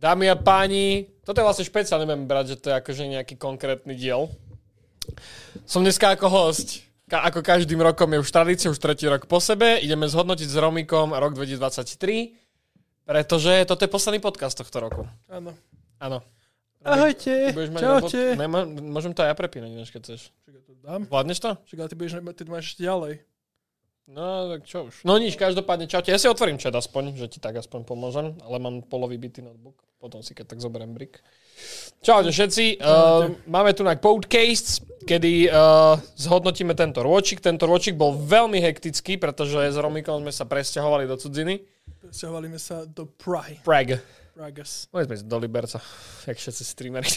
Dámy a páni, toto je vlastne špeciálne, neviem brať, že to je akože nejaký konkrétny diel. Som dneska ako host, ka- ako každým rokom je už tradícia, už tretí rok po sebe. Ideme zhodnotiť s Romikom rok 2023, pretože toto je posledný podcast tohto roku. Áno. Áno. Ahojte, čaute. Nemá, môžem to aj ja prepínať, ináč, keď chceš. Čak ja to dám. Vládneš to? Čak, ale ty, budeš, ty máš ešte ďalej. No, tak čo už. No nič, každopádne, čaute. Ja si otvorím chat aspoň, že ti tak aspoň pomôžem, ale mám polový bitý notebook. Potom si keď tak zoberiem brick. Čaute všetci. Uh, máme tu na podcast, kedy uh, zhodnotíme tento ročík. Tento ročík bol veľmi hektický, pretože s Romikom sme sa presťahovali do cudziny. Presťahovali sme sa do Prahy. Prague. Pragas. Sme ísť do Liberca, jak všetci streamery.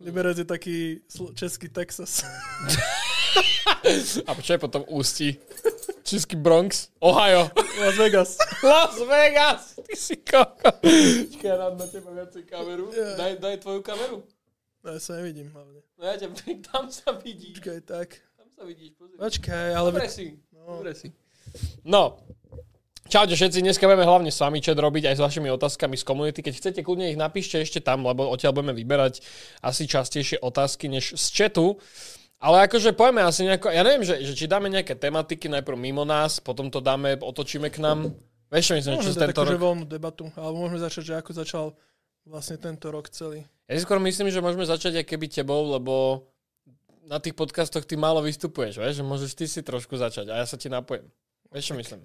Liberec je taký sl- český Texas. A čo je potom Ústí? Český Bronx? Ohio. Las Vegas. Las Vegas! Ty si koko. Počkaj, ja dám na teba viacej kameru. Daj, daj tvoju kameru. No, ja sa nevidím hlavne. No ja ťa, tam sa vidíš. Počkaj, tak. Tam sa vidíš, pozri. Počkaj, ale... Dobre si. Dobre si. No. Čaute všetci, dneska budeme hlavne s vami chat robiť aj s vašimi otázkami z komunity. Keď chcete, kľudne ich napíšte ešte tam, lebo odtiaľ budeme vyberať asi častejšie otázky než z chatu. Ale akože poďme asi nejako, ja neviem, že, že či dáme nejaké tematiky najprv mimo nás, potom to dáme, otočíme k nám. Vieš čo myslím, čo tento takú že rok... voľnú debatu, ale môžeme začať, že ako začal vlastne tento rok celý. Ja si skôr myslím, že môžeme začať aj keby tebou, lebo na tých podcastoch ty málo vystupuješ, vieš, že môžeš ty si trošku začať a ja sa ti napojím. Vieš čo myslím?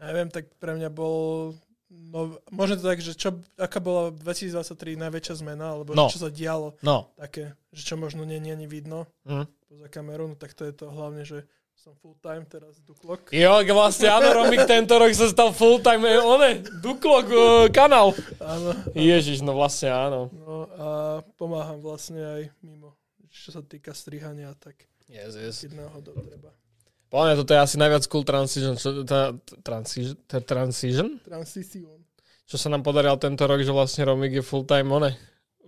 Ja neviem, tak pre mňa bol... No, možno to tak, že čo, aká bola 2023 najväčšia zmena, alebo No. čo sa dialo No. také, že čo možno nie nie ani vidno Hm. poza kamerou, no tak to je to hlavne, že som full time teraz Duklok. Jo, vlastne áno, Romik tento rok sa stal full-time, eh, one, Duklok uh, kanál. Áno. Ježiš, no vlastne áno. No a pomáham vlastne aj mimo, čo sa týka strihania, tak Yes, yes. keď náhodou treba. Podľa mňa toto je asi najviac cool transition, čo, tá, transition, tá transition, Transition. čo sa nám podarilo tento rok, že vlastne Romik je full-time, one,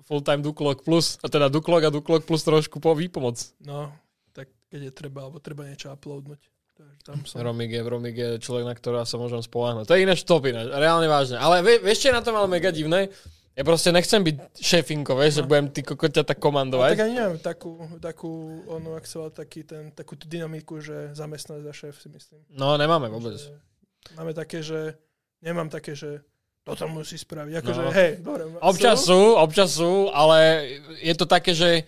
full-time Duklok plus, a teda Duklok a Duklok plus trošku po výpomoc. No, tak keď je treba, alebo treba niečo uploadnúť. Tam som. Romik je, Romik je človek, na ktorého sa môžem spoláhnuť. To je ináč top ináč, reálne vážne. Ale vie, vieš, čo je na tom ale mega divné? Ja proste nechcem byť šéfinko, vieš, že budem ty kokoťa tak No, komandovať. tak ani neviem, takú, takú, ono, ak sa taký ten, takú tú dynamiku, že zamestnanec za šéf si myslím. No, nemáme vôbec. Že máme také, že nemám také, že toto musí spraviť. Akože, No. hej, dobre. Občas sú, občas sú, ale je to také, že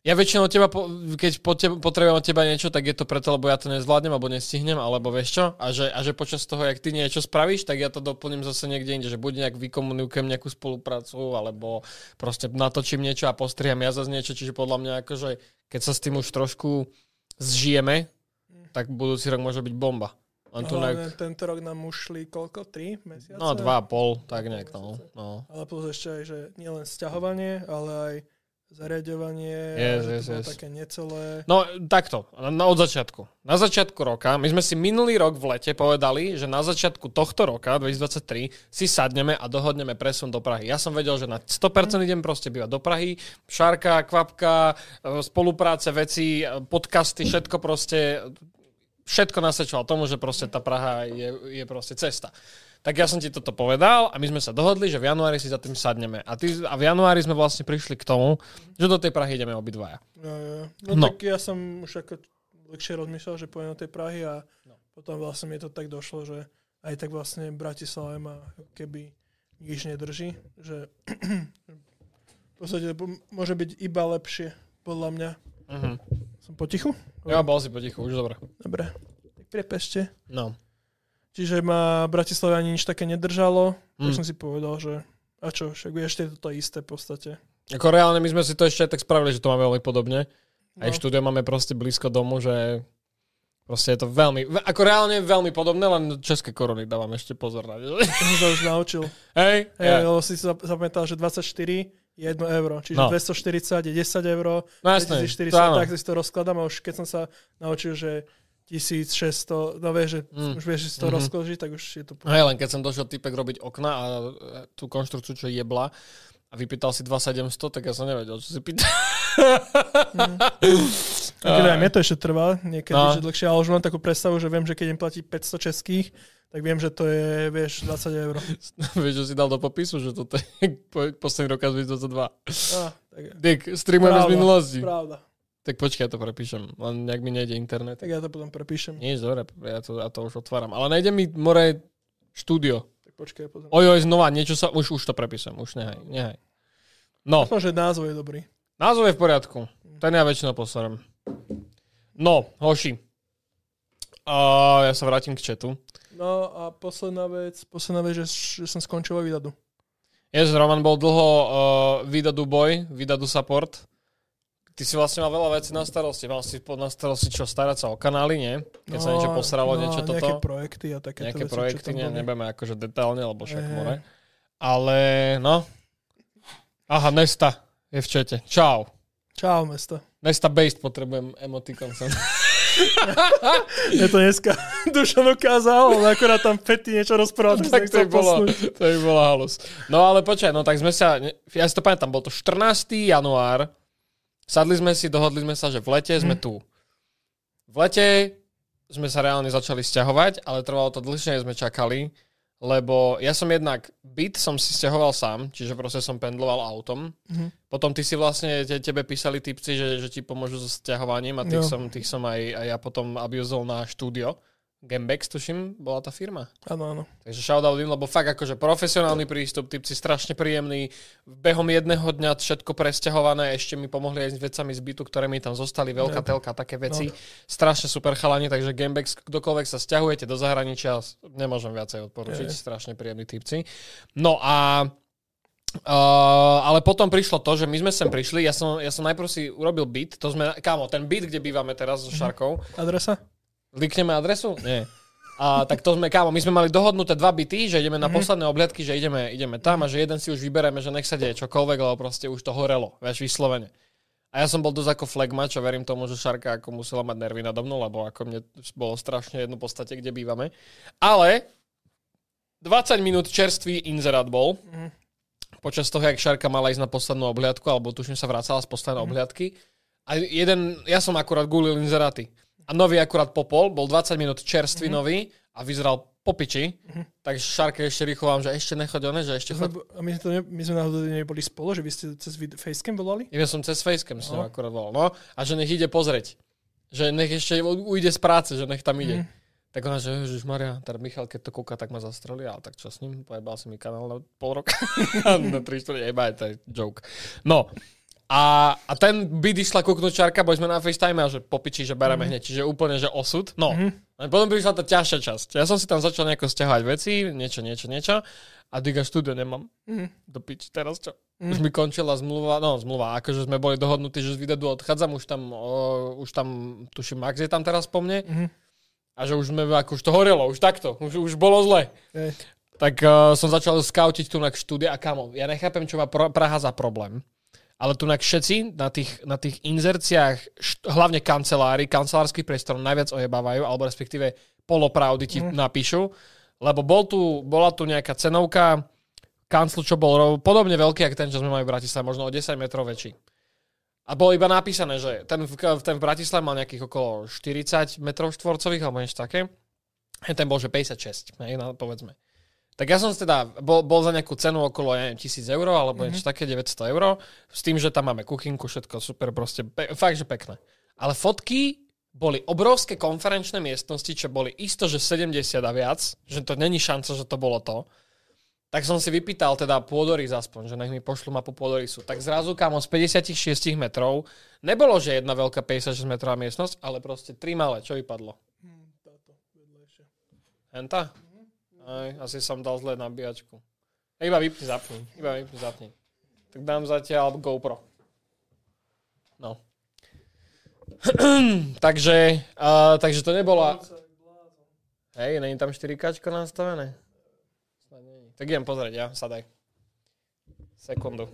ja väčšinou teba, po- keď po teba, potrebujem od teba niečo, tak je to preto, lebo ja to nezvládnem, alebo nestihnem, alebo vieš čo? A že, a že počas toho, jak ty niečo spravíš, tak ja to doplním zase niekde inde, že buď nejak vykomunikujem nejakú spoluprácu, alebo proste natočím niečo a postriham ja zase niečo, čiže podľa mňa akože, keď sa s tým už trošku zžijeme, tak budúci rok môže byť bomba. Len tu nejak, Hlavne tento rok nám ušli koľko? 3 mesiace? no dva a pol, tak nejak, no. no. Ale plus ešte aj, že nielen sťahovanie, ale aj zariadovanie, Yes, že yes, to yes. také necelé. No takto, na, od začiatku. Na začiatku roka, my sme si minulý rok v lete povedali, že na začiatku tohto roka, 2023, si sadneme a dohodneme presun do Prahy. Ja som vedel, že na 100% idem proste bývať do Prahy. Šárka, kvapka, e, spolupráce, veci, e, podcasty, všetko proste, všetko nasvedčovalo tomu, že proste tá Praha je, je proste cesta. Tak ja som ti toto povedal a my sme sa dohodli, že v januári si za tým sadneme. A, ty, a v januári sme vlastne prišli k tomu, že do tej Prahy ideme obidvaja. No, no. no, No. tak ja som už ako dlhšie rozmýšľal, že pôjdem do tej Prahy a No. potom vlastne mi to tak došlo, že aj tak vlastne Bratislava ma keby nič nedrží, že v podstate po- môže byť iba lepšie, podľa mňa. Mhm. Som potichu? Ja bol si potichu, už dobre. Dobre. Tak prepešte. No. Čiže ma Bratislava ani nič také nedržalo, mm. tak Mm. som si povedal, že a čo, však ešte je to isté v podstate. Ako reálne my sme si to ešte aj tak spravili, že to máme veľmi podobne. No. Aj štúdio máme proste blízko domu, že proste je to veľmi, ve- ako reálne veľmi podobné, len české korony dávam ešte pozor na ne. som sa už naučil. Hej, Hej, ja. lebo si zapamätal, že 24 je 1 euro, čiže No. no. 240 je 10 euro, No jasné, 2040, to áno. tak si to rozkladám a už keď som sa naučil, že 1600, no vieš, že Mm. už vieš, že si to Mhm. rozkloží, tak už je to... Hej, len keď som došiel typek robiť okna a e, tú konštrukciu, čo jebla, a vypýtal si 2700, tak ja som nevedel, čo si pýta. A keď aj mne to ešte trvá, niekedy, No. no. že dlhšie, ale už mám takú predstavu, že viem, že keď im platí 500 českých, tak viem, že to je, vieš, 20 eur. Vieš, že si dal do popisu, že toto je po, posledný rok 2022. Á, tak, Dick, streamujeme z minulosti. pravda. Tak počkaj, ja to prepíšem. Len nejak mi nejde internet. Tak ja to potom prepíšem. Nie, dobre, ja to, ja to už otváram. Ale nejde mi more štúdio. Tak počkaj, potom. Oj, oj, znova, niečo sa... Už, už to prepíšem, už nehaj, nehaj. No, Aspoň, že názov je dobrý. názov je v poriadku. Ten ja väčšinou poserem. No, hoši. A ja sa vrátim k chatu. No a posledná vec, posledná vec, že, že som skončil výdadu. Yes, Roman bol dlho uh, Vidadu boy, Vidadu support. Ty si vlastne mal veľa vecí na starosti. Mal si na starosti čo, starať sa o kanály, nie? Keď sa niečo posralo, no, niečo nejaké toto. projekty a takéto Nejaké veci, projekty, ne, nebudeme akože detailne, lebo však Eh. more. Ale, no. Aha, Nesta je v čete. Čau. Čau, mesto. Nesta based potrebujem emotikon sem. Je to dneska Dušan ukázal, ale akorát tam Pety niečo rozprával, tak, tak to bolo, to by bolo halus. No ale počkaj, no tak sme sa, ja si to pamätám, bol to 14. január, sadli sme si, dohodli sme sa, že v lete sme Mhm. tu. V lete sme sa reálne začali stiahovať, ale trvalo to dlhšie, než sme čakali, lebo ja som jednak byt som si stiahoval sám, čiže proste som pendloval autom. Mhm. Potom ty si vlastne, te, tebe písali typci, že, že ti pomôžu so stiahovaním a tých som, tých som aj, aj ja potom abuzol na štúdio. Gamebex, tuším, bola tá firma. Áno, áno. Takže shoutout im, lebo fakt akože profesionálny prístup, typci strašne príjemný. Behom jedného dňa všetko presťahované, ešte mi pomohli aj s vecami z bytu, ktoré mi tam zostali, veľká No. telka, také veci. Strašne super chalani, takže Gamebex, kdokoľvek sa stiahujete do zahraničia, nemôžem viacej odporučiť, Je. strašne príjemní typci. No a Uh, ale potom prišlo to, že my sme sem prišli, ja som, ja som najprv si urobil byt, to sme, kámo, ten byt, kde bývame teraz so Šarkou, Adresa? Likneme adresu? Nie. A tak to sme, kámo, my sme mali dohodnuté dva byty, že ideme na Mhm. posledné obhľadky, že ideme, ideme tam a že jeden si už vybereme, že nech sa deje čokoľvek, lebo proste už to horelo, vieš, vyslovene. A ja som bol dosť ako flagmač a verím tomu, že Šarka ako musela mať nervy nado mnou, lebo ako mne bolo strašne jedno podstate, kde bývame. Ale 20 minút čerstvý inzerát bol. Mhm. Počas toho, jak Šarka mala ísť na poslednú obhliadku, alebo tuším sa vracala z poslednej Mhm. obhliadky. A jeden, ja som akurát gulil inzeráty. A nový akurát popol, bol 20 minút čerstvý Mhm. nový a vyzeral po piči. Takže Šarke ešte rýchlo vám, že ešte nechoď one, že ešte sme, choď. a my, to ne, my sme náhodou neboli spolu, že vy ste cez Facecam volali? Ja som cez Facecam s ňou No. akurát volal. No, a že nech ide pozrieť. Že nech ešte ujde z práce, že nech tam ide. Mhm. Tak ona, že Ježiš Maria, teda Michal, keď to kúka, tak ma zastrelí, ale tak čo s ním? Pojebal si mi kanál na pol roka. na 3 4 jeba, to je joke. No, a, a ten byt išla kúknúť čarka, boli sme na FaceTime a že popiči, že bereme hneď, čiže úplne, že osud. No, a potom prišla tá ťažšia časť. Ja som si tam začal nejako stiahovať veci, niečo, niečo, niečo. A diga štúdio nemám. Mhm. Do piči, teraz čo? Už mi končila zmluva, no zmluva, akože sme boli dohodnutí, že z Videdu odchádzam, už tam, o, už tam, tuším, Max je tam teraz po mne. Mhm. A že už sme, ako už to horelo, už takto, už, už bolo zle. Hej. Tak uh, som začal skautiť tu na štúdia a kamo, ja nechápem, čo má Praha za problém. Ale tu všetci na tých, na tých inzerciách, št- hlavne kancelári, kancelársky priestor najviac ojebávajú, alebo respektíve polopravdy ti Mhm. napíšu, lebo bol tu, bola tu nejaká cenovka, kanclu, čo bol podobne veľký, ako ten, čo sme mali v Bratislave, možno o 10 metrov väčší. A bolo iba napísané, že ten v, ten v Bratislave mal nejakých okolo 40 metrov štvorcových, alebo niečo také. Ten bol, že 56, hej, povedzme. Tak ja som teda, bol, bol za nejakú cenu okolo, ja neviem, 1000 eur, alebo niečo také, 900 eur, s tým, že tam máme kuchynku, všetko super, proste, pe- fakt, že pekné. Ale fotky boli obrovské konferenčné miestnosti, čo boli isto, že 70 a viac, že to není šanca, že to bolo to. Tak som si vypýtal teda pôdorys aspoň, že nech mi pošlu mapu pôdorysu. Tak zrazu kamo z 56 metrov nebolo, že jedna veľká 56 metrová miestnosť, ale proste tri malé. Čo vypadlo? Táto vedlejšia. Henta? Aj, asi som dal zle nabíjačku. Iba vypni, zapni. Iba vypni, zapni. Tak dám zatiaľ GoPro. No. takže, uh, takže to nebola... Hej, není tam 4K nastavené? Tak idem pozrieť, ja, sadaj. Sekundu.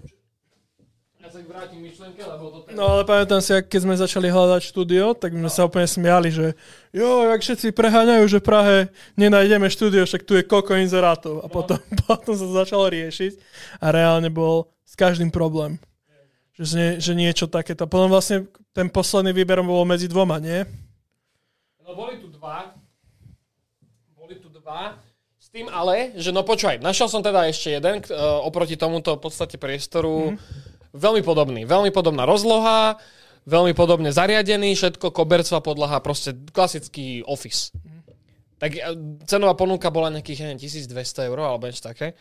Ja sa vrátim myšlenke, lebo to... No ale pamätám si, keď sme začali hľadať štúdio, tak sme sa úplne smiali, že jo, jak všetci preháňajú, že v Prahe nenájdeme štúdio, však tu je koko inzerátov. A potom, potom sa začalo riešiť a reálne bol s každým problém. Že, nie, že niečo takéto. Potom vlastne ten posledný výber bol medzi dvoma, nie? No boli tu dva. Boli tu dva. tým ale, že no počúvaj, našiel som teda ešte jeden k- e, oproti tomuto v podstate priestoru. Veľmi podobný. Veľmi podobná rozloha, veľmi podobne zariadený, všetko, kobercová podlaha, proste klasický office. Tak e, cenová ponuka bola nejakých, ja neviem, 1200 eur alebo niečo také.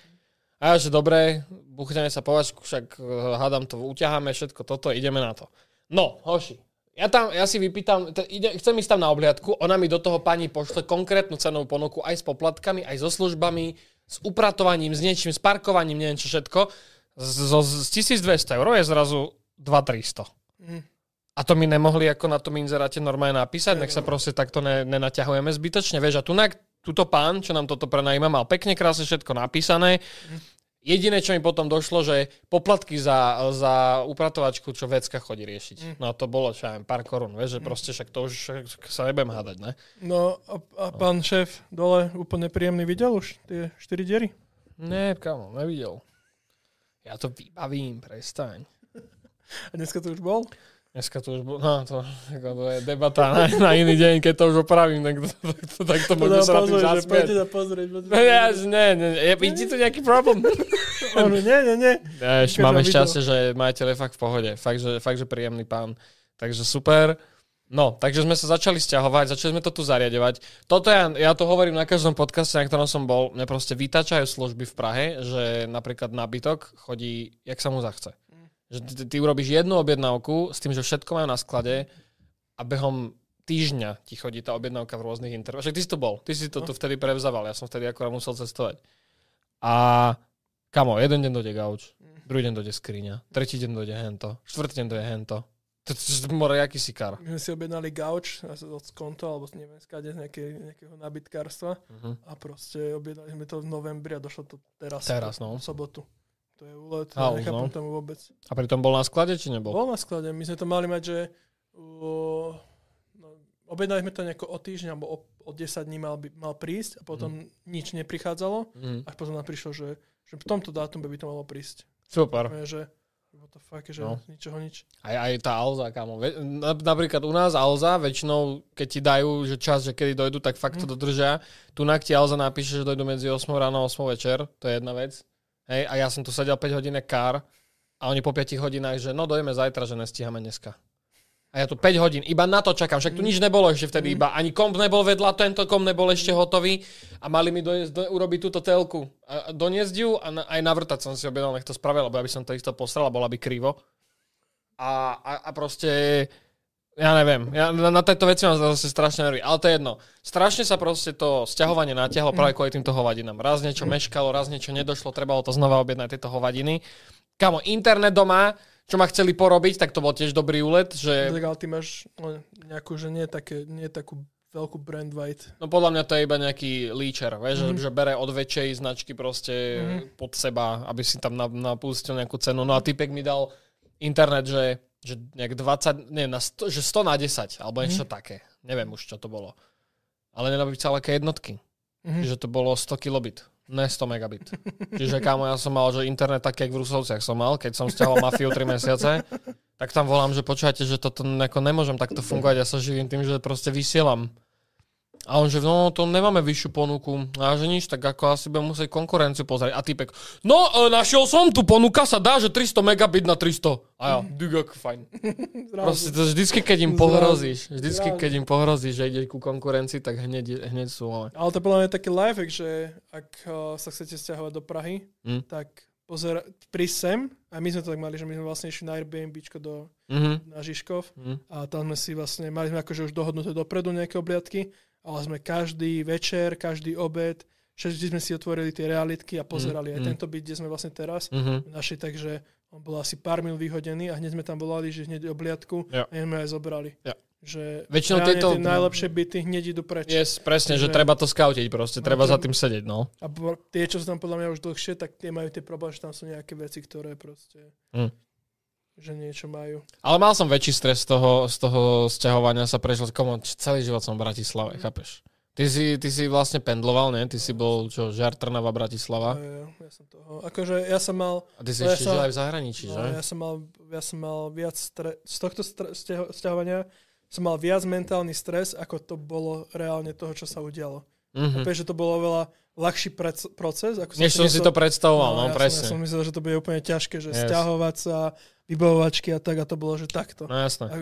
A ja, že dobre, buchneme sa povačku, však e, hádam to, uťaháme všetko toto, ideme na to. No, hoši, ja, tam, ja si vypýtam, t- ide, chcem ísť tam na obliadku, ona mi do toho pani pošle konkrétnu cenovú ponuku aj s poplatkami, aj so službami, s upratovaním, s niečím, s parkovaním, neviem čo všetko. Z, z 1200 eur je zrazu 2300. A to mi nemohli ako na tom inzeráte normálne napísať, nech sa proste takto ne, nenaťahujeme zbytočne. Vieš, a tunak, túto pán, čo nám toto prenajíma, mal pekne krásne všetko napísané. Jediné, čo mi potom došlo, že poplatky za, za upratovačku, čo vecka chodí riešiť. No a to bolo, čo ja viem, pár korún, vieš, že proste však to už sa nebudem hádať, ne? No a, a pán šéf dole úplne príjemný videl už tie 4 diery? Ne, kamo, nevidel. Ja to vybavím, prestaň. A dneska to už bol? Dneska to už bolo, no to, to je debata na, na iný deň, keď to už opravím, tak to, tak to, tak to môžeme sa na tým zasmiať. poďte sa pozrieť. pozrieť. ne, ne, je, vidí tu nejaký problém? On, nie, nie, nie. Keď máme šťastie, že majiteľ je fakt v pohode. Fakt že, fakt, že príjemný pán. Takže super. No, takže sme sa začali stiahovať, začali sme to tu zariadovať. Toto ja, ja to hovorím na každom podcaste, na ktorom som bol. Mne proste vytačajú služby v Prahe, že napríklad nábytok chodí, jak sa mu zachce. Že ty, ty urobíš jednu objednávku s tým, že všetko majú na sklade a behom týždňa ti chodí tá objednávka v rôznych intervaloch. Však ty si tu bol, ty si to tu vtedy prevzával, ja som vtedy akorát musel cestovať. A kamo, jeden deň dojde gauč, druhý deň dojde skriňa, tretí deň dojde hento, štvrtý deň dojde hento. More jaký si kar. My sme si objednali gauč od Skonto, alebo z skade z nejaké, nejakého nabytkárstva Mhm. a proste objednali sme to v novembri a došlo to teraz. Teraz, no. V sobotu. To je úlet, ja nechápem no. tomu vôbec. A pritom bol na sklade, či nebol? Bol na sklade, my sme to mali mať, že uh, no, objednali sme to nejako o týždeň, alebo o, o 10 dní mal, by, mal prísť a potom nič neprichádzalo, Mhm. až potom nám prišlo, že, že v tomto dátume by to malo prísť. Super. Úplne, že what the fuck, že No. ničoho nič. Aj, aj tá Alza, kámo. Napríklad u nás Alza, väčšinou, keď ti dajú že čas, že kedy dojdu, tak fakt to dodržia. Tu na ti Alza napíše, že dojdu medzi 8 ráno a 8 večer. To je jedna vec. Hej, a ja som tu sedel 5 hodín kár a oni po 5 hodinách, že no dojeme zajtra, že nestíhame dneska. A ja tu 5 hodín, iba na to čakám, však tu nič nebolo ešte vtedy, iba ani komp nebol vedľa, tento komp nebol ešte hotový a mali mi dojsť, do, urobiť túto telku. A, a doniesť ju a na, aj navrtať som si objednal, nech to spravil, lebo ja by som to isto posral a bola by krivo. A, a, a proste, ja neviem, ja na, na tejto veci mám zase strašne nervy, ale to je jedno. Strašne sa proste to sťahovanie natiahlo práve kvôli týmto hovadinám. Raz niečo meškalo, raz niečo nedošlo, trebalo to znova objednať tieto hovadiny. Kamo, internet doma, čo ma chceli porobiť, tak to bol tiež dobrý úlet, že Tak ale ty máš no, nejakú, že nie, také, nie takú veľkú brand white. no podľa mňa to je iba nejaký líčer, vieš, Mhm. mm-hmm. že, že bere od väčšej značky proste mm-hmm. pod seba, aby si tam na- napustil nejakú cenu. No a typek mi dal internet, že, že nejak 20, nie, na 100, že 100 na 10, alebo niečo mm-hmm. také. Neviem už, čo to bolo. Ale nenapísal aké jednotky. Mhm. Mm-hmm. Čiže to bolo 100 kilobit, ne 100 megabit. Čiže kámo, ja som mal, že internet taký, jak v Rusovciach som mal, keď som stiahol mafiu 3 mesiace, tak tam volám, že počúvate, že toto nemôžem takto fungovať, ja sa živím tým, že proste vysielam. A on že, no to nemáme vyššiu ponuku. A že nič, tak ako asi budem musieť konkurenciu pozrieť. A typek, no e, našiel som, tu ponuka sa dá, že 300 megabit na 300. A ja, digak, fajn. Proste to vždycky, keď im pohrozíš, vždycky, keď im pohrozíš, že ide ku konkurencii, tak hneď, hneď sú, ale... Ale to podľa mňa je taký lifehack, že ak uh, sa chcete stiahovať do Prahy, Mm. tak pozera, prísť sem, a my sme to tak mali, že my sme vlastne išli na Airbnbčko do, Mhm. na Žižkov Mhm. a tam sme si vlastne, mali sme akože už dohodnuté dopredu nejaké obliadky, ale sme každý večer, každý obed, všetci sme si otvorili tie realitky a pozerali Mm, aj mm. tento byt, kde sme vlastne teraz Mhm. našli, takže on bol asi pár mil vyhodený a hneď sme tam volali, že hneď obliadku Jo. a sme aj zobrali. Jo. Že Väčšinou tieto- tie najlepšie byty hneď idú preč. Yes, presne, že Že- treba to skautiť proste, treba to- za tým sedieť, no. A tie, čo sú tam podľa mňa už dlhšie, tak tie majú tie problémy, že tam sú nejaké veci, ktoré proste... Hm. Že niečo majú. Ale mal som väčší stres z toho, z toho sťahovania sa prešiel, komo, celý život som v Bratislave, chápeš? Ty si, ty si vlastne pendloval, ne? Ty si bol, čo, Žar, Trnava, Bratislava. A ja, ja som toho... Akože ja som mal... A ty si No, ja ešte som- žil aj v zahraničí, že? No, ja som mal, ja som mal viac stre, z tohto stre, stiaho- stiahovania som mal viac mentálny stres, ako to bolo reálne toho, čo sa udialo. Mhm. Mm-hmm. že to bolo oveľa ľahší prec- proces. Ako Než som si to predstavoval, no, ja presne. Som, ja som myslel, že to bude úplne ťažké, že Yes. stiahovať sa, vybavovačky a tak a to bolo, že takto. No jasné. A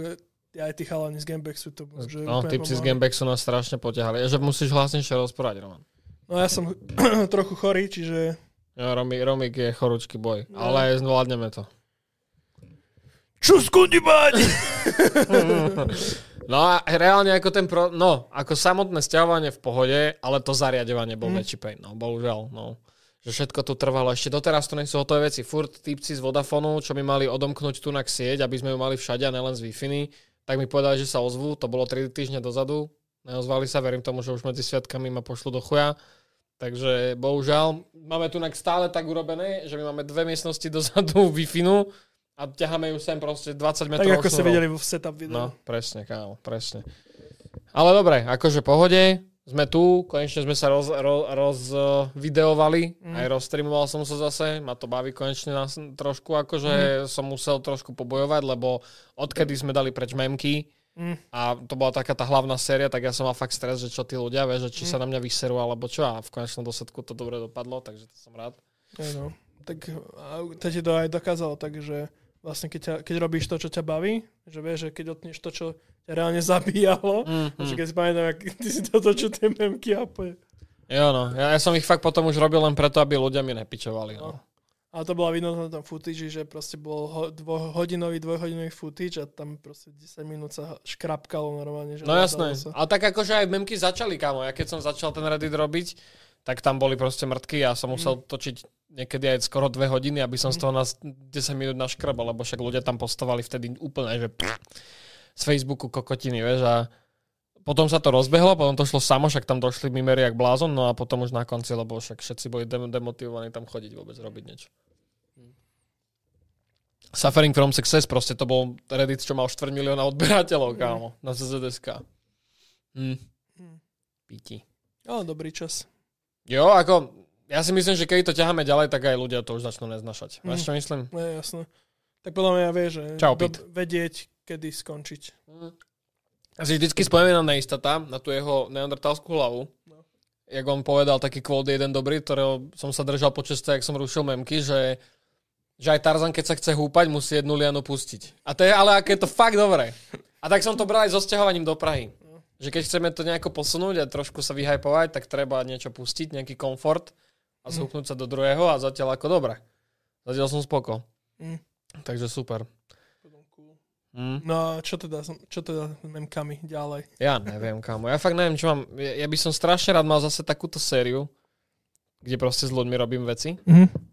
aj tí chalani z Gamebexu to že No, typci z. Gamebexu nás strašne potiahali. Je, že musíš hlasnejšie rozprávať, Roman. No ja som trochu chorý, čiže Jo, Romik, Romik je chorúčky boj, No. ale zvládneme to. čo skundibať? No a reálne ako ten pro... No, ako samotné stiahovanie v pohode, ale to zariadovanie bol Mm. väčší pain, no, bohužiaľ, no. Že všetko tu trvalo. Ešte doteraz to nie sú hotové veci. Furt typci z Vodafonu, čo mi mali odomknúť tu na sieť, aby sme ju mali všade a nelen z wi tak mi povedali, že sa ozvú. To bolo 3 týždne dozadu. Neozvali sa, verím tomu, že už medzi sviatkami ma pošlu do chuja. Takže bohužiaľ, máme tu stále tak urobené, že my máme dve miestnosti dozadu wi a ťaháme ju sem proste 20 metrov. tak ako ste videli vo setup videu. No, presne, kámo, presne. Ale dobre, akože pohode, sme tu, konečne sme sa roz, roz, roz videovali, mm. aj rozstreamoval som sa zase, ma to baví konečne nás, trošku, akože mm. som musel trošku pobojovať, lebo odkedy sme dali preč memky Mm. a to bola taká tá hlavná séria, tak ja som mal fakt stres, že čo tí ľudia, vieš, že či Mm. sa na mňa vyserú alebo čo a v konečnom dôsledku to dobre dopadlo, takže to som rád. Aj no. Tak to ti to aj dokázalo, takže vlastne keď, ťa, keď robíš to, čo ťa baví, že vieš, že keď otneš to, čo ťa reálne zabíjalo, Mm, že keď si pamätám, ak ty si to točil tie memky a úplne. Jo no, ja, ja som ich fakt potom už robil len preto, aby ľudia mi nepičovali. No. Ale to bola vidno na tom footage, že proste bol ho, dvojhodinový, dvojhodinový footage a tam proste 10 minút sa škrapkalo normálne. Že No jasné. Sa. Ale tak akože aj memky začali, kámo. Ja keď som začal ten Reddit robiť, tak tam boli proste mŕtky a som musel točiť niekedy aj skoro dve hodiny, aby som z toho na 10 minút naškrabal, lebo však ľudia tam postovali vtedy úplne, že pff, z Facebooku kokotiny, vieš, a potom sa to rozbehlo, potom to šlo samo, však tam došli mimery jak blázon, no a potom už na konci, lebo však všetci boli dem- demotivovaní tam chodiť vôbec robiť niečo. Suffering from Success, proste to bol Reddit, čo mal 4 milióna odberateľov, kámo, na CZSK. Hm. Píti. Ale dobrý čas. Jo, ako, ja si myslím, že keď to ťaháme ďalej, tak aj ľudia to už začnú neznašať. Mm. Vieš, čo myslím? No je jasné. Tak podľa mňa vie, že Čau, Pete. vedieť, kedy skončiť. Ja si vždycky spomínam na istata, na tú jeho neandertalskú hlavu. No. Jak on povedal taký kvót jeden dobrý, ktorého som sa držal počas toho, jak som rušil memky, že, že aj Tarzan, keď sa chce húpať, musí jednu lianu pustiť. A to je ale aké je to fakt dobré. A tak som to bral aj so sťahovaním do Prahy. Že keď chceme to nejako posunúť a trošku sa vyhypovať, tak treba niečo pustiť, nejaký komfort a zhúpnúť sa do druhého a zatiaľ ako dobre. Zatiaľ som spoko. Mm. Takže super. Mm. No a čo teda, som- čo teda memkami ďalej? Ja neviem, kámo. Ja fakt neviem, čo mám. Ja, ja by som strašne rád mal zase takúto sériu, kde proste s ľuďmi robím veci. Mhm.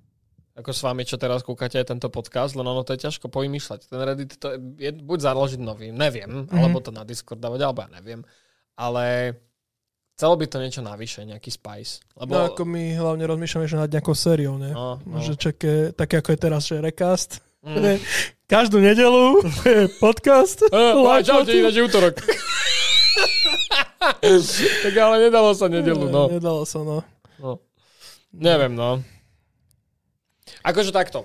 Ako s vami, čo teraz kúkate aj tento podcast, len ono to je ťažko povymýšľať. Ten Reddit to je, buď založiť nový, neviem, mm-hmm. alebo to na Discord dávať, alebo ja neviem. Ale chcelo by to niečo navyše, nejaký spice. Lebo... No ako my hlavne rozmýšľame, že nad nejakou sériou, ne? no, no. Že čaké, také ako je teraz, že recast. Mm. Každú nedelu je podcast. Eh, Live Čaute, ináč je útorok. tak ale nedalo sa nedelu, no. Nedalo sa, no. No. Neviem, no. Akože takto.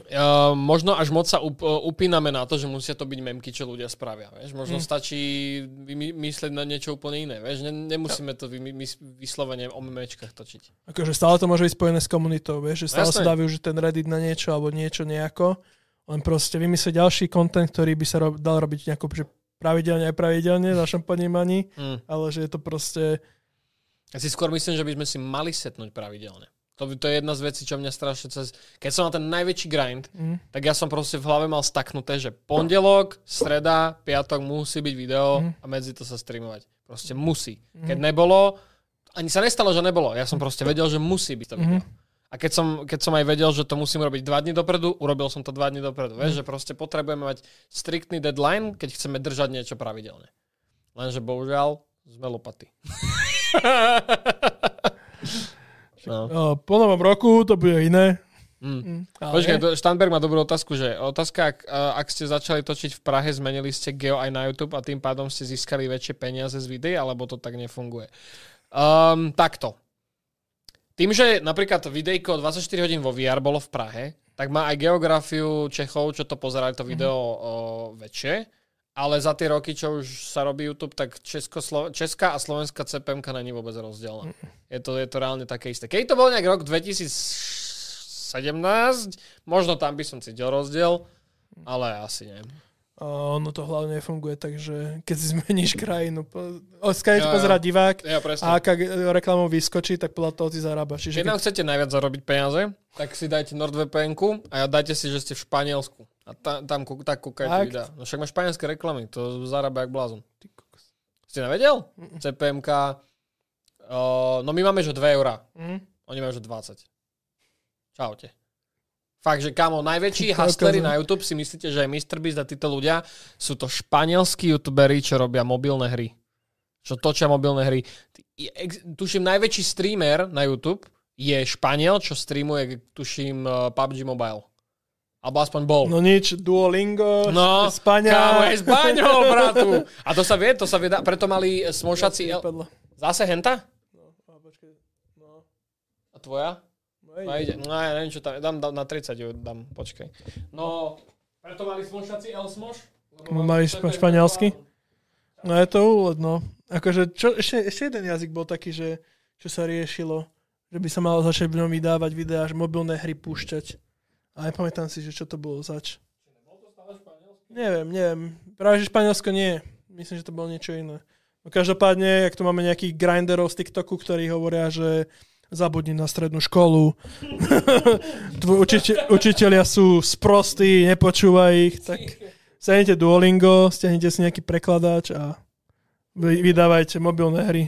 Uh, možno až moc sa up, uh, upíname na to, že musia to byť memky, čo ľudia spravia. Vieš? Možno Mm. stačí vymy- myslieť na niečo úplne iné. Vieš? Ne, nemusíme to vymy- mys- vyslovene o memečkách točiť. Akože stále to môže byť spojené s komunitou, vieš, že stále Jasné. sa dá využiť ten Reddit na niečo alebo niečo nejako. Len proste vymyslieť ďalší content, ktorý by sa ro- dal robiť nejako že pravidelne aj pravidelne v našom ponímaní, Mm. ale že je to proste... Ja si skôr myslím, že by sme si mali setnúť pravidelne. To, to je jedna z vecí, čo mňa strašne cez... Keď som mal ten najväčší grind, Mm, tak ja som proste v hlave mal staknuté, že pondelok, streda, piatok musí byť video Mhm. a medzi to sa streamovať. Proste musí. Keď nebolo, ani sa nestalo, že nebolo. Ja som proste vedel, že musí byť to video. A keď som, keď som aj vedel, že to musím robiť dva dní dopredu, urobil som to dva dní dopredu. Vieš, že proste potrebujeme mať striktný deadline, keď chceme držať niečo pravidelne. Lenže bohužiaľ sme lopaty. no. O, po novom roku to bude iné. Mm. Mm, ale Počkaj, Štanberg má dobrú otázku, že otázka, ak, a- ak ste začali točiť v Prahe, zmenili ste geo aj na YouTube a tým pádom ste získali väčšie peniaze z videí, alebo to tak nefunguje? Um, takto. Tým, že napríklad videjko 24 hodín vo VR bolo v Prahe, tak má aj geografiu Čechov, čo to pozerali to video o, väčšie ale za tie roky, čo už sa robí YouTube, tak Česko, Česká a slovenská CPM není vôbec rozdielna. Je to, je to reálne také isté. Keď to bol nejak rok 2017, možno tam by som cítil rozdiel, ale asi nie. A ono to hlavne funguje tak, že keď si zmeníš krajinu, skáď ja, pozerať divák ja, a ak reklamou vyskočí, tak podľa toho si zarábaš. Čiže keď, keď chcete najviac zarobiť peniaze, tak si dajte nordvpn a dajte si, že ste v Španielsku. A ta, tam tak kúkajte videa. No však má španielské reklamy, to zarába jak blázon. Ste nevedel? Mm-mm. CPMK, uh, no my máme, že 2 eurá. Mm. Oni majú, že 20. Čaute. Fakt, že kamo, najväčší hustlery na YouTube si myslíte, že aj MrBeast a títo ľudia sú to španielskí youtuberi, čo robia mobilné hry. Čo točia mobilné hry. Tuším, najväčší streamer na YouTube je Španiel, čo streamuje, tuším, uh, PUBG Mobile. Alebo aspoň bol. No nič, Duolingo, no, Spania. Kámo, je Spaňol, bratu. A to sa vie, to sa vie, preto mali smošací... Zase henta? No, no. A tvoja? No, ide. no ja neviem, čo tam, dám, dám na 30 ju dám, počkaj. No, preto mali smošací El Smoš? Mali špa, španielsky? No je to úled, no. Akože, čo, ešte, ešte jeden jazyk bol taký, že čo sa riešilo, že by sa malo začať v ňom vydávať videá, že mobilné hry púšťať. A nepamätám si, že čo to bolo zač. Neviem, neviem. Práve, že Španielsko nie. Myslím, že to bolo niečo iné. No každopádne, ak tu máme nejakých grinderov z TikToku, ktorí hovoria, že zabudni na strednú školu, Tvoji učite, učiteľia sú sprostí, nepočúvaj ich, tak stiahnite Duolingo, stiahnite si nejaký prekladač a vydávajte mobilné hry.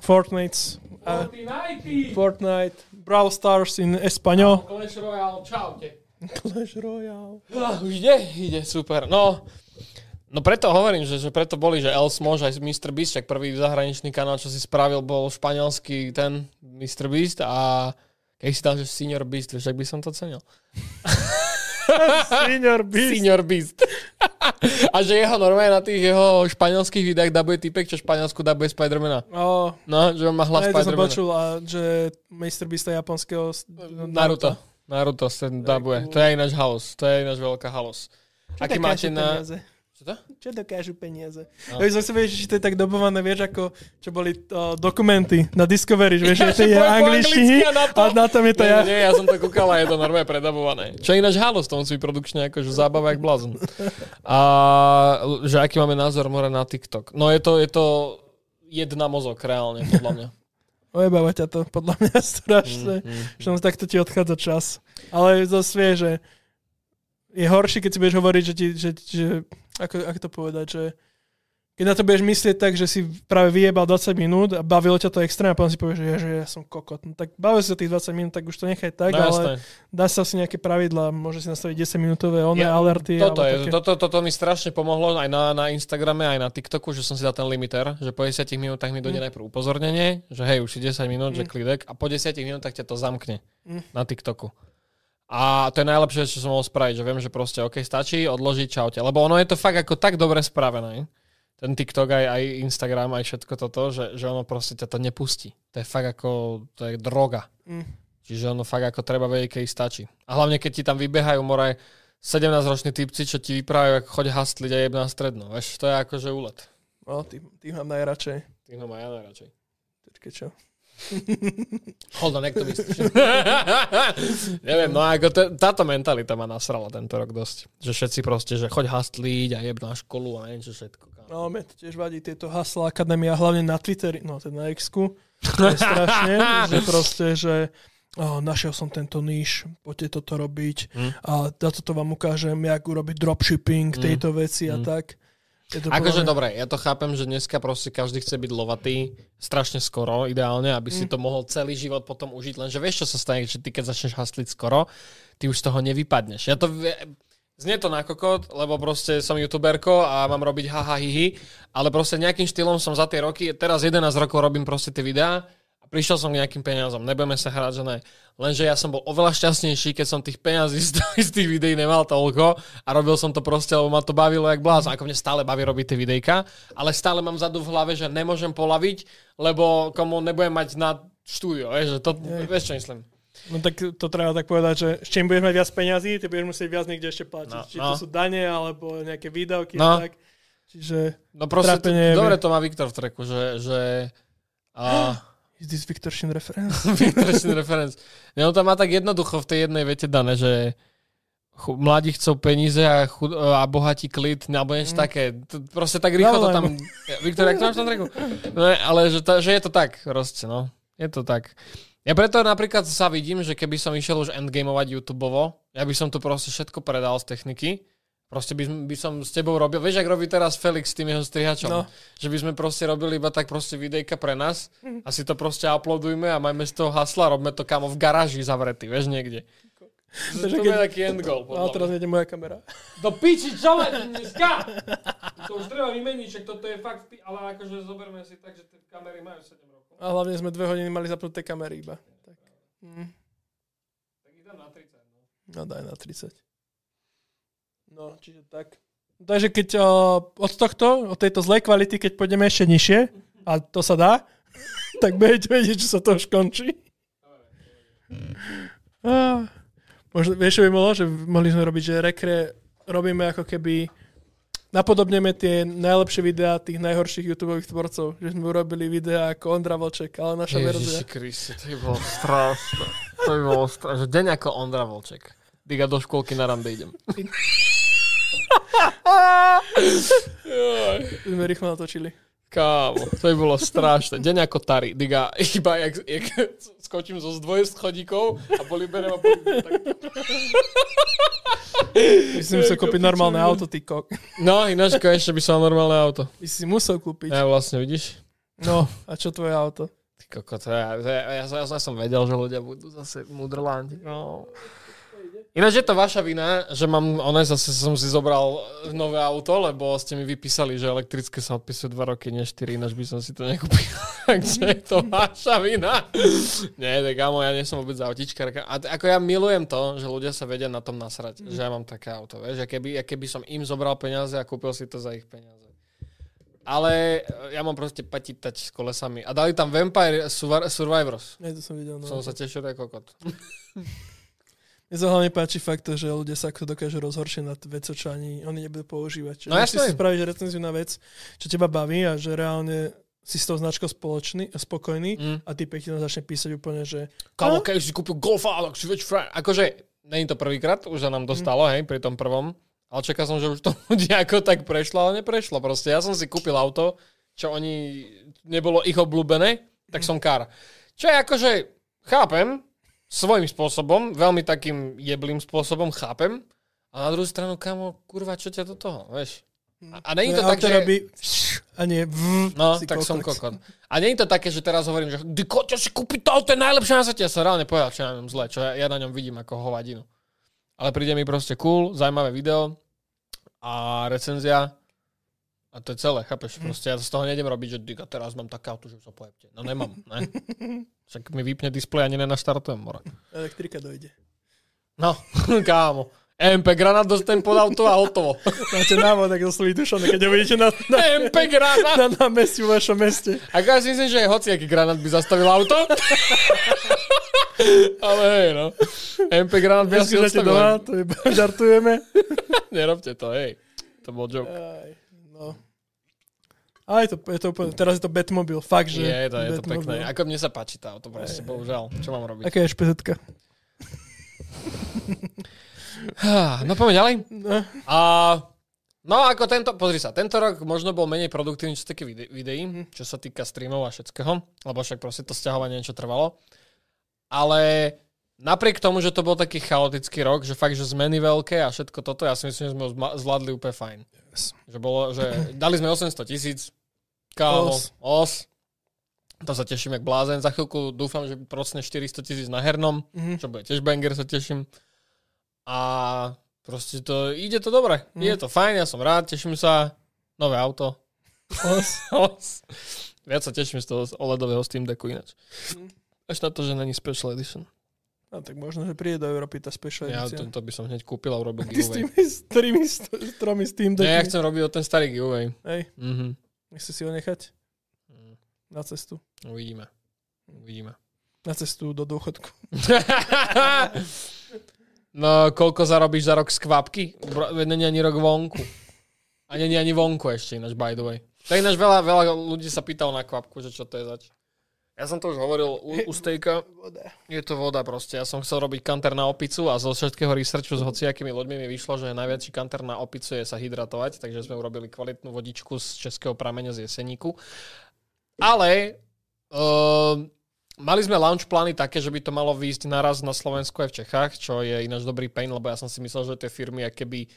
Fortnite. Fortnite. Fortnite. Brawl Stars in Español. Clash Royale, čaute. Clash Royale. Uh, už ide, ide, super. No, No preto hovorím, že, že preto boli, že Els Mož aj Mr. Beast, však prvý zahraničný kanál, čo si spravil, bol španielský ten Mr. Beast a keď si dal, že Senior Beast, vieš, ak by som to cenil. Senior Beast. Senior Beast. a že jeho normálne na tých jeho španielských videách dabuje typek, čo Španielsku dabuje Spidermana. Oh. No, že on má hlas Spidermana. to som počul, a že Mr. Beast je japonského Naruto. Naruto, Naruto sa dabuje. To je ináč halos. To je ináč veľká halos. Aký máte na... Peniaze? To? Čo dokážu peniaze? No. Ja som si vieš, že to je tak dobované, vieš, ako čo boli uh, dokumenty na Discovery, že vieš, ja, že to je angličtiny a na tom je to nie, ja. Nie, ja som to kúkal a je to normálne predabované. Čo je ináč halo z tom si produkčne akože zábava jak blázon. A že aký máme názor more na TikTok. No je to, je to jedna mozog reálne, podľa mňa. Ojebáva ťa to, podľa mňa strašne. Mm, mm, že mm. takto ti odchádza čas. Ale zase vie, že je horšie, keď si budeš hovoriť, že, ti, že, že ako, ako to povedať, že keď na to budeš myslieť tak, že si práve vyjebal 20 minút a bavilo ťa to extrémne a potom si povieš, že, ja, že ja som kokot. No, tak bavil si sa tých 20 minút, tak už to nechaj tak, no, ale jasné. dá sa si nejaké pravidla, môže si nastaviť 10 minútové oné ja, alerty. Toto, je, toto, toto mi strašne pomohlo aj na, na Instagrame, aj na TikToku, že som si dal ten limiter, že po 10 minútach mi dojde mm. najprv upozornenie, že hej, už je 10 minút, mm. že klidek a po 10 minútach ťa to zamkne mm. na TikToku. A to je najlepšie, čo som mohol spraviť, že viem, že proste OK, stačí odložiť čaute. Lebo ono je to fakt ako tak dobre spravené. Ten TikTok, aj, aj Instagram, aj všetko toto, že, že ono proste ťa to nepustí. To je fakt ako, to je droga. Mm. Čiže ono fakt ako treba vedieť, keď stačí. A hlavne, keď ti tam vybehajú more 17-roční typci, čo ti vyprávajú, ako choď hastliť a jebná stredno. Vieš, to je akože úlet. No, tým, tým mám najradšej. Tým mám aj ja najradšej. Počkej, čo? Hold on, jak to myslíš? Neviem, no ako t- táto mentalita ma nasrala tento rok dosť. Že všetci proste, že choď hastliť a jeb na školu a neviem čo všetko. No, mne to tiež vadí tieto hasla akadémia, hlavne na Twitteri, no teda na x To je strašne, že proste, že oh, našiel som tento níž, poďte toto robiť mm. a za toto vám ukážem, jak urobiť dropshipping, mm. tejto veci mm. a tak. Akože dobre, ja to chápem, že dneska proste každý chce byť lovatý strašne skoro, ideálne, aby si mm. to mohol celý život potom užiť, lenže vieš, čo sa stane, že ty keď začneš hasliť skoro, ty už z toho nevypadneš. Ja to... Znie to na kokot, lebo proste som youtuberko a mám robiť haha hihi, ale proste nejakým štýlom som za tie roky, teraz 11 rokov robím proste tie videá prišiel som k nejakým peniazom. Nebudeme sa hrať, že ne. Lenže ja som bol oveľa šťastnejší, keď som tých peňazí z, z tých videí nemal toľko a robil som to proste, lebo ma to bavilo jak blázon. Ako mne stále baví robiť tie videjka, ale stále mám zadu v hlave, že nemôžem polaviť, lebo komu nebudem mať na štúdio, vieš, že to, vieš čo myslím. No tak to treba tak povedať, že s čím budeš mať viac peňazí, ty budeš musieť viac niekde ešte platiť. No, Či no. to sú dane, alebo nejaké výdavky No. tak. Čiže, No proste, to, dobre to má Viktor v treku, že, že a, is this Victor Shin reference? Viktor Shin reference. Ne, on to má tak jednoducho v tej jednej vete dané, že mladí chcú peníze a, chud, a bohatí klid, alebo niečo Mm. také. To, proste tak rýchlo to Zavolaj tam... Ja, Viktor, jak to máš v tom treku? No, ale že, to, že je to tak, proste, no. Je to tak. Ja preto napríklad sa vidím, že keby som išiel už endgameovať YouTubeovo, ja by som tu proste všetko predal z techniky. Proste by, som- by som s tebou robil, vieš, ak robí teraz Felix s tým jeho strihačom, No. že by sme proste robili iba tak proste videjka pre nás a si to proste uploadujme a majme z toho hasla, robme to kamo v garáži zavretý, vieš, niekde. To, Takže to je taký end goal, No, teraz ide moja kamera. Do piči, čo dneska? To už treba vymeniť, však toto je fakt, ale akože zoberme si tak, že tie kamery majú 7 rokov. A hlavne sme dve hodiny mali zapnuté kamery iba. Tak. Mm. Tak ich dám na 30. No. No daj na 30. No, čiže tak. Takže keď uh, od tohto, od tejto zlej kvality, keď pôjdeme ešte nižšie, a to sa dá, tak budete vedieť, že sa to už končí. Ah, možno, vieš, čo by bolo, že mohli sme robiť, že rekre robíme ako keby napodobneme tie najlepšie videá tých najhorších youtube tvorcov. Že sme urobili videá ako Ondra Vlček, ale naša verzia. Ježiši to by bolo strašné. To by bolo strašné. Deň ako Ondra Volček. Diga do školky na rande idem. Sme rýchlo natočili. Kámo, to by bolo strašné. Deň ako Tari. Diga, iba jak, jak skočím zo zdvoje schodíkov a boli berem a boli tak. Myslím, že sa kúpiť normálne auto, ty kok. No, ináč konečne by som mal normálne auto. By si musel kúpiť. Ja vlastne, vidíš? No, a čo tvoje auto? Ty koko, to ja, ja, ja, ja som vedel, že ľudia budú zase mudrlándi. No. Ináč je to vaša vina, že mám, one zase som si zobral nové auto, lebo ste mi vypísali, že elektrické sa odpisuje 2 roky, nie 4, ináč by som si to nekúpil. Takže je to vaša vina. Nie, tak kámo, ja nie som vôbec autičkárka. A t- ako ja milujem to, že ľudia sa vedia na tom nasrať, že ja mám také auto, vieš, a keby, a keby som im zobral peniaze a kúpil si to za ich peniaze. Ale ja mám proste patitač s kolesami. A dali tam Vampire Survi- Survivors. Ja to som videl. No. Som sa tešil ako kokot. Mne sa hlavne páči fakt to, že ľudia sa ako dokážu rozhoršiť na vec, čo ani oni nebudú používať. Čiže No no, si spravíš recenziu na vec, čo teba baví a že reálne si s tou značkou spoločný, spokojný Mm. a ty tam začne písať úplne, že Kamo, "A? keď si kúpil Golfa, tak si frajer. Akože, není to prvýkrát, už sa nám dostalo, hej, pri tom prvom. Ale čakal som, že už to ľudia ako tak prešlo, ale neprešlo. Proste ja som si kúpil auto, čo oni, nebolo ich obľúbené, tak som kár. Čo je akože, chápem, svojím spôsobom, veľmi takým jeblým spôsobom chápem, a na druhú stranu, kamo, kurva, čo ťa do toho, vieš? A, a není to Tvoje tak, že... robí a nie v, No, tak som kokot. kokot. A nie je to také, že teraz hovorím, že ty koťa si kúpiť to auto, je najlepšie na svete. Ja som reálne povedal, čo na ňom zle, čo ja, ja na ňom vidím ako hovadinu. Ale príde mi proste cool, zaujímavé video a recenzia a to je celé, chápeš? Proste ja z toho nejdem robiť, že diga, teraz mám také auto, že sa pojebte. No nemám, ne? Však mi vypne displej ani nenaštartujem, more. Elektrika dojde. No, kámo. MP granát dostanem pod auto a hotovo. Máte návod, ak to vytušané, keď ho vidíte na, na, MP granát. na námestí v vašom meste. Ako ja si myslím, že hociaký granát by zastavil auto. Ale hej, no. MP granát by asi odstavil. doma, to iba žartujeme. Nerobte to, hej. To bol joke. Aj. Ale je to, je to úplne, teraz je to Batmobil, fakt, že Je to, je to Batmobil. pekné. Ako mne sa páči tá auto, proste, bohužiaľ. Čo mám robiť? Aká je špezetka? Há, No poďme ďalej. No, A No ako tento, pozri sa, tento rok možno bol menej produktívny, čo sa týka vide- videí, čo sa týka streamov a všetkého, lebo však proste to stiahovanie niečo trvalo. Ale napriek tomu, že to bol taký chaotický rok, že fakt, že zmeny veľké a všetko toto, ja si myslím, že sme ho zvládli úplne fajn. Yes. Že bolo, že dali sme 800 tisíc, kámo, Os. os. To sa teším jak blázen. Za chvíľku dúfam, že procne 400 tisíc na hernom, Mhm. čo bude tiež banger, sa teším. A proste to, ide to dobre. Mhm. Je to fajn, ja som rád, teším sa. Nové auto. Os. Os. Viac sa teším z toho OLEDového Steam Decku ináč. Mhm. Až na to, že není Special Edition. A tak možno, že príde do Európy tá special Ja to, to by som hneď kúpil a urobil Ty s giveaway. tými s trými, s tromi Steam Nie, ja Deckmi. chcem robiť o ten starý giveaway. Hej, Mhm. Nechci si ho nechať Mm, na cestu. Uvidíme. Uvidíme. Na cestu do dôchodku. no, koľko zarobíš za rok z kvapky? Není ani rok vonku. A není ani vonku ešte ináč, by the way. Je ináč veľa, veľa ľudí sa pýtalo na kvapku, že čo to je zač. Ja som to už hovoril u, u stejka. Voda. Je to voda proste. Ja som chcel robiť kanter na opicu a zo všetkého researchu s hociakými ľuďmi mi vyšlo, že najväčší kanter na opicu je sa hydratovať, takže sme urobili kvalitnú vodičku z českého prameňa z jeseníku. Ale uh, mali sme launch plány také, že by to malo výjsť naraz na Slovensku aj v Čechách, čo je ináč dobrý pain, lebo ja som si myslel, že tie firmy keby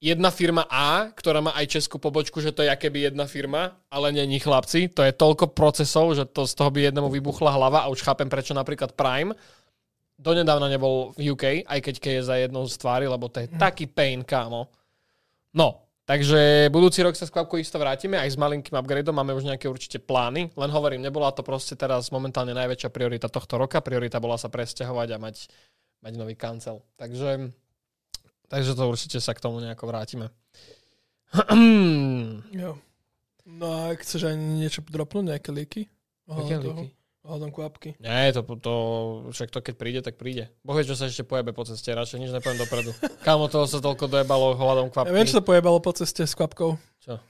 jedna firma A, ktorá má aj českú pobočku, že to je keby jedna firma, ale není chlapci. To je toľko procesov, že to z toho by jednému vybuchla hlava a už chápem, prečo napríklad Prime donedávna nebol v UK, aj keď je za jednou z tvári, lebo to je taký pain, kámo. No, takže budúci rok sa s kvapkou isto vrátime, aj s malinkým upgradeom máme už nejaké určite plány, len hovorím, nebola to proste teraz momentálne najväčšia priorita tohto roka, priorita bola sa presťahovať a mať, mať nový kancel. Takže Takže to určite sa k tomu nejako vrátime. Jo. No a ak chceš aj niečo dropnúť, nejaké líky? Aké líky? Ohľadom kvapky. Nie, to, to, však to keď príde, tak príde. Boh vie, čo sa ešte pojebe po ceste, radšej nič nepoviem dopredu. Kámo, toho sa toľko dojebalo hľadom kvapky. Ja viem, čo sa pojebalo po ceste s kvapkou. Čo?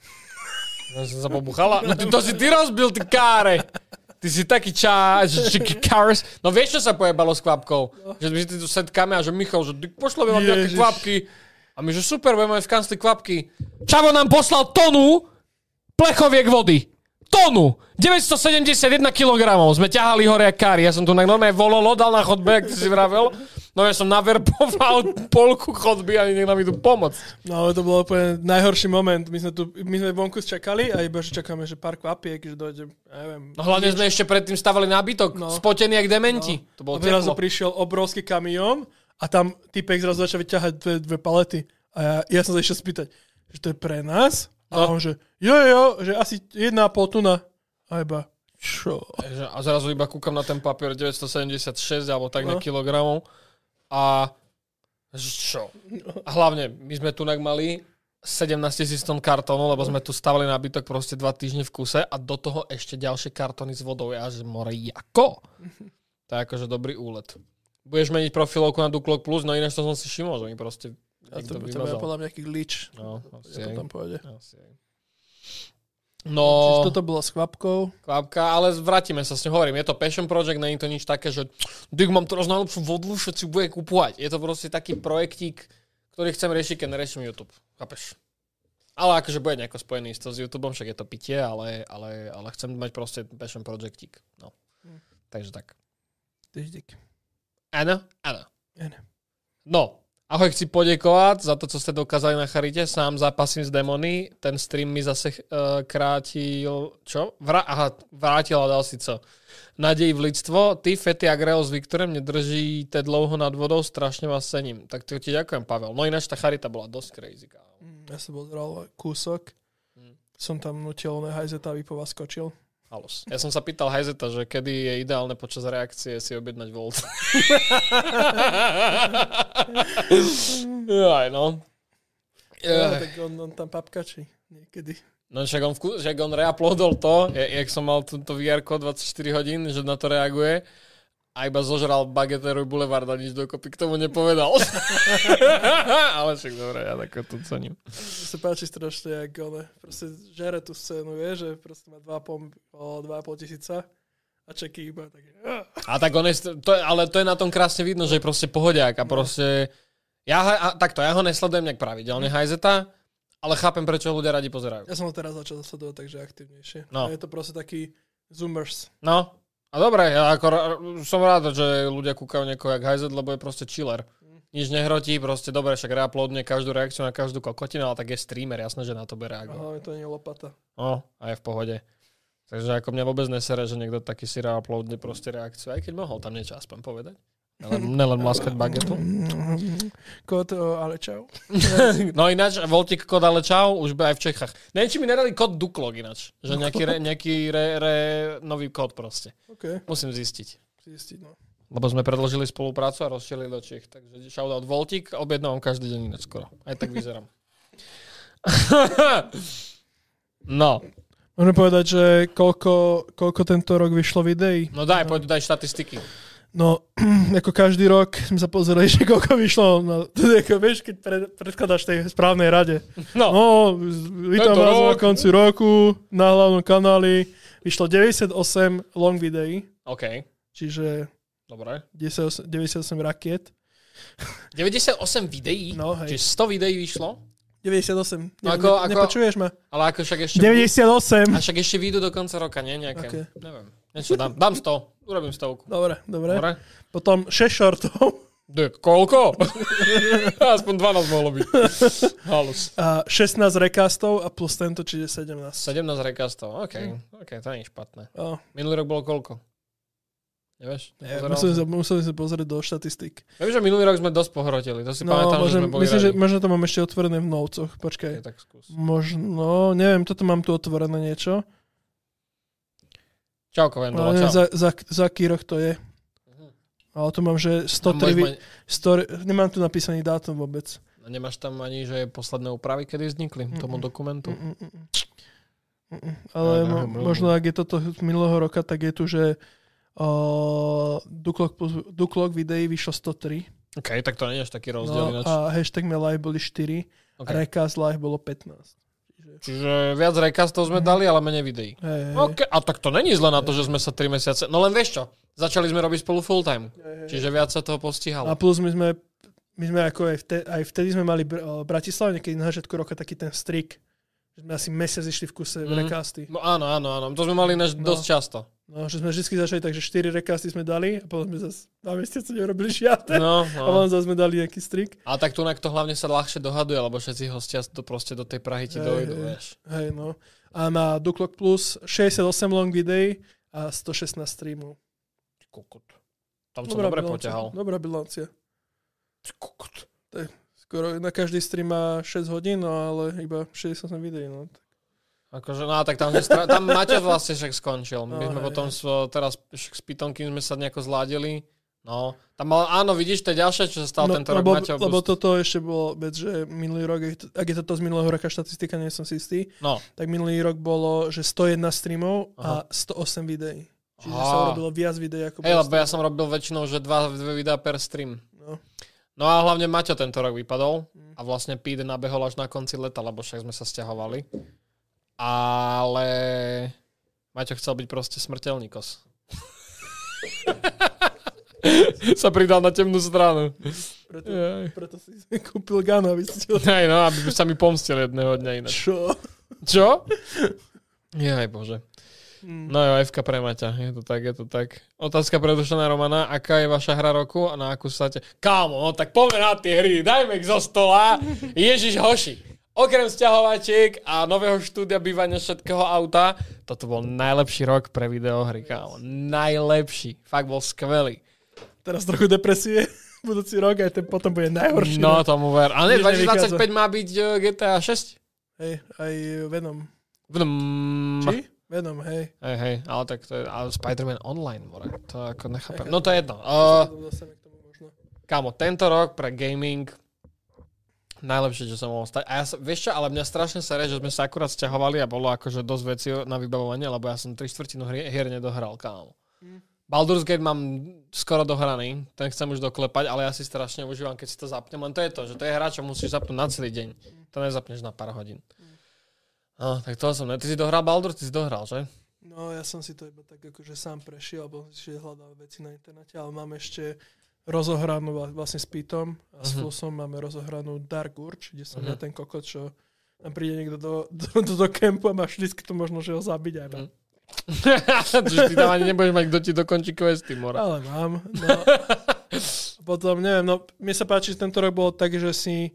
Ja som sa pobuchala? No ty, to si ty rozbil, ty káre! Ty si taký čá, že, že cars. No vieš, čo sa pojebalo s kvapkou? Že my si tu setkáme a že Michal, že pošlo vám nejaké kvapky. A my, že super, budeme v kancli kvapky. Čavo nám poslal tonu plechoviek vody. Tonu! 971 kg sme ťahali hore jak kári. Ja som tu na normálne vololo dal na chodbe, ty si vravel. No ja som naverboval polku chodby a niekto nám idú pomôcť. No ale to bol úplne najhorší moment. My sme tu, my sme vonku čakali a iba, že čakáme, že pár kvapiek, že dojde, neviem. No hlavne sme ešte predtým stavali nábytok, No. spotení jak dementi. To bolo a teplo. prišiel obrovský kamión a tam typek zrazu začal vyťahať dve, dve palety. A ja, ja som sa išiel spýtať, že to je pre nás? A No. on že, jo, jo, že asi jedna a pol tuna. A iba, čo? A zrazu iba kúkam na ten papier 976 alebo tak No. na kilogramov. A čo? Hlavne, my sme tu mali 17 tisíc tón kartónov, lebo sme tu stavali nábytok proste dva týždne v kuse a do toho ešte ďalšie kartóny s vodou. Ja, že more, ako? To je akože dobrý úlet. Budeš meniť profilovku na Duklok Plus, no ináč to som si všimol, že mi proste A to, niekto to podľa mňa nejaký glitch. No, asi Ja to tam pôjde. Asi aj. Čiže No, toto bolo s kvapkou. kvapka, ale vrátime sa s ňou. Hovorím, je to passion project, není to nič také, že dyk, mám teraz najlepšiu vodu, všetci bude kúpovať. Je to proste taký projektík, ktorý chcem riešiť, keď neriešim YouTube. Chápeš? Ale akože bude nejako spojený s to s YouTubeom, však je to pitie, ale, ale, ale chcem mať proste passion projektík. No. Takže tak. Tyždik. Áno? Áno. Áno. No, ahoj, chci poděkovat za to, co jste dokázali na Charitě. Sám zápasím s demony. Ten stream mi zase uh, krátil... Čo? Vra- aha, vrátil a dal si co. Naději v lidstvo. Ty, Fety a Greo s Viktorem nedržíte dlouho nad vodou, strašně vás cením. Tak to ti ďakujem, Pavel. No ináč tá Charita bola dosť crazy. kámo. Ja som bol zral kúsok. Mm. Som tam nutil aby po vás skočil. Halus. Ja som sa pýtal Hajzeta, že kedy je ideálne počas reakcie si objednať Volt. Aj no. Jaj. tak on, on tam papkačí niekedy. No však on, však on reuploadol to, jak som mal túto VR 24 hodín, že na to reaguje a iba zožral Bageteru Boulevard a nič dokopy k tomu nepovedal. Ale však dobre, ja tak to cením. Mne sa páči strašne, jak on proste žere tú scénu, vie, že proste má 2,5 o 2,5 tisíca a čeky iba tak. A tak on je, to, ale to je na tom krásne vidno, že je proste pohodiak a proste... Ja, a, takto, ja ho nesledujem nejak pravidelne, Hajzeta, ale chápem, prečo ho ľudia radi pozerajú. Ja som ho teraz začal sledovať, takže aktívnejšie. No. A je to proste taký zoomers. No, a dobre, ja ako, som rád, že ľudia kúkajú niekoho jak Hajzet, lebo je proste chiller. Nič nehrotí, proste dobre, však reuploadne každú reakciu na každú kokotinu, ale tak je streamer, jasné, že na to bude reagovať. hlavne to nie je lopata. No, a je v pohode. Takže ako mňa vôbec nesere, že niekto taký si reuploadne proste reakciu, aj keď mohol tam niečo aspoň povedať. Nelen, nelen mlaskať bagetu. Kód, ale čau. No ináč, Voltik kód ale čau, už by aj v Čechách. Neviem, či mi nedali kód Duklog ináč. Že nejaký, re, nejaký re, re, nový kód proste. OK, Musím zistiť. zistiť, no. Lebo sme predložili spoluprácu a rozšírili do Čech. Takže shoutout Voltik, objednávam každý deň ináč skoro. Aj tak vyzerám. no. Môžem povedať, že koľko, koľko tento rok vyšlo videí? No daj, poď daj štatistiky. No, ako každý rok sme sa pozreli, že koľko vyšlo. No, ako, vieš, keď pred, predkladáš tej správnej rade. No, No, vítam vás na konci roku na hlavnom kanáli. Vyšlo 98 long videí, OK, čiže dobre. 98, 98 rakiet. 98 videí? No, hej. Čiže 100 videí vyšlo? 98. No ako- ne, ako- Nepočuješ ma? Ale ako však ešte... 98. A však ešte výjdu do konca roka, nie? Nejaké. Okay. Neviem. Niečo dám. Dám 100. Urobím stovku. Dobre, dobre. Dobre? Potom 6 shortov De, koľko? Aspoň 12 mohlo byť. Halus. a 16 recastov a plus tento, čiže 17. 17 rekastov. OK, Hm. OK, to nie je špatné. Oh, Minulý rok bolo koľko? Nevieš? Pozeral museli, sa, museli sa pozrieť do štatistík. Viem, že minulý rok sme dosť pohrotili. To si No, pamätám, že môžem, sme boli myslím, že radi. možno to mám ešte otvorené v novcoch. Počkaj. Ok, tak skús. Možno, neviem, toto mám tu otvorené niečo. Čauko, viem, čau. za, za, za aký rok to je. Mhm. Ale tu mám, že Tam 103... môžeš Vi- mať- 100, nemám tu napísaný dátum vôbec. A Nemáš tam ani, že posledné úpravy, kedy vznikli tomu Mm-mm. dokumentu? Mm, mm, mm, mm. Mm, mm. Ale No, mo- no, no. možno, ak je toto z minulého roka, tak je tu, že uh, Duklok, Duklok videí vyšlo 103. OK, tak to nie je až taký rozdiel No, ináč. a hashtag me live boli 4 OK. a recast live bolo 15. Čiže, viac rekastov sme dali, ale menej videí. hej, hej, OK, a tak to není zle na to, že sme sa 3 mesiace... No len vieš čo, začali sme robiť spolu full time. hej. Čiže viac sa toho A postihalo. plus my sme, my sme ako aj, vtedy, aj vtedy sme mali o, Bratislave niekedy na začiatku roka taký ten strik, že sme asi mesiac išli v kuse mm. recasty. No áno, áno, áno. To sme mali než No. dosť často. No, že sme vždy začali tak, že 4 recasty sme dali a potom sme zase na mesiace nerobili žiadne. No, A no. len zase sme dali nejaký strik. A tak tu to hlavne sa ľahšie dohaduje, lebo všetci hostia to proste do tej Prahy ti Hej, dojdu, hej. vieš. Hej, no. A má Duklok Plus 68 long videí a 116 streamov. Kokot. Tam som dobre bilancia. poťahal. Dobrá bilancia. Kokot. Skoro na každý stream má 6 hodín, no ale iba 68 videí. No. Akože, no a tak tam, stra... tam Maťo vlastne však skončil. My No, sme hej, potom hej. s, teraz však s Pitonkým sme sa nejako zladili. No, tam mal, áno, vidíš, to je ďalšie, čo sa stalo No, tento rok lebo, Maťo. lebo Boost. toto ešte bolo vec, že minulý rok, ak je toto z minulého roka štatistika, nie som si istý, No, tak minulý rok bolo, že 101 streamov Aha. a 108 videí. Čiže Aha. sa urobilo viac videí ako hej, lebo ja som robil väčšinou, že dva, dve videá per stream. No. No a hlavne Maťo tento rok vypadol Mm. a vlastne Pete nabehol až na konci leta, lebo však sme sa stiahovali. Ale Maťo chcel byť proste smrteľný kos. sa pridal na temnú stranu. Preto, Jaj. preto si kúpil Gana, aby si Hej, no, aby sa mi pomstil jedného dňa ináč. Čo? Čo? Jaj, bože. Mm. No jo, FK pre Maťa, je to tak, je to tak. Otázka predušená Romana, aká je vaša hra roku a na akú sa te... Kámo, no tak poďme na tie hry, dajme ich zo stola. Ježiš hoši. Okrem sťahovačiek a nového štúdia bývania všetkého auta, toto bol najlepší rok pre videohry, kámo. Najlepší. Fakt bol skvelý. Teraz trochu depresie. Budúci rok aj ten potom bude najhorší. No, rok. tomu ver. Ale nie, Nič 2025 nevychádza. má byť eh, GTA 6? Hej, aj Venom. Vdm. Či? Venom, hej. Hej, hej, ale tak to je, ale Spider-Man online, more. To ako nechápem. No to je jedno. Uh, kámo, tento rok pre gaming najlepšie, čo sa mohlo stať. A ja sa, vieš čo, ale mňa strašne sere, že sme sa akurát sťahovali a bolo akože dosť vecí na vybavovanie, lebo ja som tri štvrtinu hier, hier nedohral, kámo. Mm. Baldur's Gate mám skoro dohraný, ten chcem už doklepať, ale ja si strašne užívam, keď si to zapnem. Len to je to, že to je hra, čo musíš zapnúť na celý deň. To nezapneš na pár hodín. No, tak to som ne. Ty si dohral Baldur, ty si dohral, že? No ja som si to iba tak akože sám prešiel, alebo si hľadal veci na internete, ale mám ešte rozohranú vla- vlastne s Pitom a s Mhm. Flusom máme rozohranú Dark Urge, kde som Mhm. ja ten kokot, čo tam príde niekto do, do, do, do kempu a máš vždycky to možno, že ho zabiť aj Mhm. Čiže ty tam ani nebudeš mať, kto ti dokončí questy, mora. Ale mám. No. Potom, neviem, no, mne sa páči, že tento rok bolo tak, že si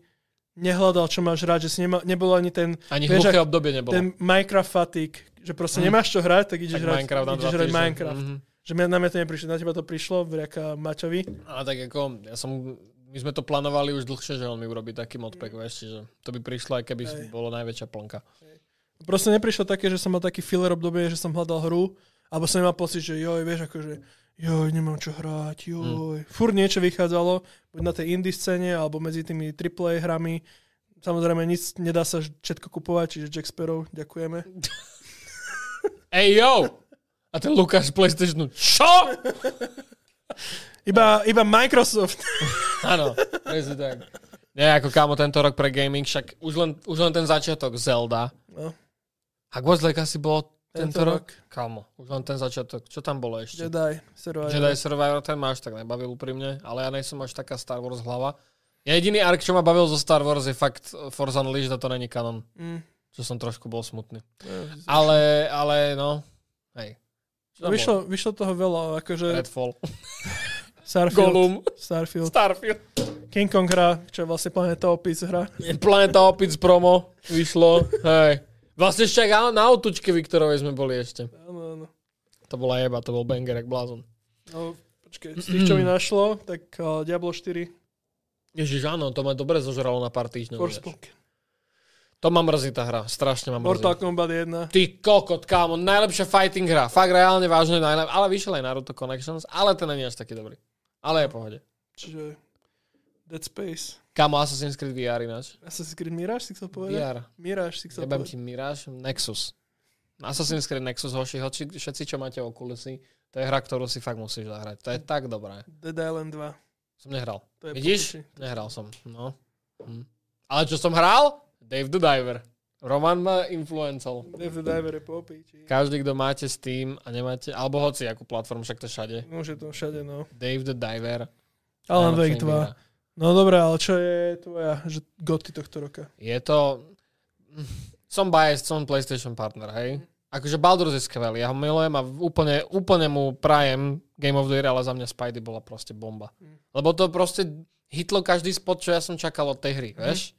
nehľadal, čo máš rád, že si nema, nebolo ani ten, Ani Vieš, hluché obdobie nebolo. ten Minecraft fatigue, že proste Mm. nemáš čo hrať, tak ideš Tak hrať, Minecraft ideš hrať. Minecraft. Mhm. Že mňa, na mňa to neprišlo, na teba to prišlo, vďaka Maťovi. Ale tak ako, ja som, my sme to plánovali už dlhšie, že on mi urobí taký modpack, vieš, čiže to by prišlo, aj keby Hej. bolo najväčšia plnka. Proste neprišlo také, že som mal taký filler obdobie, že som hľadal hru, alebo som nemal pocit, že joj, vieš, akože joj, nemám čo hrať, joj. Mm. Furt niečo vychádzalo, buď na tej indie scéne, alebo medzi tými AAA hrami. Samozrejme, nic nedá sa všetko kupovať, čiže Jack Sparrow, ďakujeme. Ej, yo! A ten Lukáš PlayStation, čo? Iba, iba Microsoft. Áno, presne tak. Nie, ako kámo, tento rok pre gaming, však už len, už len ten začiatok Zelda. No. Hogwarts Legacy bolo tento, Tento rok? rok. Kámo, už len ten začiatok. Čo tam bolo ešte? Jedi. Survivor. Jedi Survivor, ten ma až tak nebavil úprimne, ale ja nejsem až taká Star Wars hlava. Jediný ark, čo ma bavil zo Star Wars je fakt Force Unleashed a to není kanon. Mm. Čo som trošku bol smutný. No, Ale, ale no, hej. Vyšlo, bolo? vyšlo toho veľa, akože Redfall. Starfield, Gollum. Starfield, Starfield. King Kong hra, čo je vlastne Planeta Opic hra. Planeta Opic promo vyšlo. Hej. Vlastne ešte aj na autučke Viktorovej sme boli ešte. Áno, áno. To bola jeba, to bol banger, jak blázon. No, počkej, z tých, čo mi našlo, tak uh, Diablo 4, Ježiš, áno, to ma dobre zožralo na pár týždňov. Forspoken, To ma mrzí tá hra, strašne ma mrzí. Mortal Kombat 1. Ty kokot, kámo, najlepšia fighting hra. Fakt reálne vážne najlepšia. Ale vyšiel aj Naruto Connections, ale ten není až taký dobrý. Ale je pohode. Čiže Dead Space. Kámo, Assassin's Creed VR ináč. Assassin's Creed Mirage si chcel povedať? VR. Mirage si chcel Jebem povedať. ti Mirage, Nexus. Assassin's Creed Nexus, hoši, hoči, všetci, čo máte Oculusy, to je hra, ktorú si fakt musíš zahrať. To je tak dobré. Dead Island 2. Som nehral. To je Vidíš? pokuši. Nehral som. No. Hm. Ale čo som hral? Dave the Diver. Roman ma influencal. Dead the Diver je po piči. Každý, kto máte Steam a nemáte, alebo hoci akú platformu, však to všade. Môže to všade, no. Dave the Diver. Alan Wake indie hra. 2. No dobré, ale čo je tvoja že goty tohto roka? Je to... Som biased, som PlayStation partner, hej? Akože Baldur's je skvelý, ja ho milujem a úplne, úplne mu prajem Game of the Year, ale za mňa Spidey bola proste bomba. Lebo to proste hitlo každý spot, čo ja som čakal od tej hry, vieš?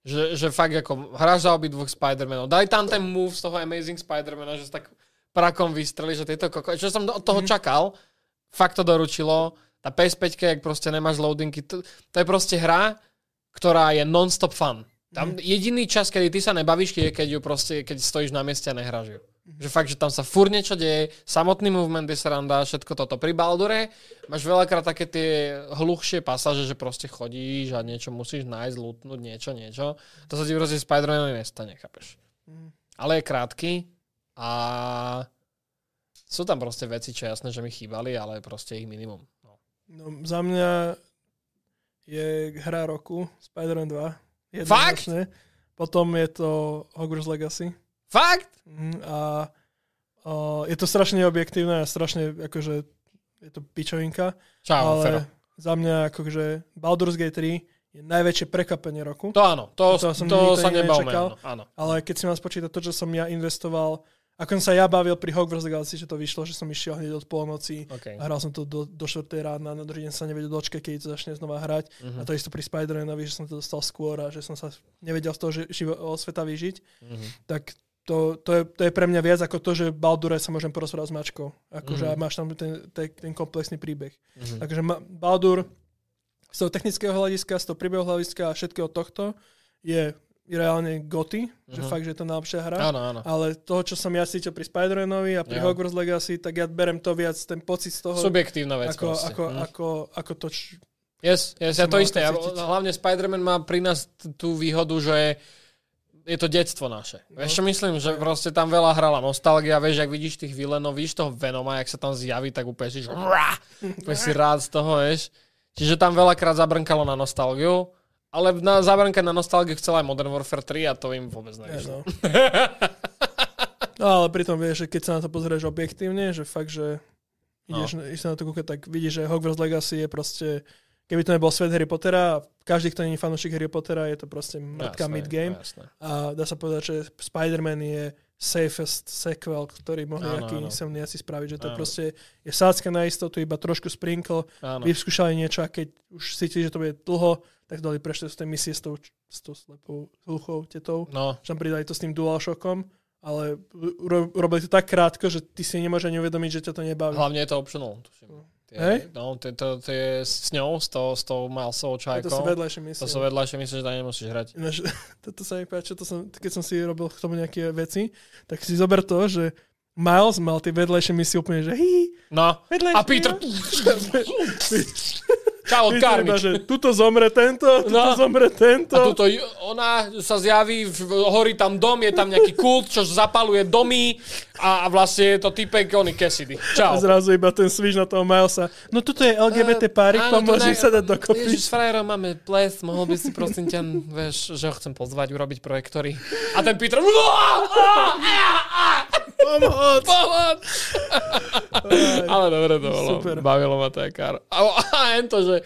Že, že fakt ako hráš za obidvoch Spider-Manov. Daj tam ten move z toho Amazing Spider-Mana, že sa tak prakom vystreli, že tieto koko... Čo som od toho čakal, fakt to doručilo. Tá PS5, jak proste nemáš loadingy, to, to je proste hra, ktorá je non-stop fun. Tam jediný čas, kedy ty sa nebavíš, je keď ju proste, keď stojíš na mieste a nehráš ju. Že fakt, že tam sa fur niečo deje, samotný movement je sranda, všetko toto. Pri Baldure máš veľakrát také tie hluchšie pasáže, že proste chodíš a niečo musíš nájsť, lutnúť, niečo, niečo. To sa ti proste Spider-Manovi nestane, chápeš? Ale je krátky a sú tam proste veci, čo jasné, že mi chýbali, ale proste ich minimum. No. No, za mňa je hra roku Spider-Man 2. Fakt? Potom je to Hogwarts Legacy. Fakt? Mhm, A o, je to strašne objektívne a strašne akože je to pičovinka. Čau, ale Fero. za mňa akože Baldur's Gate 3 je najväčšie prekvapenie roku. To áno, to, To som to sa nebavme. Áno, áno. Ale keď si mám spočítať to, čo som ja investoval, ako som sa ja bavil pri Hogwarts Legacy, že to vyšlo, že som išiel hneď od polnoci Okay. a hral som to do, do 4. rána, na druhý deň sa nevedel dočkať, keď to začne znova hrať. Mhm. A to isto pri Spider-Manovi, že som to dostal skôr a že som sa nevedel z toho že, živo, sveta vyžiť. Mhm. Tak to, to, je, to je pre mňa viac ako to, že Baldure sa môžem porozprávať s mačkou. Akože Mhm. mm-hmm. máš tam ten, ten, ten komplexný príbeh. Mhm. Takže ma, Baldur z toho technického hľadiska, z toho príbehu hľadiska a všetkého tohto je reálne goty, že Mhm. fakt, že je to najlepšia hra. Áno, áno. Ale toho, čo som ja cítil pri Spider-Manovi a pri Jo. Hogwarts Legacy, tak ja berem to viac, ten pocit z toho, Subjektívna vec ako, proste. ako, Mhm. ako, ako to, č- Yes, yes, ja to isté. Ja, hlavne Spider-Man má pri nás tú výhodu, že je to detstvo naše. No. Vieš čo myslím? Že proste tam veľa hrala nostalgia, vieš, ak vidíš tých vilenov, vidíš toho Venoma, jak sa tam zjaví, tak úplne si, si rád z toho, vieš. Čiže tam veľakrát zabrnkalo na nostalgiu, ale na zabrnkať na nostalgiu chcel aj Modern Warfare 3 a to im vôbec ne, nevyšlo. no. ale pritom vieš, že keď sa na to pozrieš objektívne, že fakt, že ideš, no. ideš na to kúkať, tak vidíš, že Hogwarts Legacy je proste, keby to nebol svet Harry Pottera, každý, kto nie je fanúšik Harry Pottera, je to proste Jasné, mid-game. jasné. A dá sa povedať, že Spider-Man je safest sequel, ktorý mohli Áno, aký áno. semniaci spraviť, že to Áno. proste je sádzka na istotu, iba trošku sprinkle, Áno. vyskúšali niečo a keď už cítili, že to bude dlho, tak dali prešli z tej misie s tou, s tou slepou hluchou tetou, No, že tam pridali to s tým DualShockom, ale ro- robili to tak krátko, že ty si nemôže ani uvedomiť, že ťa to nebaví. hlavne je to optional. tuším. Tie- Hej? No, to, to, je s ňou, s tou, s tou Milesovou A to sú čajkou. vedľajšie misie. To sú vedľajšie, myslíš, že tam nemusíš hrať. Ináč, toto sa mi páči, to som, keď som si robil k tomu nejaké veci, tak si zober to, že Miles mal tie vedľajšie misie úplne, že hí, No, vedľajšie. a Peter... Čau, Karmič. že tuto zomre tento, tuto No. zomre tento. A tuto ona sa zjaví, horí tam dom, je tam nejaký kult, čo zapaluje domy a, a vlastne je to typek Ony Cassidy. A Čau. zrazu iba ten svíž na toho Milesa. No tuto je LGBT párik, Áno, to pomôžem sa dať dokopy. Ježiš, frajerom máme ples, mohol by si prosím ťa, vieš, že ho chcem pozvať, urobiť projektory. A ten Peter... Pomoc! Pomoc! Ale dobre to bolo. Super. Bavilo ma to kar. A, a to, že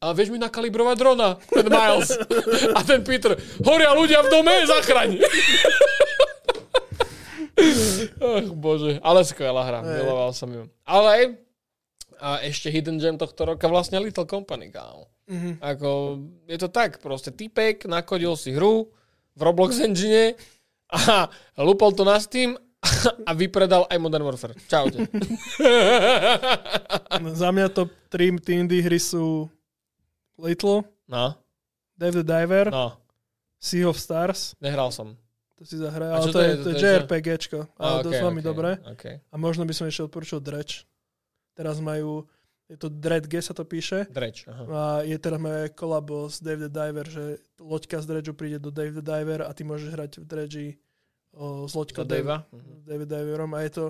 a vieš mi nakalibrovať drona, ten Miles. A ten Peter, horia ľudia v dome, zachraň. Ach, bože, ale skvelá hra, Hej. miloval som ju. Ale a ešte Hidden Gem tohto roka vlastne Little Company, kámo. Mhm. Ako, je to tak, proste typek nakodil si hru v Roblox engine a lupol to na Steam a vypredal aj Modern Warfare. Čaute. Za mňa top 3 indie hry sú Little, No, Dave the Diver, no, Sea of Stars. nehral som. To si zahra, A ale to, to je, je? to To je je? JRPGčko, ale A, dosť okej, veľmi okej, dobré. okej. A možno by som ešte odporučil Dredge. Teraz majú, je to Dread G sa to píše. Dreč, aha. A je teraz aj kolabo s Dave the Diver, že loďka z Dredgeu príde do Dave the Diver a ty môžeš hrať v Dredži o, loďkou Do Davea? Dave, Dave Diverom a je to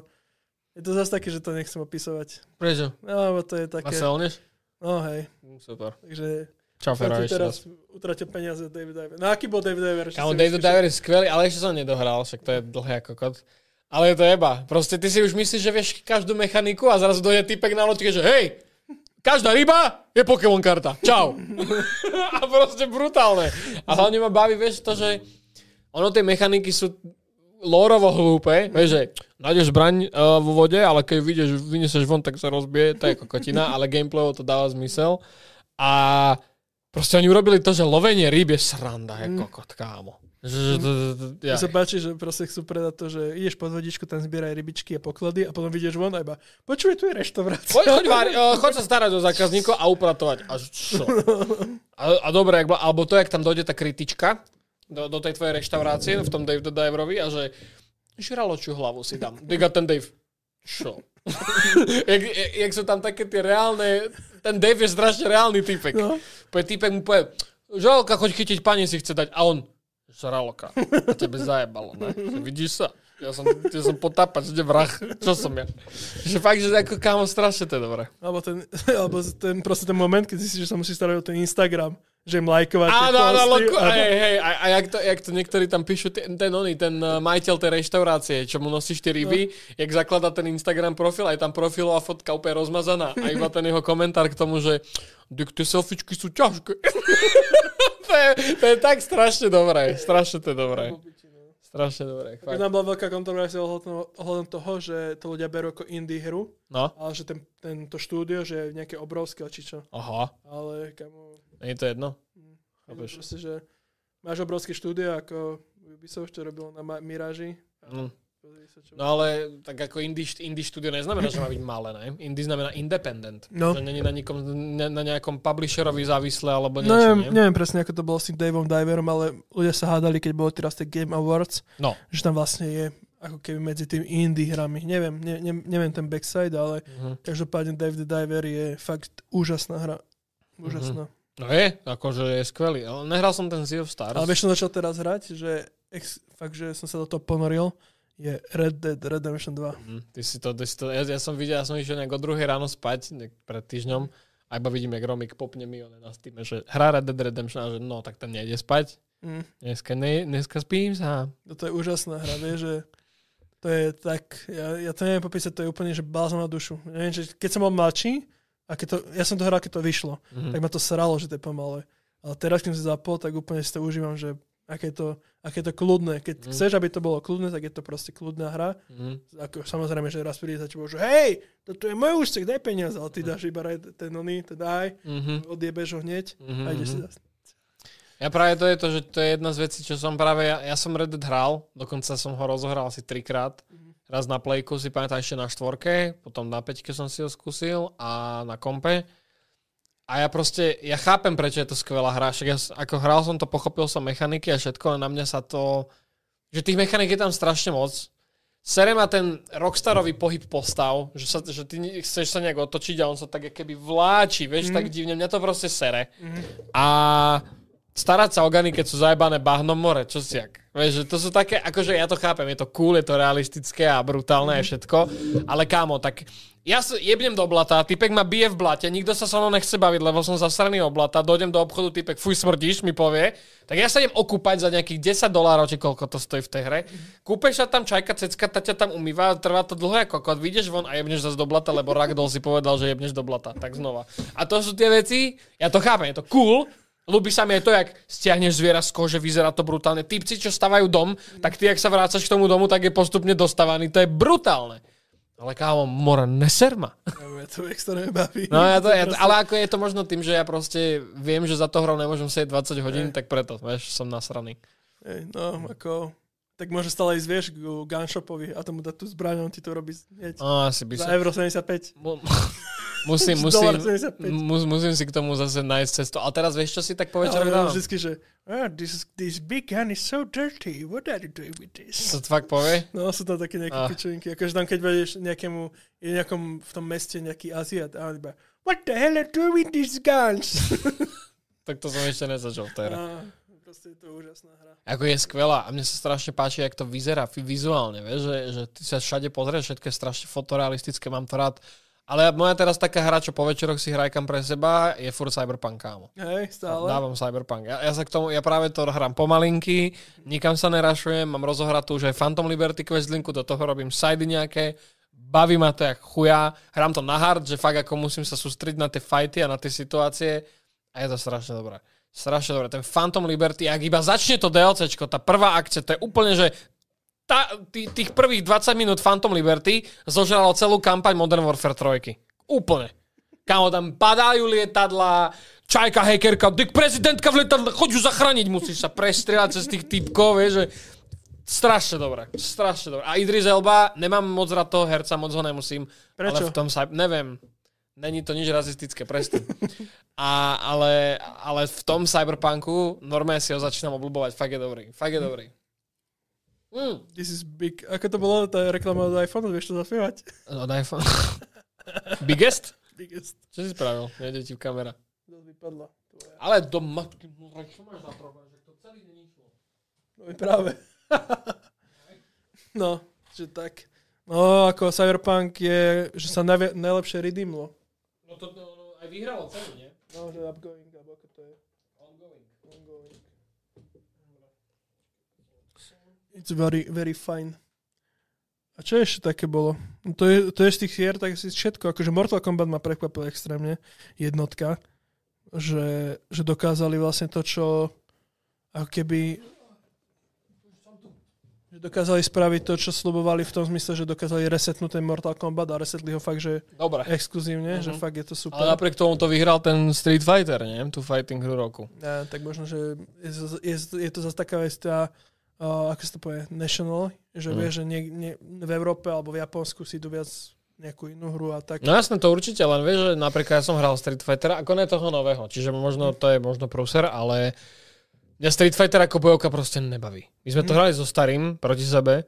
je to zase také, že to nechcem opisovať. Prečo? No, lebo to je A také... selneš? No hej, Mm, Super. takže ti ešte teraz raz. utratil peniaze David Diver. No aký bol David Diver? Kámo, David Diver je skvelý, ale ešte som nedohral, však to je dlhé ako kot. Ale je to jeba. Proste ty si už myslíš, že vieš každú mechaniku a zrazu dojde typek na loďke, že hej, každá ryba je Pokémon karta. Čau. a proste brutálne. A hlavne ma baví, vieš, to, že ono tie mechaniky sú lórovo hlúpe, vieš, že nájdeš zbraň uh, vo vode, ale keď vidieš, vyniesieš von, tak sa rozbije, to je kokotina, ale gameplayovo to dáva zmysel. A proste oni urobili to, že lovenie rýb je sranda, je kokot, kámo. Ja. sa páči, že proste chcú predať to, že ideš pod vodičku, tam zbieraj rybičky a poklady a potom vidieš von a iba počuj, tu je reštaurácia. Poď, choď, vari, uh, choď sa starať o zákazníkov a upratovať. A čo? A, a dobre, alebo to, jak tam dojde tá kritička do, do tej tvojej reštaurácie v tom Dave the Diverovi a že žraločiu hlavu si dám. Diga ten Dave. Čo? jak, jak, sú tam také tie reálne... Ten Dave je strašne reálny typek. No. Povie typek mu povie, žraloka, choď chytiť, pani si chce dať. A on, žraloka. A tebe zajebalo, ne? Vidíš sa? Ja som, ja som potápač, kde vrah. Čo som ja? Že fakt, že ako kámo, strašne to je dobré. Alebo ten, alebo ten, proste ten moment, keď zistíš, že sa musí starať o ten Instagram, že im lajkovať tie Áno, áno, posty loku, a- hej, hej, a, a jak, to, jak to niektorí tam píšu, ten, ten oný, ten uh, majiteľ tej reštaurácie, čo mu nosíš tie ryby, no. jak zaklada ten Instagram profil, aj tam profilová fotka úplne rozmazaná a iba ten jeho komentár k tomu, že tie selfiečky sú ťažké. to, je, to je tak strašne dobré, strašne to je dobré. Strašne dobré, Keď fakt. nám bola veľká kontroverzia ohľadom toho, že to ľudia berú ako indie hru, No, ale že ten, tento štúdio, že je nejaké obrovské či čo. aha, Ale kamo, nie je to jedno? je Chápeš? proste, že máš obrovské štúdio ako Ubisoft, čo robilo na Mirage. Mm. No ale tak ako indie, indie studio neznamená, že má byť malé, ne? Indie znamená independent. No. Že není na, nikom, ne, na nejakom publisherovi závislé alebo niečo, neviem, nie? neviem presne, ako to bolo s tým Daveom Diverom, ale ľudia sa hádali, keď bolo teraz tie Game Awards, No. že tam vlastne je ako keby medzi tým indie hrami. Neviem, ne, ne, neviem ten backside, ale Mhm. každopádne Dave the Diver je fakt úžasná hra. Úžasná. No je, akože je skvelý. Ale nehral som ten Sea of Stars. Ale vieš, som začal teraz hrať, že ex, fakt, že som sa do toho ponoril, je Red Dead Redemption 2. Mhm, Ty si to, ty si to ja, ja, som videl, ja som išiel nejak o druhej ráno spať pred týždňom a iba vidím, jak Romik popne mi one na Steam, že hrá Red Dead Redemption a že no, tak ten nejde spať. Mm. Dneska, ne, dneska spím sám. Toto je úžasná hra, vieš, že to je tak, ja, ja to neviem popísať, to je úplne, že bázom na dušu. Neviem, že keď som bol mladší, a keď to, ja som to hral, keď to vyšlo, Mhm. tak ma to sralo, že to je pomalé. Ale teraz, keď som si zapol, tak úplne si to užívam, že aké to, aké to kľudné. Keď Mm. chceš, aby to bolo kľudné, tak je to proste kľudná hra. Mhm. Ako, samozrejme, že raz príde za tebou, že hej, toto je môj úsek, daj peniaze, ale ty dáš iba ten oný, ten daj, Mhm. odjebeš ho hneď Mhm, a ideš si mhm. zase. Ja práve to je to, že to je jedna z vecí, čo som práve, ja, ja som Red Dead hral, dokonca som ho rozohral asi trikrát. Raz na plejku si pamätám ešte na štvorke, potom na peťke som si ho skúsil a na kompe. A ja proste, ja chápem, prečo je to skvelá hra. Však ja, ako hral som to, pochopil som mechaniky a všetko, ale na mňa sa to... Že tých mechanik je tam strašne moc. Sere ma ten rockstarový pohyb postav, že, sa, že ty chceš sa nejak otočiť a on sa tak keby vláči, vieš, mm. tak divne, mňa to proste sere. Mm. A starať sa o gany, keď sú zajebané bahnom more, čo si ak. Vieš, to sú také, akože ja to chápem, je to cool, je to realistické a brutálne a všetko, ale kámo, tak ja sa jebnem do blata, typek ma bije v blate, nikto sa so mnou nechce baviť, lebo som zasraný o blata, dojdem do obchodu, typek, fuj smrdíš, mi povie, tak ja sa idem okúpať za nejakých 10 dolárov, či koľko to stojí v tej hre. Kúpeš sa tam čajka, cecka, ta ťa tam umýva, trvá to dlho ako kokot, vyjdeš von a jebneš zase do blata, lebo Ragdoll si povedal, že jebneš do blata, tak znova. A to sú tie veci, ja to chápem, je to cool, Ľubí sa mi aj to, jak stiahneš zviera z kože, vyzerá to brutálne. Typci, čo stavajú dom, tak ty, ak sa vrácaš k tomu domu, tak je postupne dostávaný. To je brutálne. Ale kámo, mora, neser ma. Ja to extrémne baví. No, ja to, ja, ale ako je to možno tým, že ja proste viem, že za to hrou nemôžem sedieť 20 hodín, tak preto, vieš, som nasraný. Ej, no, ako... Tak môže stále ísť, vieš, k gunshopovi a tomu dať tú zbraň, on ti to robí hneď. No, asi by Za som... euro 75. Mu- musím, musím, mus, musím si k tomu zase nájsť cestu. Ale teraz vieš, čo si tak po večeroch Ale dávam? vždycky, že oh, this, this big gun is so dirty. What are you doing with this? To fakt povie? No, sú tam také nejaké Ah. pičovinky. Akože tam, keď vedieš nejakému, je nejakom v tom meste nejaký Aziat a on iba What the hell are you doing with these guns? Tak to som ešte nezačal v tej hre. a proste je to úžasná hra. Ako je skvelá a mne sa strašne páči, jak to vyzerá vizuálne, vieš, že, že ty sa všade pozrieš, všetko je strašne fotorealistické, mám to rád. Ale moja teraz taká hra, čo po večeroch si hrajkam pre seba, je furt Cyberpunk, kámo. Hej, stále. Dávam Cyberpunk. Ja, ja sa k tomu, ja práve to hrám pomalinky, nikam sa nerašujem, mám rozohratú už aj Phantom Liberty questlinku, do toho robím sidey nejaké, baví ma to jak chuja, hrám to na hard, že fakt ako musím sa sústrediť na tie fighty a na tie situácie a je to strašne dobré. Strašne dobré. Ten Phantom Liberty, ak iba začne to DLCčko, tá prvá akcia, to je úplne, že tá, tých prvých 20 minút Phantom Liberty zožralo celú kampaň Modern Warfare 3. Úplne. Kámo, tam padajú lietadla, čajka, hackerka, dyk prezidentka v lietadle, choď ju zachrániť, musíš sa prestrieľať cez tých typkov, vieš, že strašne dobré, strašne dobré. A Idris Elba, nemám moc rád toho herca, moc ho nemusím. Prečo? Ale v tom sa, neviem, není to nič rasistické, presne. A, ale, ale v tom cyberpunku normálne si ho začínam obľúbovať, fakt je dobrý, fakt je dobrý. Mm. This is big. Ako to bolo, tá reklama od iPhone, vieš to zaspievať? Od iPhone. Biggest? Biggest. Čo si spravil? Nejde ti kamera. To vypadla. Tvoja. Ale do matky, čo máš za problém? Že to celý není šlo. No i práve. no, že tak. No, ako Cyberpunk je, že sa najlepšie redeemlo. To no, no, aj vyhralo celý, nie? No, že upgoing, alebo ako to je. Ongoing. Ongoing. It's very, very fine. A čo ešte také bolo? No To je, to je z tých hier, tak si všetko. Akože Mortal Kombat ma prekvapil extrémne. Jednotka. Že, že dokázali vlastne to, čo ako keby dokázali spraviť to, čo slubovali v tom zmysle, že dokázali resetnúť ten Mortal Kombat a resetli ho fakt, že Dobre. exkluzívne, Mhm. že fakt je to super. Ale napriek tomu to vyhral ten Street Fighter, nie? Tu fighting hru roku. Ja, tak možno, že je, je, je to zase taká vec, tá, uh, ako sa to povie, national, že Mm. vie, že nie, nie, v Európe alebo v Japonsku si idú viac nejakú inú hru a tak. No jasné, to určite, len vieš, že napríklad ja som hral Street Fighter, ako ne toho nového, čiže možno to je možno prúser, ale mňa Street Fighter ako bojovka proste nebaví. My sme to Mm. hrali so starým proti sebe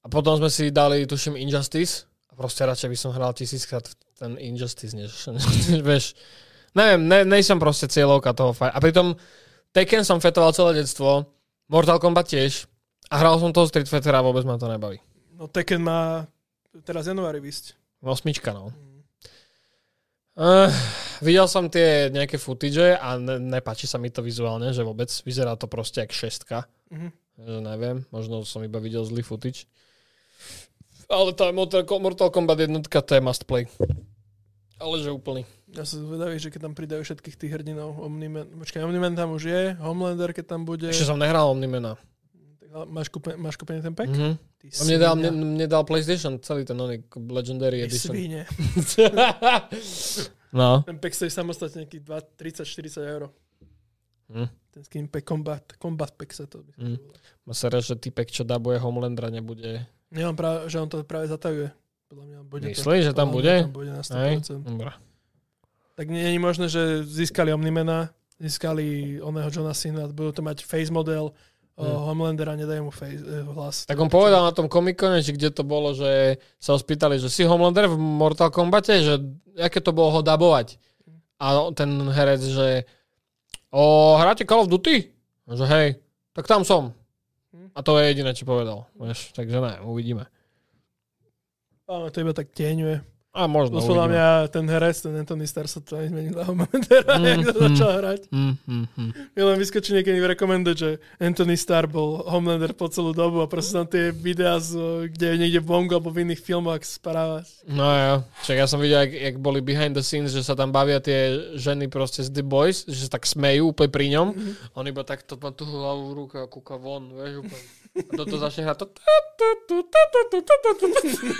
a potom sme si dali, tuším, Injustice a proste radšej by som hral tisíckrát ten Injustice, než, než vieš, neviem, ne, nejsem proste cieľovka toho fight. A pritom Tekken som fetoval celé detstvo, Mortal Kombat tiež a hral som toho Street Fightera a vôbec ma to nebaví. No Tekken má teraz januári vysť. Osmička, no. Uh, videl som tie nejaké footage a ne, nepáči sa mi to vizuálne, že vôbec vyzerá to proste jak šestka. Mhm. Že neviem, možno som iba videl zlý footage. Ale tá Mortal, Mortal Kombat jednotka to je must play. Ale že úplný. Ja som zvedavý, že keď tam pridajú všetkých tých hrdinov, Omniman, počkaj, Omniman tam už je, Homelander, keď tam bude, Ešte som nehral Omnimena. Máš, kúpen, máš kúpený ten pack? Mhm. Ty mne dal, mne, mne dal PlayStation celý ten oný Legendary Ty Edition. no. Ten pack stojí samostatne nejakých 30-40 eur. Hm. Ten skin pack combat, combat pack sa to Hm. mm. Ma sa že typek, čo dabuje Homelandera, nebude... On práve, že on to práve zatajuje. Podľa mňa bude Myslíš, že tam bude? Tam bude na 100%. Hej? Dobre. Tak nie je možné, že získali Omnimena, získali oného Johna Cena, budú to mať face model uh, Homelandera, nedajú mu face, eh, hlas. Tak on povedal na tom komikone, či kde to bolo, že sa ho spýtali, že si Homelander v Mortal Kombate, že aké to bolo ho dabovať. A ten herec, že o, hráte Call of Duty? Že hej, tak tam som. A to je jediné, čo povedal. Vieš, takže ne, uvidíme. Áno, to iba tak tieňuje. A možno No, podľa mňa ten herec, ten Anthony Starr sa to zmenil na Homelandera, Mm, jak to mm. začal hrať. Mm, mm, mm. Mi len vyskočí niekedy v rekomende, že Anthony Starr bol Homelander po celú dobu a proste tam tie videá, z, kde je niekde v Bongo alebo v iných filmoch správa. No jo, však ja som videl, jak, jak boli behind the scenes, že sa tam bavia tie ženy proste z The Boys, že sa tak smejú úplne pri ňom. On iba takto má tú hlavu v ruke a kúka von, vieš, úplne. A toto začne hrať to...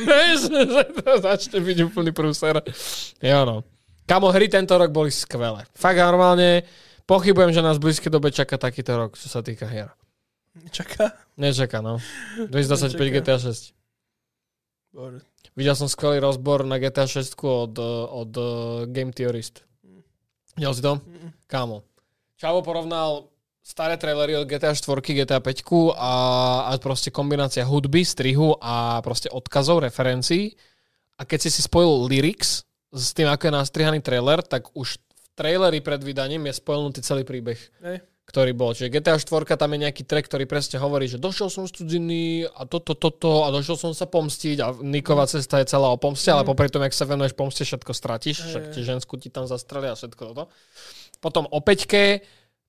Vieš, že to začne byť úplný prúser. Jo no. Kamo, hry tento rok boli skvelé. Fakt normálne, pochybujem, že nás v blízkej dobe čaká takýto rok, čo sa týka hier. Čaká. Nečaká, no. 2025 Nečaká. GTA 6. Bože. Videl som skvelý rozbor na GTA 6 od, od uh, Game Theorist. Videl si to? Kámo. Čavo porovnal staré trailery od GTA 4, GTA 5 a, a proste kombinácia hudby, strihu a proste odkazov, referencií. A keď si si spojil lyrics s tým, ako je nastrihaný trailer, tak už v traileri pred vydaním je spojenutý celý príbeh Hej. ktorý bol. Čiže GTA 4 tam je nejaký track, ktorý presne hovorí, že došiel som z cudziny a toto, toto a došiel som sa pomstiť a Niková cesta je celá o pomste, ale popri tom, jak sa venuješ pomste, všetko stratíš, však ti žensku ti tam zastrelia a všetko toto. Potom o peťke,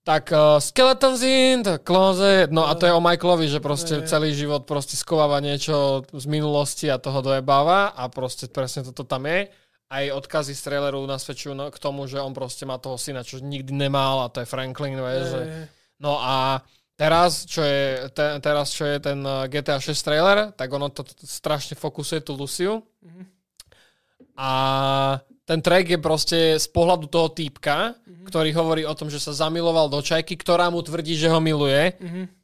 tak uh, Skeletons in the closet, no a to je o Michaelovi, že proste Hej. celý život proste skováva niečo z minulosti a toho dojebáva a proste presne toto tam je. Aj odkazy z traileru nasvedčujú no- k tomu, že on proste má toho syna, čo nikdy nemal a to je Franklin, vieš, že... No a teraz, čo je, te, teraz, čo je ten uh, GTA 6 trailer, tak ono to t- strašne fokusuje tú Luciu. A ten track je proste z pohľadu toho týpka, ktorý hovorí o tom, že sa zamiloval do čajky, ktorá mu tvrdí, že ho miluje,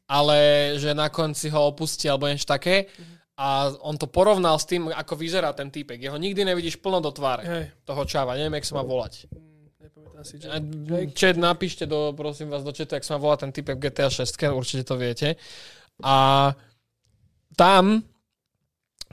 ale že na konci ho opustí alebo niečo také. A on to porovnal s tým, ako vyzerá ten týpek. Jeho nikdy nevidíš plno do tváre Hej. toho čáva. Neviem, jak sa má volať. Nepamätám si, A Jake. Chat, napíšte do, prosím vás, do chatu, jak sa má volá ten typek v GTA 6, určite to viete. A tam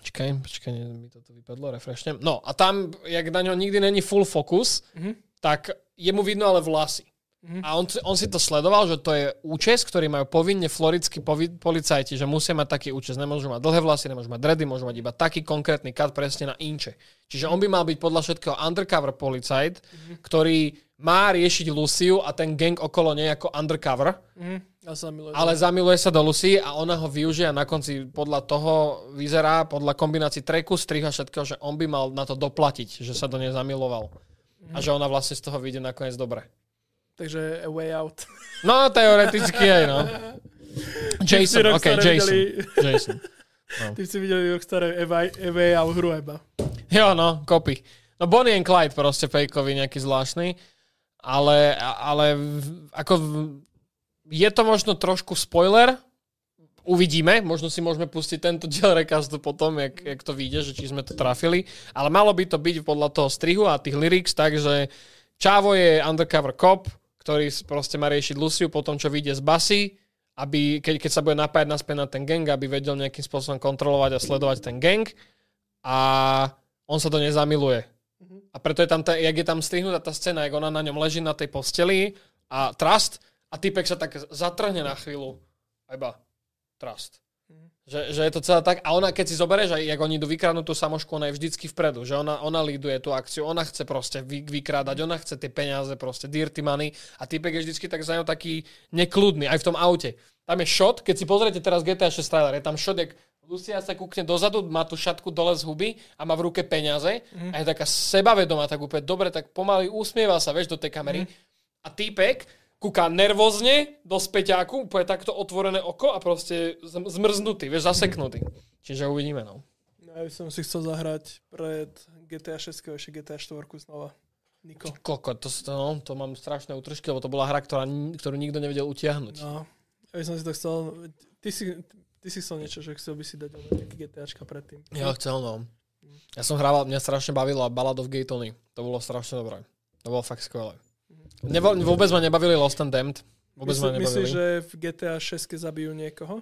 Počkaj, počkaj, mi toto vypadlo, refreshnem. No a tam, jak na ňo nikdy není full focus, Mhm. tak je mu vidno ale vlasy. Mhm. A on, on si to sledoval, že to je účes, ktorý majú povinne floridskí povi- policajti, že musia mať taký účes. Nemôžu mať dlhé vlasy, nemôžu mať dredy, môžu mať iba taký konkrétny kat presne na inče. Čiže on by mal byť podľa všetkého undercover policajt, ktorý má riešiť Luciu a ten gang okolo nej ako undercover, Mhm. Ja sa milujem. ale zamiluje sa do Lucy a ona ho využije a na konci podľa toho vyzerá, podľa kombinácií treku, striha všetkého, že on by mal na to doplatiť, že sa do nej zamiloval. A že ona vlastne z toho vyjde nakoniec dobre. Takže a way out. No, teoreticky aj, no. Jason, ok, Jason. videli- Jason. Ty si videli Rockstar a way, a hru iba. Jo, no, kopy. No Bonnie and Clyde proste fejkový, nejaký zvláštny. Ale, ale ako je to možno trošku spoiler, uvidíme, možno si môžeme pustiť tento diel recastu potom, jak, jak to vyjde, že či sme to trafili, ale malo by to byť podľa toho strihu a tých lyrics, takže Čavo je undercover cop, ktorý proste má riešiť Luciu po tom, čo vyjde z basy, aby keď, keď sa bude napájať naspäť na ten gang, aby vedel nejakým spôsobom kontrolovať a sledovať ten gang. A on sa do nej zamiluje. A preto je tam, tá, jak je tam strihnutá tá scéna, jak ona na ňom leží na tej posteli a trust a typek sa tak zatrhne na chvíľu. A iba trust. Že, že je to celé tak. A ona, keď si zoberieš, aj jak oni idú vykradnúť tú samošku, ona je vždycky vpredu. Že ona, ona líduje tú akciu, ona chce proste vy, vykrádať, ona chce tie peniaze, proste dirty money. A typek je vždycky tak za ňou taký nekludný, aj v tom aute. Tam je shot, keď si pozriete teraz GTA 6 trailer, je tam shot, jak Lucia sa kúkne dozadu, má tú šatku dole z huby a má v ruke peniaze a je taká sebavedomá, tak úplne dobre, tak pomaly usmieva sa, vieš, do tej kamery. A týpek kúka nervózne do späťáku, úplne takto otvorené oko a proste zm- zmrznutý, vieš, zaseknutý. Čiže uvidíme, no. No, Ja by som si chcel zahrať pred GTA 6 a ešte GTA 4 znova. Niko. Koko, to, to, no, to mám strašné útržky, lebo to bola hra, ktorá, ktorú nikto nevedel utiahnuť. No, ja by som si to chcel... Ty si, ty si chcel niečo, že chcel by si dať ale nejaký GTAčka predtým. Ja chcel, no. Ja som hrával, mňa strašne bavilo Ballad of Gay Tony. To bolo strašne dobré. To bolo fakt skvelé. Nebo, vôbec ma nebavili Lost and Damned. Vôbec ma Myslí, myslíš, nebavili. že v GTA 6 zabijú niekoho?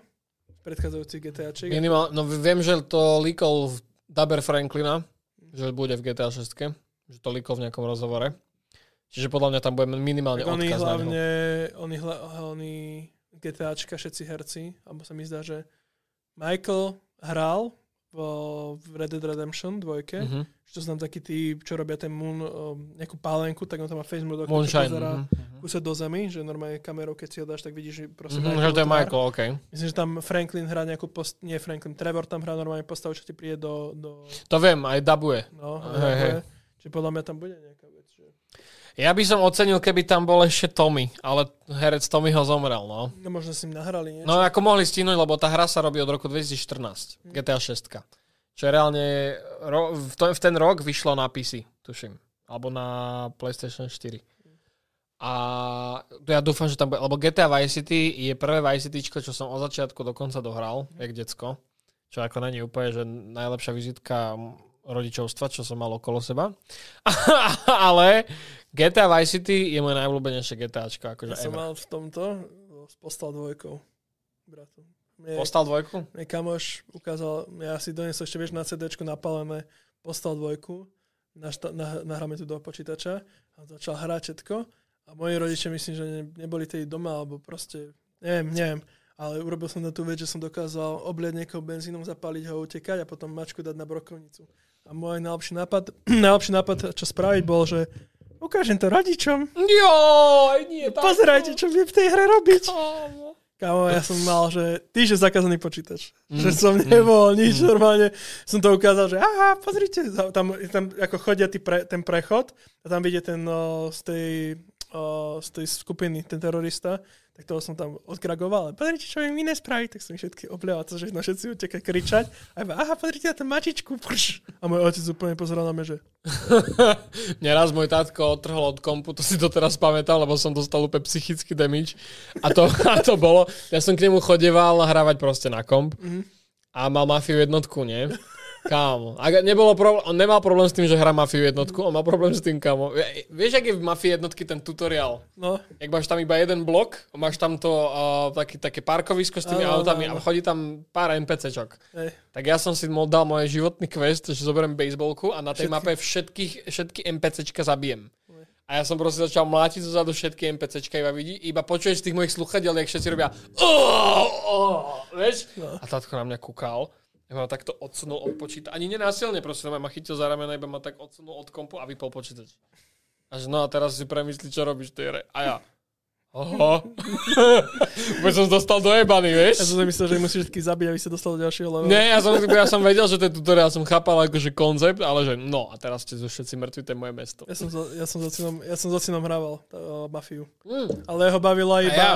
V predchádzajúcich GTAčiek? Minimál, no viem, že to líkol Daber Franklina, že bude v GTA 6, že to líkol v nejakom rozhovore. Čiže podľa mňa tam bude minimálne Tak oni odkaz hlavne, oni, hla, oni GTAčka, všetci herci, alebo sa mi zdá, že Michael hral v Red Dead Redemption 2, Mhm. že to sú tam takí tí, čo robia ten moon, um, nejakú pálenku, tak on tam má face mode, čo Moonshine. pozerá mhm. do zemi, že normálne kamerou, keď si ho dáš, tak vidíš, že proste Mhm, Michaelov že to je. Michael, OK. Myslím, že tam Franklin hrá nejakú post, nie Franklin, Trevor tam hrá normálne postavu, čo ti príde do, do To viem, aj dabuje. no, Hej, hej. Čiže podľa mňa tam bude nejaká. Ja by som ocenil, keby tam bol ešte Tommy, ale herec Tommy ho zomrel, no. No možno si im nahrali niečo. No ako mohli stihnúť, lebo tá hra sa robí od roku 2014, GTA 6. Čo reálne, ro, v, to, v ten rok vyšlo na PC, tuším. Alebo na PlayStation 4. A ja dúfam, že tam bude, lebo GTA Vice City je prvé Vice City, čo som od začiatku do konca dohral, jak decko. Čo ako není úplne, že najlepšia vizitka rodičovstva, čo som mal okolo seba. Ale GTA Vice City je moje najobľúbenejšie GTAčko. Akože Ja som ever. mal v tomto s postal dvojkou. Bratu. Mne, Postal dvojku? mne kamoš ukázal, ja si donesol ešte vieš na CD napálené postal dvojku, našta, nah, nahráme tu do počítača a začal hrať všetko a moji rodičia myslím, že ne, neboli tedy doma alebo proste, neviem, neviem, ale urobil som na tú vec, že som dokázal obliať niekoho benzínom, zapáliť ho, utekať a potom mačku dať na brokovnicu. A môj najlepší nápad, najlepší nápad, čo spraviť, bol, že ukážem to rodičom, Jo, nie, tak. pozerajte, čo vie v tej hre robiť. Kámo. Kámo, ja som mal, že týždeň zakázaný počítač. Mm. Že som nebol nič, normálne som to ukázal, že aha, pozrite, tam, tam ako chodia tý pre, ten prechod a tam vidie ten o, z, tej, o, z tej skupiny, ten terorista, tak toho som tam odkragoval. Ale pozrite, čo im iné spraví, tak som ich všetky oblial, to, že no všetci utekajú kričať. A iba, aha, pozrite na tú mačičku. Prš. A môj otec úplne pozeral na mňa, že Mne raz môj tátko odtrhol od kompu, to si to teraz pamätám, lebo som dostal úplne psychický damage. A to, a to bolo, ja som k nemu chodeval hrávať proste na komp a mal Mafiu jednotku, nie? Kámo. A nebolo problém, on nemal problém s tým, že hrá Mafiu jednotku, on mal problém s tým, kámo. Vie- Vieš, aký je v Mafii jednotky ten tutoriál? no, Jak máš tam iba jeden blok, máš tam to uh, taký, také parkovisko s tými Áno, autami áno. a chodí tam pár NPCčok. hej, Tak ja som si dal môj životný quest, že zoberiem baseballku a na tej Všetky. mape všetkých, všetky NPCčka zabijem. A ja som proste začal mlátiť zozadu všetky NPCčka, iba vidí, iba počuješ z tých mojich sluchadiel, jak všetci robia oh, oh, vieš? A tátko na mňa kúkal. Ja ma takto odsunul od počítača. Ani nenásilne, proste ma chytil za ramena, iba ma tak odsunul od kompu a vypol počítač. Až no a teraz si premyslí, čo robíš tej hre. A ja. Oho. Už som dostal dojebaný, vieš? ja som si myslel, že musíš všetky zabiť, aby sa dostal do ďalšieho levelu. Nie, ja som, ja som vedel, že to je tutoriál, som chápal akože koncept, ale že no a teraz ste všetci mŕtvi, to je moje mesto. Ja som, ja som synom, ja som za synom hrával uh, Mafiu. Mm. Ale ho bavila A iba, ja.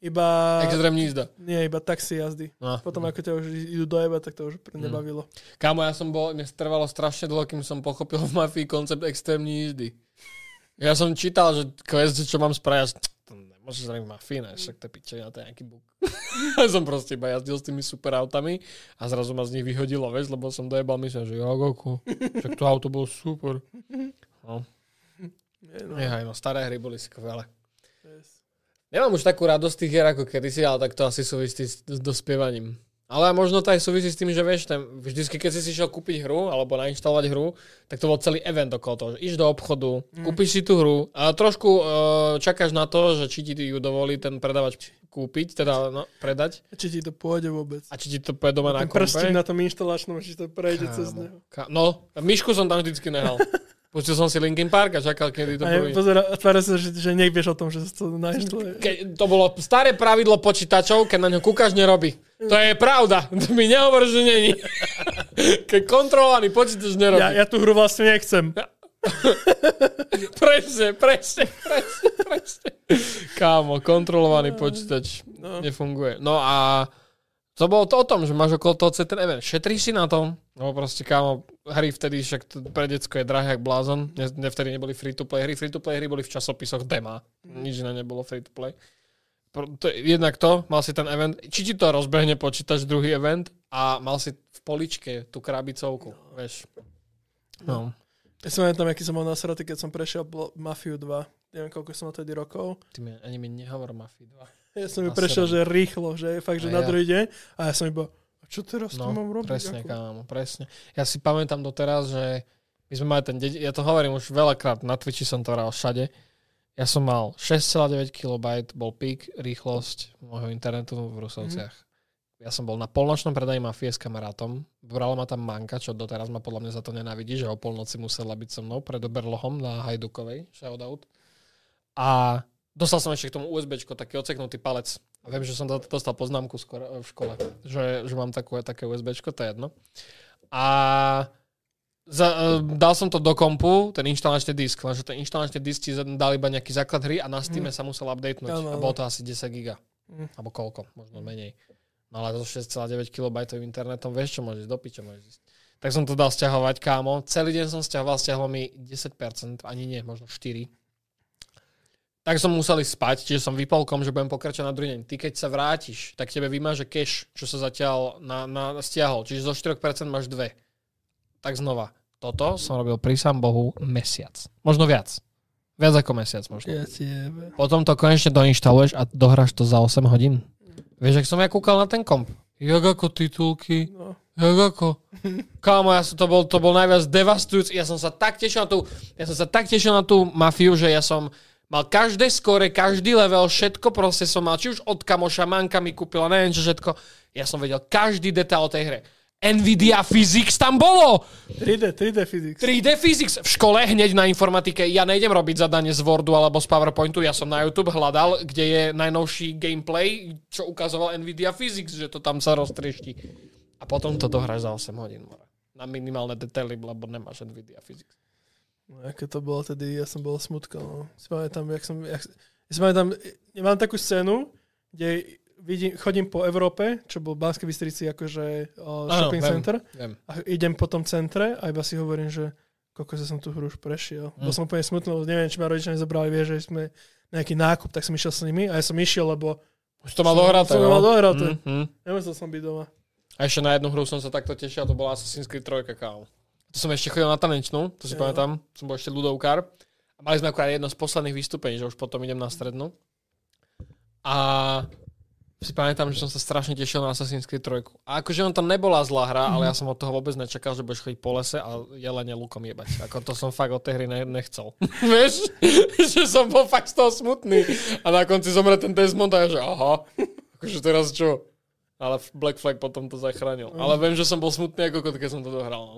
Iba, Extrém jízda. nie, iba taxi jazdy. No. Potom ako ťa už idú dojebať, tak to už nebavilo. Kámo, ja som bol, mne trvalo strašne dlho, kým som pochopil v mafii koncept extrémnej jízdy. Ja som čítal, že quest, čo mám spraviť, to nemôžeš zrejme mafii, ne, však to je pičovina, to je nejaký ja som proste iba jazdil s tými super autami a zrazu ma z nich vyhodilo, vieš, lebo som dojebal, myslím, že jo, Goku, však to auto bolo super. No, Nie, no, nehaj, no, staré hry boli skvelé. Nemám už takú radosť tých hier ako kedysi, ale tak to asi súvisí s, dospievaním. Ale možno to aj súvisí s tým, že vieš, ten, vždycky keď si si šiel kúpiť hru alebo nainštalovať hru, tak to bol celý event okolo toho, že iš do obchodu, mm. kúpiš si tú hru a trošku uh, čakáš na to, že či ti ju dovolí ten predavač kúpiť, teda no, predať Či ti to pôjde vôbec? a či ti to pôjde doma na kompe. na tom inštalačnom, či to prejde cez Kámo, neho. Ka- no, myšku som tam vždycky nehal. Pustil som si Linkin Park a čakal, kedy to povie. pozera, sa, že, že nevieš o tom, že to nainštaluje. Ke, to bolo staré pravidlo počítačov, keď na ňo kúkaš, nerobí. To je pravda. To mi nehovor, že není. Keď kontrolovaný počítač nerobí. Ja, ja tú hru vlastne nechcem. Presne, presne, presne, presne. Kámo, kontrolovaný počítač No. nefunguje. No a to bolo to o tom, že máš okolo toho ten event. Šetríš si na tom, lebo proste kámo, hry vtedy, však pre decko je drahé jak blázon. Ne, ne, vtedy neboli free-to-play hry. Free-to-play hry boli v časopisoch dema. Nič iné nebolo free-to-play. Pro- To, je- jednak to, mal si ten event, či ti to rozbehne počítač druhý event a mal si v poličke tú krabicovku, vieš. No. Ja som tam, aký som mal nasratý, keď som prešiel Mafiu 2. neviem koľko som mal tedy rokov. Ty mi, ani mi nehovor Mafii 2. Ja som ju prešiel, že rýchlo, že fakt, že A na ja. druhý deň. A ja som iba, a čo teraz tu No, mám robiť? presne, Ako? kámo, presne. Ja si pamätám doteraz, že my sme mali ten, dedi- ja to hovorím už veľakrát, na Twitchi som to hral všade. Ja som mal 6,9 KB, bol pík, rýchlosť môjho internetu v Rusovciach. Ja som bol na polnočnom predaji mafie s kamarátom. Brala ma tam manka, čo doteraz ma podľa mňa za to nenávidí, že o polnoci musela byť so mnou pred Oberlohom na Hajdukovej, shoutout. A dostal som ešte k tomu USBčko, taký oceknutý palec. A viem, že som do- dostal poznámku skoro v škole, že, že mám takú, také USBčko, to je jedno. A za, e, dal som to do kompu, ten inštalačný disk, lenže ten inštalačný disk ti dal iba nejaký základ hry a na Steam sa musel updatenúť. A bolo to asi 10 giga. Mm. Alebo koľko, možno menej. No ale so 6,9 KB internetom vieš, čo môžeš, do môžeš ísť. Tak som to dal stiahovať, kámo. Celý deň som stiahoval, stiahlo mi 10%, ani nie, možno 4. Tak som musel ísť spať, čiže som vypol kom, že budem pokračovať na druhý deň. Ty keď sa vrátiš, tak tebe vymaže cache, čo sa zatiaľ na, na, stiahol. Čiže zo 4% máš 2. Tak znova. Toto som robil pri sám Bohu mesiac. Možno viac. Viac ako mesiac možno. Ja. Potom to konečne doinštaluješ a dohráš to za 8 hodín. Vieš, ak som ja kúkal na ten komp. Jak ako titulky, No. jak ako. Kámo, ja som, to, bol, to bol najviac devastujúci. Ja som sa tak tešil na tú, ja som sa tak tešil na tú mafiu, že ja som mal každé skore, každý level, všetko proste som mal, či už od kamoša, manka mi kúpila, neviem čo všetko. Ja som vedel každý detail o tej hre. Nvidia Physics tam bolo! 3D, 3D physics. 3D Physics v škole hneď na informatike. Ja nejdem robiť zadanie z Wordu alebo z PowerPointu. Ja som na YouTube hľadal, kde je najnovší gameplay, čo ukazoval Nvidia Physics, že to tam sa roztriešti. A potom to dohráš za 8 hodín. more. Na minimálne detaily, lebo nemáš Nvidia Physics. No, aké to bolo tedy, ja som bol smutko. No. Si pamätám, jak som, jak, ja si pamätám, ja mám takú scénu, kde vidím, chodím po Európe, čo bol Banskej Bystrici akože o, Áno, shopping viem. center Viem. a idem po tom centre a iba si hovorím, že koľko som tú hru už prešiel. Mm. Bol som úplne smutný, neviem, či ma rodičia nezobrali, vie, že sme nejaký nákup, tak som išiel s nimi a ja som išiel, lebo Už to mal dohraté. som no? mal dohraté. Mm, mm. nemusel som byť doma. A ešte na jednu hru som sa takto tešil, to bola Assassin's Creed 3, kámo. To som ešte chodil na tanečnú, to si Jo. pamätám, som bol ešte ľudovkár. A mali sme akurát jedno z posledných vystúpení, že už potom idem na strednú. A si pamätám, že som sa strašne tešil na Assassin's Creed 3. A akože on tam nebola zlá hra, ale ja som od toho vôbec nečakal, že budeš chodiť po lese a jelene lukom jebať. Ako to som fakt od tej hry ne- nechcel. Vieš? že som bol fakt z toho smutný. A na konci zomre ten Desmond a ja, že aha, akože teraz čo? Ale Black Flag potom to zachránil. Ale viem, že som bol smutný ako keď som to dohral. No.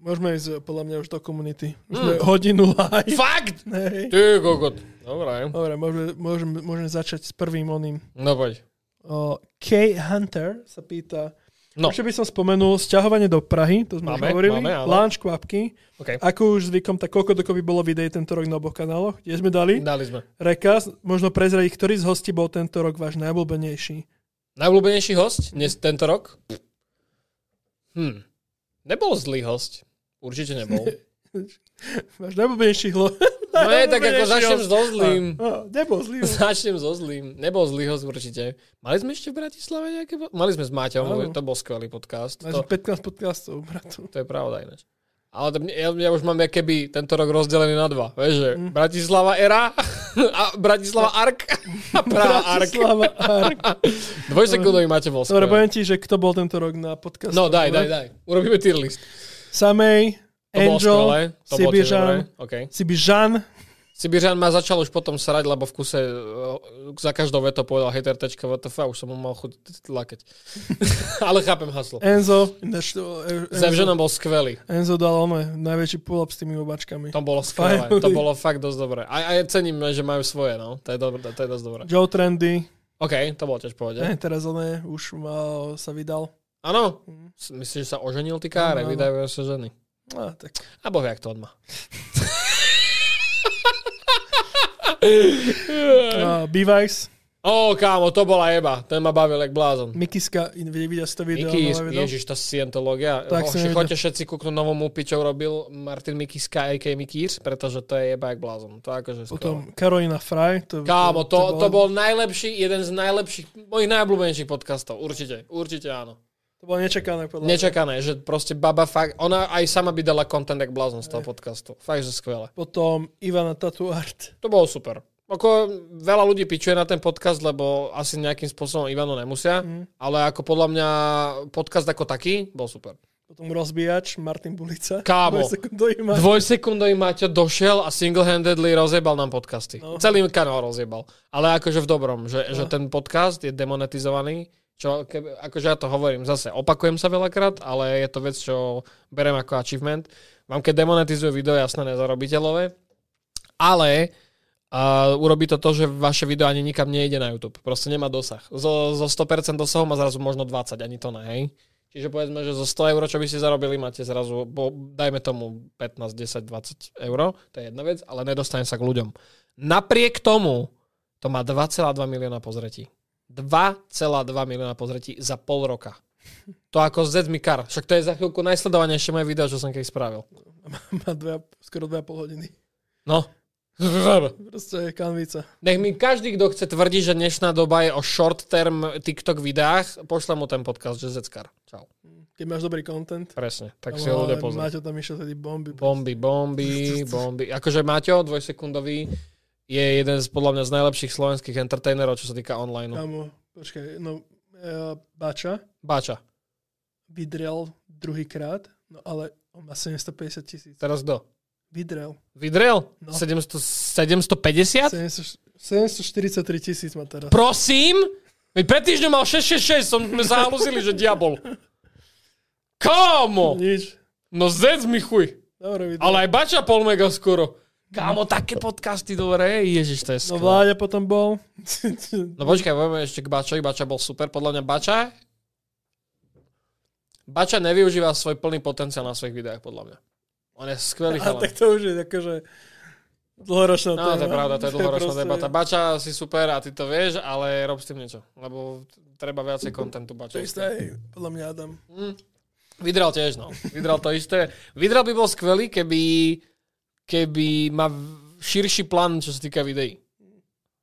Môžeme ísť podľa mňa už do komunity. Už Mm. sme hodinu live. Fakt! Hej. Ty kokot. Dobre. Dobre, môžeme, môžeme, môžeme začať s prvým oným. No poď. O, K. Hunter sa pýta, No, Ešte by som spomenul sťahovanie do Prahy, to sme Máme, už hovorili, máme, áno. launch kvapky. OK. Ako už zvykom, tak koľko dokopy bolo videí tento rok na oboch kanáloch, kde sme dali. Dali sme. Rekaz, možno prezradiť, ktorý z hostí bol tento rok váš najobľúbenejší. Najobľúbenejší host dnes tento rok? Hm. Nebol zlý host. Určite nebol. Váš najobľúbenejší hlo... No je, tak ako začnem so zlým. Nebol zlý. Začnem so zlým. Nebol zlý host určite. Mali sme ešte v Bratislave nejaké... Mali sme s Máťom, Áno. to bol skvelý podcast. Máš To, 15 podcastov, bratu. to je pravda ináč. Ale to, ja, ja už mám keby tento rok rozdelený na dva. Vieš, že Mm. Bratislava era a Bratislava Ark a Praha Ark. Bratislava Ark. Dvojsekundový máte bol Dobre, skvelý. poviem ti, že kto bol tento rok na podcastu. No daj, daj, daj. Urobíme tier list. Samej. Angel. Sibižan, Okay. Sibižan, Sibiržan ma začal už potom srať, lebo v kuse uh, za každou vetou povedal hater tečka WTF, už som mu mal chuť lakať. Ale chápem haslo. Enzo. ináč to- S Enzo, Evženom bol skvelý. Enzo dal ono, najväčší pull-up s tými obačkami. To bolo skvelé. To bolo fakt dosť dobré. A, a cením, že majú svoje, no. To je, dobré, to je dosť dobré. Joe Trendy, OK, to bolo tiež eh, teraz oné, už mal, sa vydal. Áno. S- Myslíš, že sa oženil ty káre? Vydajú sa ženy. A, tak. A boh, jak to on má. Uh, B-Vice, Ó, kámo, to bola jeba. Ten ma bavil jak blázon. Mikiska, videl si to video? Mikis, nové video? ježiš, tá scientológia. Tak nevedel. choďte všetci kúknúť novú múpi, čo robil Martin Mikiska, a.k. Mikírs, pretože to je jeba jak blázon. To akože. Potom Carolina Fry. To, Kámo, to, to bol najlepší, jeden z najlepších, mojich najobľúbenejších podcastov. Určite, určite áno. To bolo nečakané podľa. Nečakané, že proste baba fakt, ona aj sama by dala content jak blázon z toho podcastu. Fakt, že skvelé. Potom Ivana Tattoo Art. To bolo super. Ako veľa ľudí pičuje na ten podcast, lebo asi nejakým spôsobom Ivanu nemusia, Mm. ale ako podľa mňa podcast ako taký bol super. Potom rozbíjač Martin Bulica. Kámo. Dvojsekundový ma- Dvojsekundový Maťo došiel a single-handedly rozjebal nám podcasty. No. Celý kanál rozjebal. Ale akože v dobrom, že, No. že ten podcast je demonetizovaný, čo keby, akože ja to hovorím zase, opakujem sa veľakrát, ale je to vec, čo berem ako achievement. Vám keď demonetizujú video, jasné, nezarobiteľové, ale uh, urobí to to, že vaše video ani nikam nejde na YouTube. Proste nemá dosah. Zo, zo 100% dosahu má zrazu možno 20, ani to ne, hej? Čiže povedzme, že zo 100 eur, čo by ste zarobili, máte zrazu, bo, dajme tomu 15, 10, 20 eur, to je jedna vec, ale nedostane sa k ľuďom. Napriek tomu to má 2,2 milióna pozretí. 2,2 milióna pozretí za pol roka. To ako Z Mikar. Však to je za chvíľku najsledovanejšie moje video, čo som keď spravil. Má dve, skoro 2,5 hodiny. No. Proste je kanvica. Nech mi každý, kto chce tvrdiť, že dnešná doba je o short term TikTok videách, pošlem mu ten podcast, že Zeckar. Čau. Keď máš dobrý content. Presne, tak si ho ľudia pozrieť. Maťo tam išiel tedy bomby. Bomby, bomby, bomby. Akože Maťo, dvojsekundový, je jeden z podľa mňa z najlepších slovenských entertainerov, čo sa týka online. Kámo, počkaj, no, uh, Bača Báča. vydrel druhýkrát, no ale on má 750 tisíc. Teraz kto? Vydrel. Vydrel? No. 700, 750? 700 743 tisíc má teraz. Prosím? Veď pred týždňom mal 666, som sme zahalúzili, že diabol. Kámo! Nič. No zec mi chuj. Dobre, vydrel. Ale aj Bača pol mega skoro. Kámo, také podcasty, dobre, ježiš, to je No skvelé. Vláďa potom bol. No počkaj, poďme ešte k Bačovi. Bača bol super. Podľa mňa Bača... Bača nevyužíva svoj plný potenciál na svojich videách, podľa mňa. On je skvelý chalan. tak to už je akože dlhoročná No, téma. to je pravda, to je dlhoročná proste- debata. Bača si super a ty to vieš, ale rob s tým niečo. Lebo treba viacej kontentu To Bača. isté, aj podľa mňa Adam. Vydral tiež, no. Vydral to isté. Vydral by bol skvelý, keby, keby má širší plán, čo sa týka videí.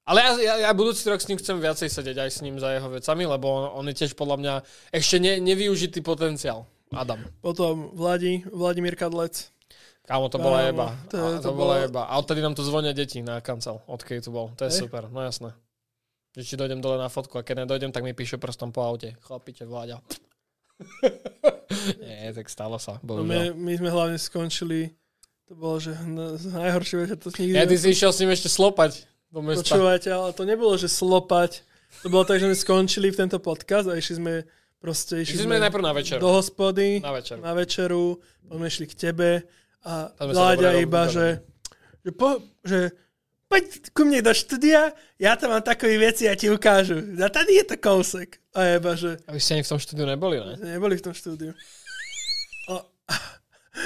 Ale ja, ja, ja budúci rok s ním chcem viacej sedieť aj s ním za jeho vecami, lebo on, on je tiež podľa mňa ešte ne, nevyužitý potenciál. Adam. Potom Vladi, Vladimír Kadlec. Kámo, to bola jeba. to a, to to bola jeba. A odtedy nám tu zvonia deti na kancel, odkedy tu bol. To je Hej. super, no jasné. Že či dojdem dole na fotku a keď nedojdem, tak mi píše prstom po aute. Chlapíte, Vláďa. Nie, tak stalo sa, No bohužiaľ. my, my sme hlavne skončili, to bolo, že na- najhoršie večer to nikdy Ja, ty si išiel s ním ešte slopať do mesta. Počúvajte, ale to nebolo, že slopať. To bolo tak, že sme skončili v tento podcast a išli sme proste Išli išli sme najprv na večer. do hospody, Na večer. na večeru, potom išli k tebe a dobre iba, že, že, po, že poď ku mne do štúdia, ja tam mám takové veci, ja ti ukážu. A tady je to kousek. A iba, že A vy ste ani v tom štúdiu neboli, ne? neboli v tom štúdiu. A,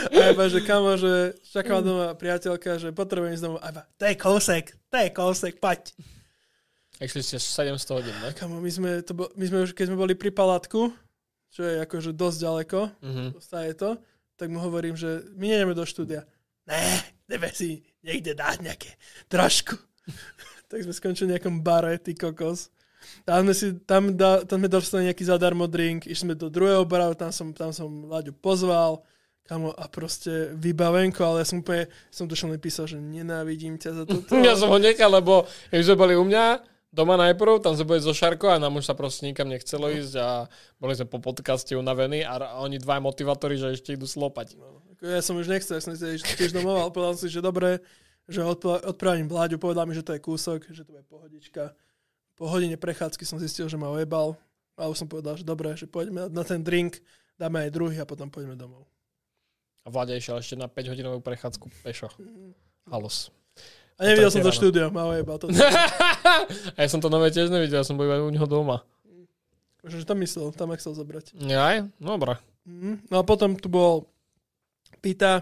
a iba, že kamo, že čaká ma doma priateľka, že potrebujem ísť domov. A iba, to je kousek, to je kousek. A Išli ste 700 hodín, ne? Kamo, my sme, to bo, my sme už, keď sme boli pri Palátku, čo je akože dosť ďaleko, Mhm. je to, tak mu hovorím, že my nejdeme do štúdia. Ne, ideme si niekde dať nejaké trošku. tak sme skončili v nejakom bare, ty kokos. Tam sme, si, tam, da, tam sme dostali nejaký zadarmo drink, išli sme do druhého baru, tam som, tam som Láďu pozval, kamo, a proste vybavenko, ale ja som úplne, som tušom len písal, že nenávidím ťa za toto. Ja som ho nechal, lebo keď sme boli u mňa, doma najprv, tam sme boli so Šarko a nám už sa proste nikam nechcelo ísť a boli sme po podcaste unavení a oni dva motivátori, že ešte idú slopať. Ako Ja som už nechcel, ja som si tiež domov, ale povedal si, že dobre, že odpla- odpravím Vláďu, povedal mi, že to je kúsok, že to je pohodička. Po hodine prechádzky som zistil, že ma ojebal a už som povedal, že dobre, že poďme na ten drink, dáme aj druhý a potom poďme domov. A Vlaďa išiel ešte na 5 hodinovú prechádzku pešo. Halus. A nevidel som to štúdio, ma ojebal. To, a ja som to nové tiež nevidel, ja som bol iba u neho doma. že tam myslel, tam ma chcel zobrať. Aj? Dobre. Mhm. No a potom tu bol Pita,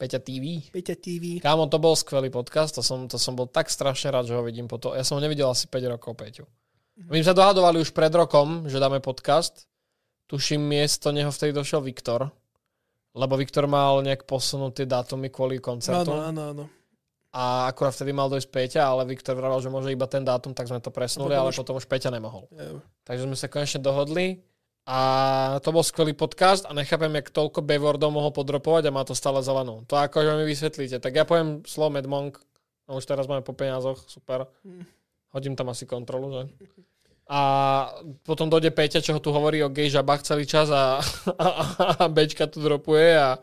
Peťa TV. Peťa TV. Kámo, to bol skvelý podcast, to som, to som bol tak strašne rád, že ho vidím po to. Ja som ho nevidel asi 5 rokov, Peťu. My sme sa dohadovali už pred rokom, že dáme podcast. Tuším, miesto neho vtedy došiel Viktor, lebo Viktor mal nejak posunutý dátumy kvôli koncertu. Áno, áno, áno. A akurát vtedy mal dojsť Peťa, ale Viktor vravel, že môže iba ten dátum, tak sme to presunuli, ale potom už Peťa nemohol. Ja, Takže sme sa konečne dohodli A to bol skvelý podcast a nechápem, jak toľko Bevordov mohol podropovať a má to stále zelenú. To akože mi vysvetlíte. Tak ja poviem slovo Mad Monk. A už teraz máme po peniazoch, super. Hodím tam asi kontrolu, že? A potom dojde Peťa, čo ho tu hovorí o gay žabách celý čas a, a, a Bečka tu dropuje a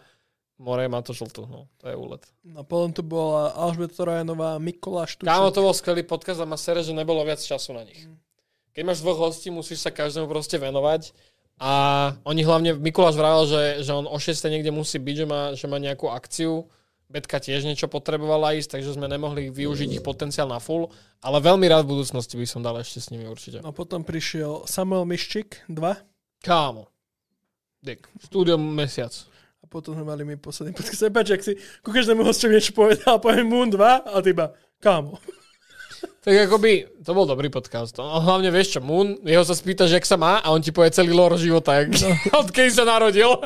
more má to žltú. No, to je úlet. No potom tu bola Alžbeta Trojanová, Mikoláš Tuček. Kámo, to bol skvelý podcast a ma sere, že nebolo viac času na nich. Keď máš dvoch hostí, musíš sa každému proste venovať. A oni hlavne, Mikuláš vravel, že, že on o 6 niekde musí byť, že má, že má nejakú akciu. Betka tiež niečo potrebovala ísť, takže sme nemohli využiť ich potenciál na full. Ale veľmi rád v budúcnosti by som dal ešte s nimi určite. No potom prišiel Samuel Miščik, 2. Kámo. Dick. Štúdio mesiac. A potom sme mali my posledný podcast. Prepač, ak si ku každému hostovi niečo povedal, poviem Moon 2 a ty iba, kámo. Tak akoby, to bol dobrý podcast. No, hlavne vieš čo, Moon, jeho sa spýtaš, jak sa má a on ti povie celý lore života, jak, no. odkedy sa narodil.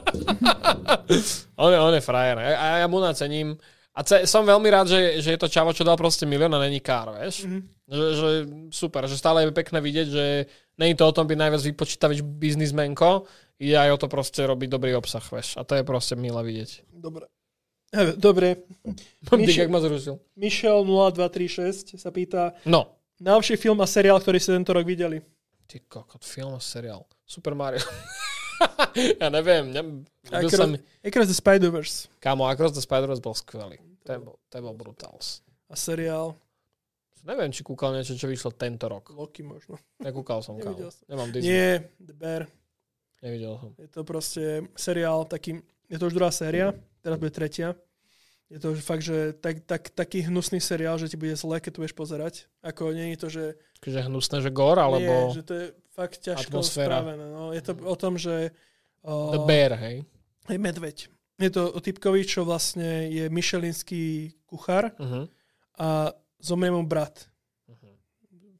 on, je, on je frajer. A ja Moona cením. A ce, som veľmi rád, že, že je to čavo, čo dal proste milión a není kár, vieš? Mm-hmm. Že, že, super, že stále je pekné vidieť, že není to o tom byť najviac vypočítavač biznismenko, ide aj o to proste robiť dobrý obsah, vieš. A to je proste milé vidieť. Dobre. Dobre. Michel, ma zrušil. Michel 0236 sa pýta, no. najlepší film a seriál, ktorý ste tento rok videli? Ty kokot, film a seriál. Super Mario. ja neviem. Ne, Across, sa mi... Across the Spider-Verse. Kámo, Across the Spider-Verse bol skvelý. Ten bol, ten bol brutals. A seriál? Neviem, či kúkal niečo, čo vyšlo tento rok. Loki možno. Nekúkal som, kámo. Nemám Disney. Nie, The Bear. Nevidel som. Je to proste seriál taký, je to už druhá séria, teraz bude tretia. Je to fakt, že tak, tak, taký hnusný seriál, že ti bude zle, keď tu budeš pozerať. Ako nie je to, že... Že hnusné, že gor, alebo... Nie, že to je fakt ťažko atmosféra. spravené. No. Je to o tom, že... Uh, The Bear, hej? Je medveď. Je to o typkovi, čo vlastne je myšelinský kuchár uh-huh. a zomrie mu brat. Uh-huh.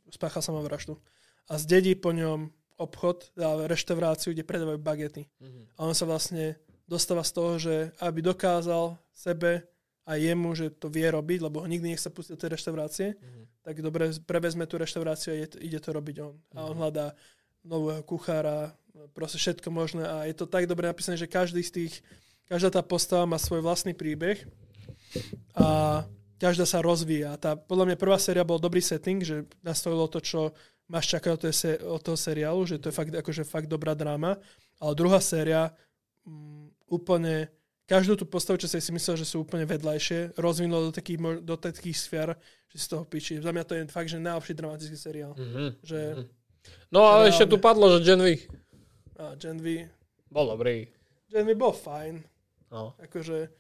Spáchal vraždu. A zdedí po ňom obchod, reštauráciu, kde predávajú bagety. Uh-huh. A on sa vlastne dostáva z toho, že aby dokázal sebe a jemu, že to vie robiť, lebo ho nikdy nech sa pustiť do tej reštaurácie, mm-hmm. tak dobre, prevezme tú reštauráciu a ide, ide to robiť on. Mm-hmm. A on mhm. hľadá nového kuchára, proste všetko možné a je to tak dobre napísané, že každý z tých, každá tá postava má svoj vlastný príbeh a každá sa rozvíja. Tá, podľa mňa prvá séria bol dobrý setting, že nastavilo to, čo máš čakať od, od toho seriálu, že to je fakt, akože fakt dobrá dráma, ale druhá séria mm, úplne každú tú postavu, čo si si myslel, že sú úplne vedľajšie, rozvinulo do takých, do takých sfér, že si toho piči. Za mňa to je fakt, že najlepší dramatický seriál. Mm-hmm. Že, mm-hmm. No ale ešte tu padlo, že Gen V. A Gen V. Bol dobrý. Gen V bol fajn. No. Akože...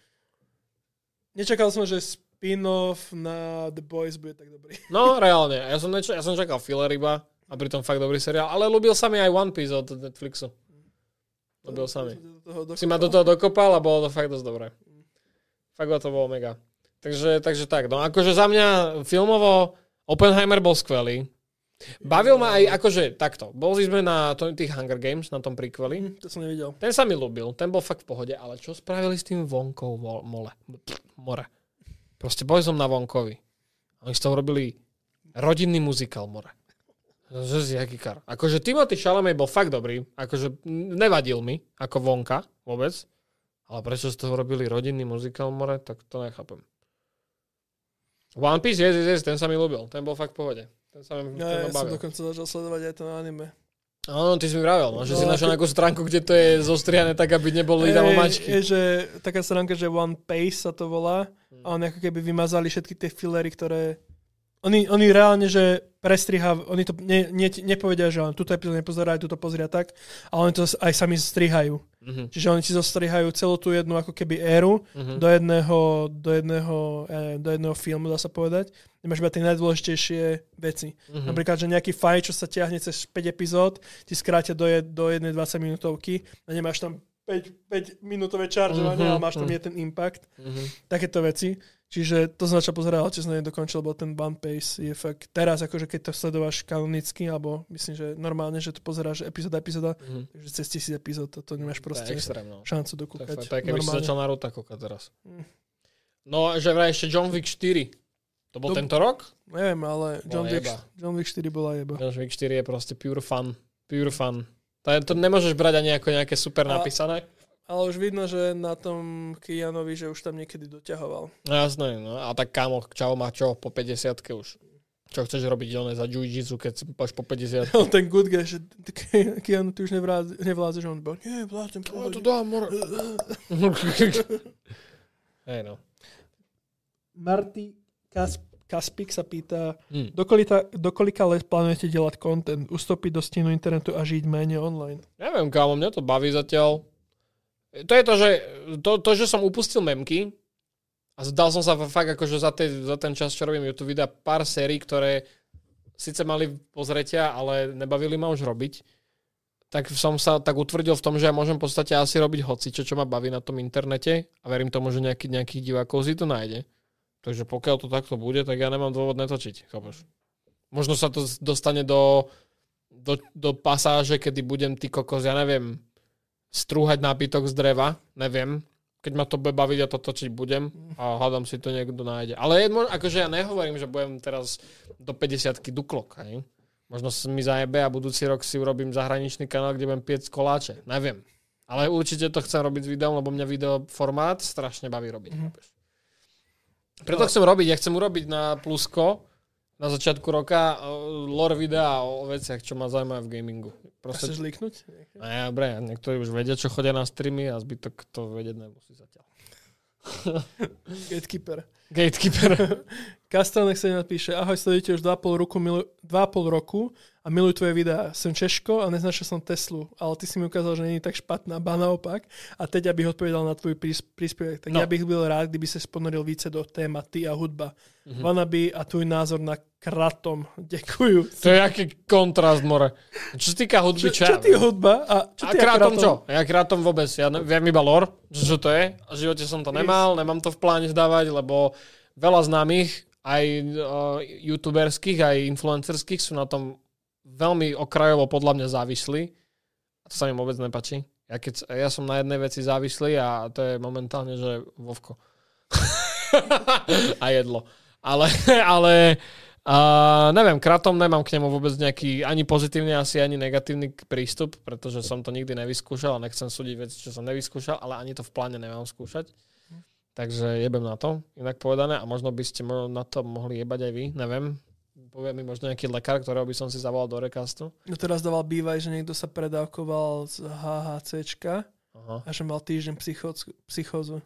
Nečakal som, že spin-off na The Boys bude tak dobrý. No, reálne. Ja som, nečo, ja som čakal filler iba a pritom fakt dobrý seriál. Ale ľúbil sa mi aj One Piece od Netflixu. To bol sami. Si ma do toho dokopal a bolo to fakt dosť dobré. Fakt to bolo mega. Takže, takže tak, no akože za mňa filmovo Oppenheimer bol skvelý. Bavil ma aj akože takto. Boli sme na to, tých Hunger Games, na tom príkveli. Hm, to som nevidel. Ten sa mi ľúbil, ten bol fakt v pohode, ale čo spravili s tým vonkou mole? More. Proste boli som na vonkovi. Oni z toho robili rodinný muzikál more. Že si aký kar. Akože Timothy Chalamet bol fakt dobrý. Akože nevadil mi ako vonka vôbec. Ale prečo z toho robili rodinný muzikál more, tak to nechápem. One Piece, yes, yes, ten sa mi ľúbil. Ten bol fakt v pohode. Ten sa mi ja, ja som dokonca začal sledovať aj to anime. Áno, ty si mi vravel, no, že no, si našiel nejakú stránku, kde to je zostriané tak, aby neboli tam mačky. Je, že taká stránka, že One Pace sa to volá a oni ako keby vymazali všetky tie fillery, ktoré oni, oni reálne, že prestriha, oni to ne, ne, nepovedia, že on túto epizódu nepozerá, túto pozria tak, ale oni to aj sami strihajú. Mm-hmm. Čiže oni si zostrihajú celú tú jednu ako keby éru mm-hmm. do jedného, do jedného, eh, do jedného filmu, dá sa povedať. Nemáš iba tie najdôležitejšie veci. Mm-hmm. Napríklad, že nejaký fajn, čo sa ťahne cez 5 epizód, ti skrátia do, jed, do jednej 20 minútovky a nemáš tam 5, 5 minútové čaržovanie, mm-hmm. ale máš tam mm-hmm. je ten impact. Mm-hmm. Takéto veci. Čiže to som začal pozerať, ale som nedokončil, lebo ten One Piece je fakt, teraz akože keď to sledováš kanonicky, alebo myslím, že normálne, že to pozeráš epizóda, epizóda, mm-hmm. takže cez tisíc epizód to, to nemáš proste to extrém, no. šancu dokúkať. Je keby si začal Naruto kúkať teraz. Mm. No, že vraj ešte John Wick 4. To bol to, tento rok? Neviem, ale John Wick, John Wick 4 bola jeba. John Wick 4 je proste pure fun. Pure fun. To nemôžeš brať ani ako nejaké super A- napísané. Ale už vidno, že na tom Kianovi, že už tam niekedy doťahoval. No jasné, no. A tak kámo, čau má čo po 50 už. Čo chceš robiť oné za jiu keď si po 50 On ten good guy, že Ki- Keanu, ty už nevládze, nevládze že on bol, nie, vládzem, Ja to dám, more. Hej no. Marty Kas- Kaspik sa pýta, Hm. dokolika, dokolika let plánujete delať content, ustúpiť do stínu internetu a žiť menej online? Neviem, kámo, mňa to baví zatiaľ. To je to, že, to, to, že som upustil memky a zdal som sa fakt akože za, tej, za ten čas, čo robím YouTube videa, pár sérií, ktoré síce mali pozretia, ale nebavili ma už robiť, tak som sa tak utvrdil v tom, že ja môžem v podstate asi robiť hoci, čo, ma baví na tom internete a verím tomu, že nejaký, nejakých divákov si to nájde. Takže pokiaľ to takto bude, tak ja nemám dôvod netočiť. Chápeš? Možno sa to dostane do, do, do pasáže, kedy budem ty kokos, ja neviem, strúhať nábytok z dreva, neviem. Keď ma to bude baviť, ja to točiť budem a hľadám si to niekto nájde. Ale je, mo- akože ja nehovorím, že budem teraz do 50 duklok, hej. Možno sa mi zajebe a budúci rok si urobím zahraničný kanál, kde budem piec koláče. Neviem. Ale určite to chcem robiť s videom, lebo mňa video formát strašne baví robiť. Mm-hmm. Preto chcem robiť, ja chcem urobiť na plusko na začiatku roka uh, lore videa o, veciach, čo ma zaujímajú v gamingu. Proste chceš líknuť? a ja, bre, niektorí už vedia, čo chodia na streamy a zbytok to vedieť nemusí zatiaľ. Gatekeeper. Gatekeeper. Kastanek sa napíše, ahoj, sledujete už 2,5 roku, milu, 2,5 roku a miluj tvoje videá. Som Češko a neznačil som Teslu, ale ty si mi ukázal, že je tak špatná, ba naopak. A teď, abych odpovedal na tvoj prís- príspevok, tak No. ja bych byl rád, kdyby sa ponoril více do téma ty a hudba. Mhm. Mm-hmm. Vanaby a tvoj názor na kratom. Ďakujú. to je aký kontrast, more. Čo sa týka hudby, Čo, čo, čo ty hudba a čo A ty krátom čo? Ja krátom vôbec. Ja ne, viem iba lore, že čo to je. V živote som to nemal, nemám to v pláne zdávať, lebo veľa známych, aj uh, youtuberských, aj influencerských sú na tom veľmi okrajovo podľa mňa závislí. A to sa mi vôbec nepačí. Ja, keď, ja som na jednej veci závislý a to je momentálne, že Vovko. a jedlo. Ale, ale uh, neviem, kratom nemám k nemu vôbec nejaký ani pozitívny, asi ani negatívny prístup, pretože som to nikdy nevyskúšal a nechcem súdiť veci, čo som nevyskúšal, ale ani to v pláne nemám skúšať. Takže jebem na to, inak povedané, a možno by ste na to mohli jebať aj vy, neviem. Povie mi možno nejaký lekár, ktorého by som si zavolal do recastu. No teraz dával bývaj, že niekto sa predávkoval z HHCčka Aha. a že mal týždeň psychóz- psychózu.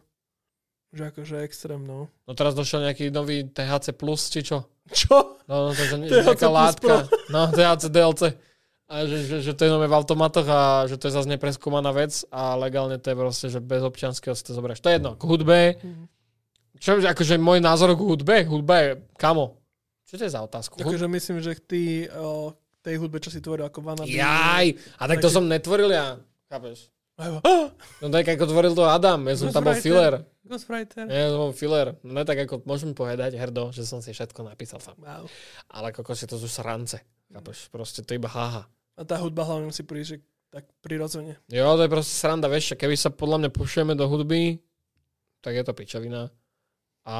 Že akože extrém, no. No teraz došiel nejaký nový THC+, či čo? Čo? No, no nie- THC nejaká plus látka. No, THC DLC. A že, že, že to je nové v automatoch a že to je zase nepreskúmaná vec a legálne to je proste, že bez občianského si to zoberieš. To je jedno, k hudbe. Čo, že akože môj názor k hudbe? Hudba je, kamo, čo to je za otázku? Hud... Akože myslím, že ty o tej hudbe, čo si tvoril ako Vana. Jaj, a tak to som netvoril ja. Chápeš? No tak ako tvoril to Adam, ja som tam bol filler. Ghostwriter. Ja som bol filler. No ne tak ako môžem povedať, Herdo, že som si všetko napísal sám. Wow. Ale ako si to sú srance. Chápeš? Proste to iba haha. A tá hudba hlavne musí prísť, že tak prirodzene. Jo, to je proste sranda, vieš, keby sa podľa mňa pušujeme do hudby, tak je to pičovina. A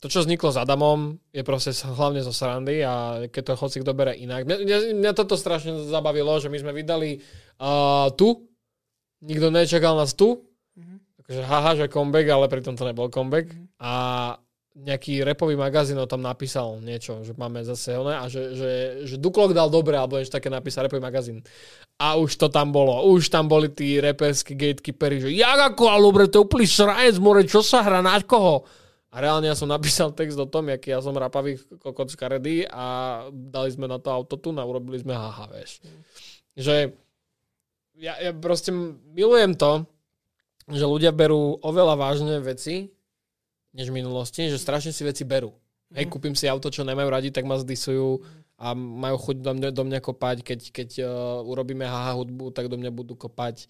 to, čo vzniklo s Adamom, je proste hlavne zo srandy a keď to hoci kto bere inak. Mňa, mňa, mňa toto strašne zabavilo, že my sme vydali uh, tu, nikto nečakal nás tu, Mhm. takže haha, že comeback, ale pritom to nebol comeback. A nejaký repový magazín o tam napísal niečo, že máme zase one a že, že, že Duklok dal dobre, alebo niečo také napísal repový magazín. A už to tam bolo. Už tam boli tí reperskí gatekeepery, že jak ako, ale dobre, to úplný sranec, more, čo sa hrá, na koho? A reálne ja som napísal text o tom, aký ja som rapavý kokot škaredý a dali sme na to autotune a urobili sme haha, vieš. Že ja, ja proste milujem to, že ľudia berú oveľa vážne veci, než v minulosti, že strašne si veci berú. Hej, kúpim si auto, čo nemajú radi, tak ma zdisujú a majú chuť do mňa, do mňa kopať. Keď, keď uh, urobíme haha hudbu, tak do mňa budú kopať.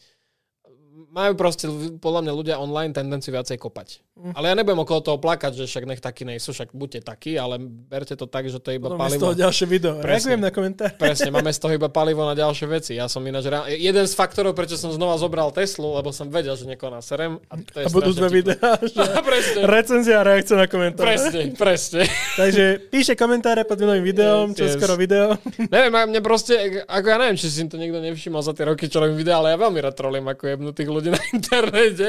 Majú proste podľa mňa ľudia online tendenciu viacej kopať. Mm. Ale ja nebudem okolo toho plakať, že však nech takí nejsú, však buďte takí, ale berte to tak, že to je iba Potom je z palivo. toho ďalšie video. Presne. Reagujem na komentár. Presne, máme z toho iba palivo na ďalšie veci. Ja som ináč... Reál... Jeden z faktorov, prečo som znova zobral Teslu, lebo som vedel, že niekoho naserem. A, to je A budú dve videá. že presne, Recenzia a reakcia na komentár. presne, presne. Takže píše komentáre pod minulým videom, čo Yes, yes. skoro video. neviem, mne proste, ako ja neviem, či si to niekto nevšimol za tie roky, čo robím videa, ale ja veľmi rád trolím ako jebnutých ľudí na internete.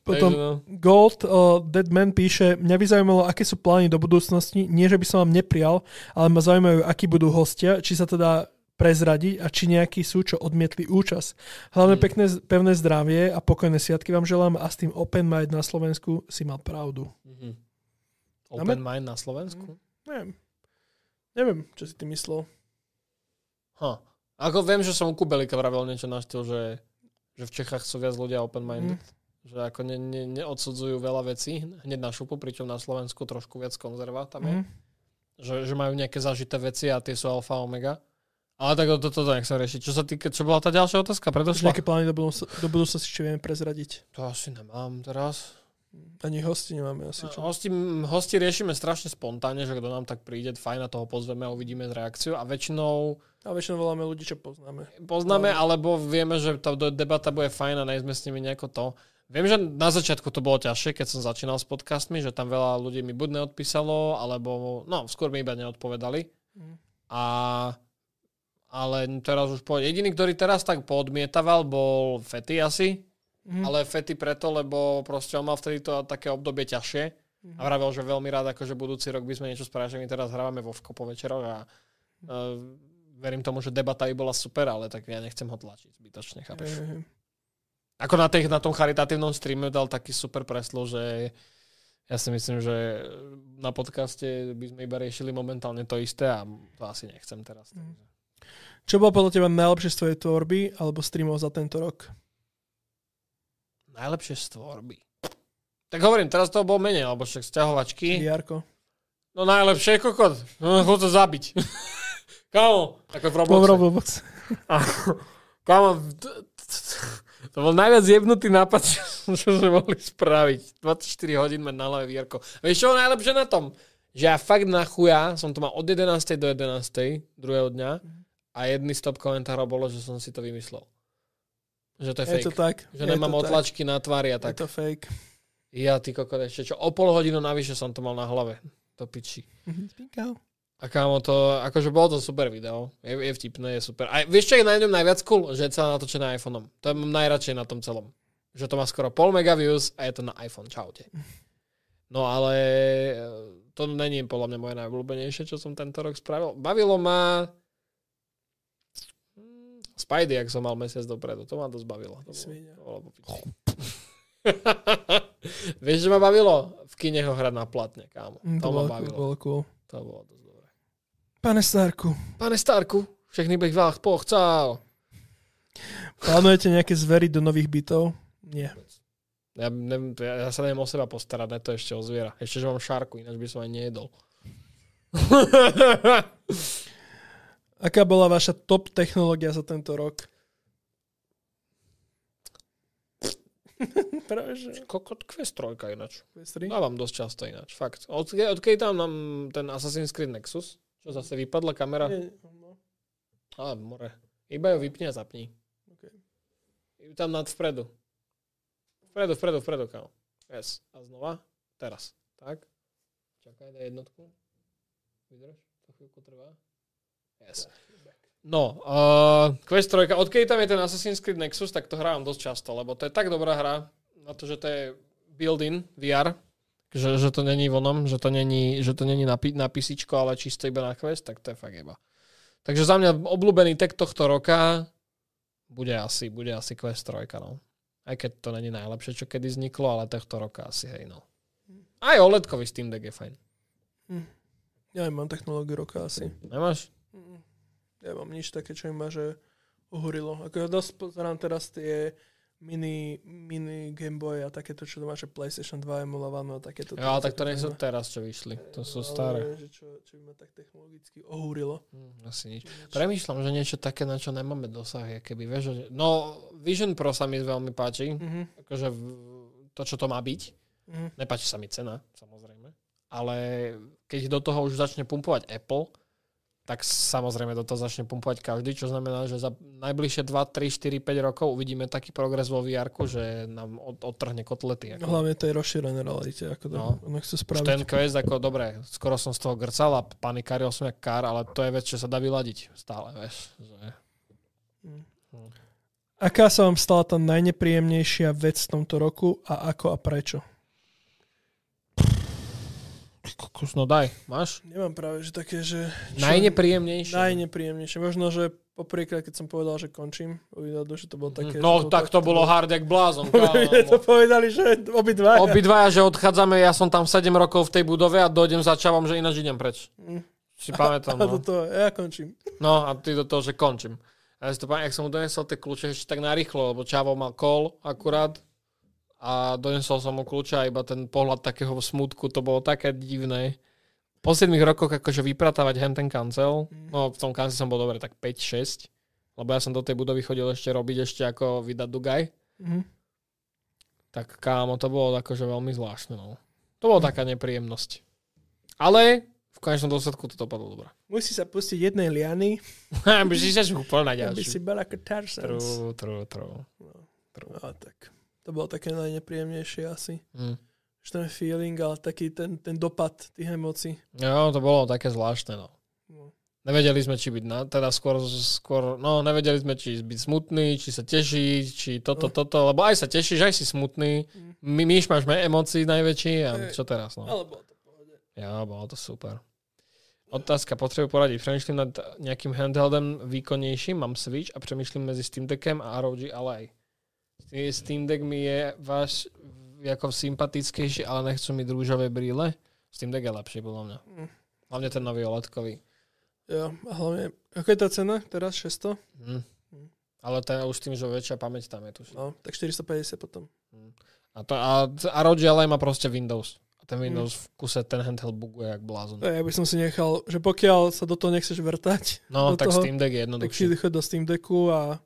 Potom no. Gold uh, Dead Man píše, mňa by zaujímalo, aké sú plány do budúcnosti. Nie, že by som vám neprijal, ale ma zaujímajú, akí budú hostia, či sa teda prezradiť a či nejakí sú, čo odmietli účasť. Hlavne Hmm. pekné, pevné zdravie a pokojné sviatky vám želám a s tým Open Mind na Slovensku si mal pravdu. Mhm. Máme- Open mind na Slovensku? Neviem. Neviem, čo si ty myslel. Ha. Ako viem, že som u Kubelika vravel niečo na štýl, že, že v Čechách sú viac ľudia open-minded. Mm. Že ako ne, ne, neodsudzujú veľa vecí hneď na šupu, pričom na Slovensku trošku viac konzerva tam je. Mhm. Že, že majú nejaké zažité veci a tie sú alfa omega. Ale tak toto to, to nech sa rieši. Čo sa týka, čo bola tá ďalšia otázka? Predošla? nejaké plány do, budúcnosti, do budúcnosti, čo vieme prezradiť. To asi nemám teraz. Ani hosti nemáme asi. Čo? Hosti, hosti riešime strašne spontánne, že kto nám tak príde, fajn, na toho pozveme a uvidíme reakciu. A väčšinou A väčšinou voláme ľudí, čo poznáme. poznáme, No. alebo vieme, že tá debata bude fajn a nejsme s nimi nejako to. Viem, že na začiatku to bolo ťažšie, keď som začínal s podcastmi, že tam veľa ľudí mi buď neodpísalo, alebo no, skôr mi iba neodpovedali. Mhm. A ale teraz už po... Jediný, ktorý teraz tak poodmietaval, bol Fety asi. Mhm. Ale Fety preto, lebo proste on mal vtedy to také obdobie ťažšie. Mhm. A vravel, že veľmi rád, akože budúci rok by sme niečo spravili, že my teraz hrávame vo Vko po večeroch a uh, verím tomu, že debata by bola super, ale tak ja nechcem ho tlačiť zbytočne, chápeš? Hej. Ako na, tých, na tom charitatívnom streame dal taký super preslo, že ja si myslím, že na podcaste by sme iba riešili momentálne to isté a to asi nechcem teraz. Mhm. Takže. Čo bolo podľa teba najlepšie z tvojej tvorby alebo streamov za tento rok? Najlepšie z tvorby. Tak hovorím, teraz toho bol menej, alebo však sťahovačky. Jarko. No najlepšie, kokot. No, chod to zabiť. Kámo, ako v Robloxe. Po Roblox. Kámo, to bol najviac jebnutý nápad, čo sme mohli spraviť. 24 hodín mať na hlave vierko. Vieš čo najlepšie na tom? Že ja fakt na chuja som to mal od 11. do 11. druhého dňa a jedný stop komentárov bolo, že som si to vymyslel. Že to je, Je fake. to tak. Že je nemám to tak. otlačky na tvári a Je tak. to fake. Ja, ty kokot, ešte čo, o pol hodinu navyše som to mal na hlave. To piči. Spínkal. A kámo, to, akože bolo to super video. Je, je vtipné, je super. A vieš, čo je na ňom najviac cool? Že je celé natočené iPhoneom. To je najradšej na tom celom. Že to má skoro pol mega views a je to na iPhone. Čaute. No ale e, to není podľa mňa moje najobľúbenejšie, čo som tento rok spravil. Bavilo ma Spidey, ak som mal mesiac dopredu. To ma dosť bavilo. To bolo, to bolo. Vieš, že ma bavilo? V kine ho hrať na platne, kámo. Mm, To, To ma bavilo. bolo cool. To bolo dosť dobré. Pane Starku, Pane Starku, všechny bych vás pochcel. plánujete nejaké zvery do nových bytov? Nie. Ja, to ja, ja sa neviem o seba postarať, ne to ešte o zviera. Ešte, že mám šárku, ináč by som aj nejedol. Aká bola vaša top technológia za tento rok? Práve, že... Kokot Quest 3 ináč. PS3? Dávam dosť často ináč, fakt. Od, odkedy tam mám ten Assassin's Creed Nexus, čo zase vypadla kamera. Nie, no. More. Iba ju vypni a zapni. Okay. Ju tam nad vpredu. Vpredu, vpredu, vpredu, kámo. Yes. A znova. Teraz. Tak. Čakaj na jednotku. Vydrž. To chvíľku trvá. Yes. No, uh, Quest 3, odkedy tam je ten Assassin's Creed Nexus, tak to hrávam dosť často, lebo to je tak dobrá hra, na to, že to je build-in VR, že, že to není vonom, že to není, že to není na, na písičko, ale čisto iba na Quest, tak to je fakt iba. Takže za mňa obľúbený tech tohto roka bude asi, bude asi Quest 3, no. Aj keď to není najlepšie, čo kedy vzniklo, ale tohto roka asi, hej, no. Aj OLEDkový Steam Deck je fajn. Ja nemám technológiu roka asi. Nemáš? Ja mám nič také, čo im že ohorilo. Ako ja dosť pozerám teraz tie mini, mini Game Boy a takéto, čo to máš, PlayStation 2 emulované a takéto. Jo, tak to nie sú teraz, čo vyšli. To sú staré. Ale, že čo, čo by ma tak technologicky ohúrilo. Hm, asi nič. Premýšľam, že niečo také, na čo nemáme dosah, keby, vieš, že... No, Vision Pro sa mi veľmi páči. Mhm. Akože to, čo to má byť. Mhm. Nepáči sa mi cena, samozrejme. Ale keď do toho už začne pumpovať Apple, tak samozrejme do toho začne pumpovať každý, čo znamená, že za najbližšie 2, 3, 4, 5 rokov uvidíme taký progres vo vr že nám od, odtrhne kotlety. Ako. Hlavne tej rozšírenej realite, ako to No. no. chcú Už spraviť. ten quest, ako dobre, skoro som z toho grcal a panikaril som jak kár, ale to je vec, čo sa dá vyladiť stále, vieš. Že... Aká sa vám stala tá najnepríjemnejšia vec v tomto roku a ako a prečo? Kus, no daj, máš? Nemám práve, že také, že... čo- Najnepríjemnejšie. Najnepríjemnejšie. Možno, že poprvýkrát, keď som povedal, že končím, uvidel, že to bolo také... No, že tak to bolo hard jak blázon. Mne to povedali, že obidva. Obidvaja, že odchádzame, ja som tam 7 rokov v tej budove a dojdem za čavom, že ináč idem preč. Mm. Si pamätám, A do no. toho, ja končím. No a ty do toho, že končím. A ja si to pamätám, jak som mu donesol tie kľúče ešte tak narýchlo, lebo Čavo mal kol akurát a donesol som mu kľúče a iba ten pohľad takého smutku, to bolo také divné. Po 7 rokoch akože vypratávať hen ten kancel, no v tom kancel som bol dobre tak 5-6, lebo ja som do tej budovy chodil ešte robiť ešte ako vydať Dugaj, Mhm. tak kámo, to bolo akože veľmi zvláštne, no. To bola taká nepríjemnosť. Ale v konečnom dôsledku to dopadlo dobre. Musí sa pustiť jednej liany, Aby si sa šúpol na aby si ďalšiu. bol ako Tarzan. True, true, true. No, tak. To bolo také najnepríjemnejšie asi. Hm. Že ten feeling, ale taký ten, ten dopad tých emócií. Jo, to bolo také zvláštne, no. No. Nevedeli sme, či byť, na, teda skôr, skôr, no nevedeli sme, či byť smutný, či sa tešiť, či toto, No. toto, lebo aj sa tešíš, aj si smutný. My, myš máš emócií najväčší a Hej. čo teraz, no. Ale bolo to pohode. Ja, bolo to super. Otázka, potrebujem poradiť. Přemýšlím nad nejakým handheldem výkonnejším, mám Switch a přemýšlím mezi Steam Deckem a ROG Ally. Steam Deck mi je váš ako sympatickejší, ale nechcú mi rúžové brýle. Steam Deck je lepší, podľa mňa. Mm. Hlavne ten nový OLEDkový. Jo, a hlavne, ako je tá cena teraz? 600? Hm. Ale ten už tým, že väčšia pamäť tam je tuším. No, tak 450 potom. A, to, a, a ROG má proste Windows. A ten Mm. Windows v kuse ten handheld buguje jak blázon. Ja by som si nechal, že pokiaľ sa do toho nechceš vrtať, No, tak toho, Steam Deck je tak si jednoduchší. do Steam Decku a...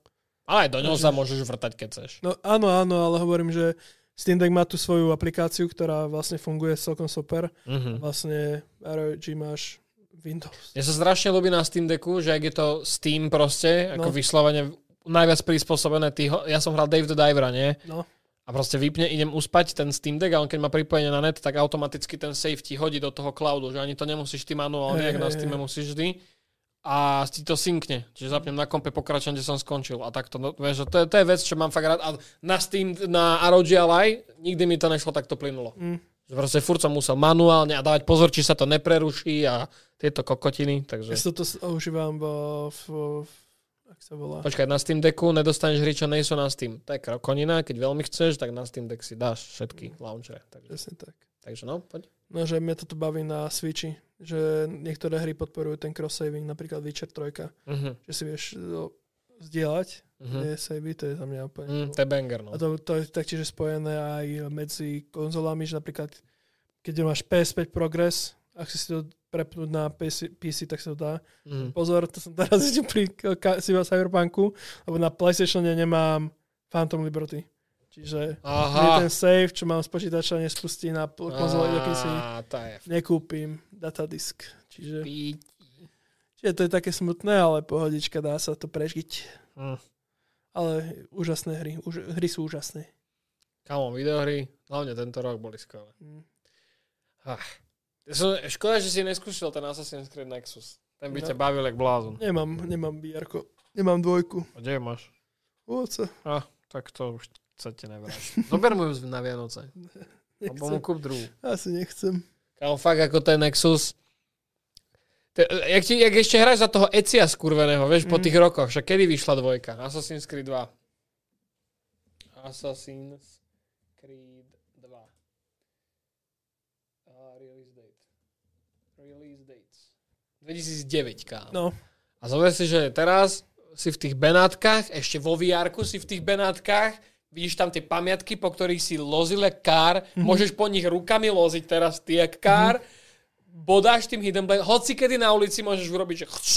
Ale aj do ňoho sa môžeš vrtať, keď chceš. No áno, áno, ale hovorím, že Steam Deck má tú svoju aplikáciu, ktorá vlastne funguje celkom super. Mhm. Vlastne ROG máš Windows. Mne sa strašne ľúbi na Steam Decku, že ak je to Steam proste, ako No. vyslovene najviac prispôsobené, tý, ja som hral Dave the Divera, nie? No, A proste vypne, idem uspať ten Steam Deck a on keď má pripojenie na net, tak automaticky ten save ti hodí do toho cloudu, že ani to nemusíš ty manuálne, Hej, jak na Steam musíš vždy. A ti to synkne. Čiže zapnem na kompe, pokračujem, kde som skončil. A takto, no, vieš, to, je, to je vec, čo mám fakt rád. A na Steam, na ROG Ally, nikdy mi to nešlo takto plynulo. Mm. Že proste furt som musel manuálne a dávať pozor, či sa to nepreruší a tieto kokotiny. Takže... ja si toto s- užívam v, v, v ak sa volá. Počkaj, na Steam Decku nedostaneš hry, čo nejsú na Steam. To je krokonina, keď veľmi chceš, tak na Steam Deck si dáš všetky launchere. Takže, Presne tak. takže no, poď. No, že mňa toto baví na Switchi, že niektoré hry podporujú ten cross-saving, napríklad Witcher 3, Uh-huh. že si vieš no, zdieľať tie savey, to je za mňa úplne... Mm, to je banger, no. A to, to je taktiež spojené aj medzi konzolami, že napríklad keď máš PS5 Progress, ak si to prepnúť na PC, PC tak sa to dá. Mm. Pozor, to som teraz ešte pri ka- Cyberpunku, lebo na PlayStatione nemám Phantom Liberty. Čiže Aha. ten save, čo mám z počítača, nespustí na konzole, dokým si nekúpim datadisk. Čiže, čiže to je také smutné, ale pohodička, dá sa to prežiť. Mm. Ale úžasné hry, už, hry sú úžasné. Kamo, videohry, hlavne tento rok boli skvelé. Mm. Ah. Som, škoda, že si neskúšal ten Assassin's Creed Nexus. Ten by No. ťa bavil jak blázon. Nemám, nemám vr Nemám dvojku. A kde máš? Oca, Ah, tak to už sa ti nevráti. Zober mu ju na Vianoce. Alebo mu kúp druhú. Asi nechcem. Kámo, fakt ako ten Nexus. Te, jak, ti, jak ešte hráš za toho Ecia skurveného, vieš, po Mm. tých rokoch, však kedy vyšla dvojka? Assassin's Creed 2. Assassin's Creed 2. A release date. Release dates. 2009, kámo. No, A zober si, že teraz si v tých Benátkach, ešte vo vr si v tých Benátkach, vidíš tam tie pamiatky, po ktorých si lozil jak kár, môžeš po nich rukami loziť teraz ty jak kár, bodáš tým hidden blade, hoci kedy na ulici môžeš urobiť, že chš,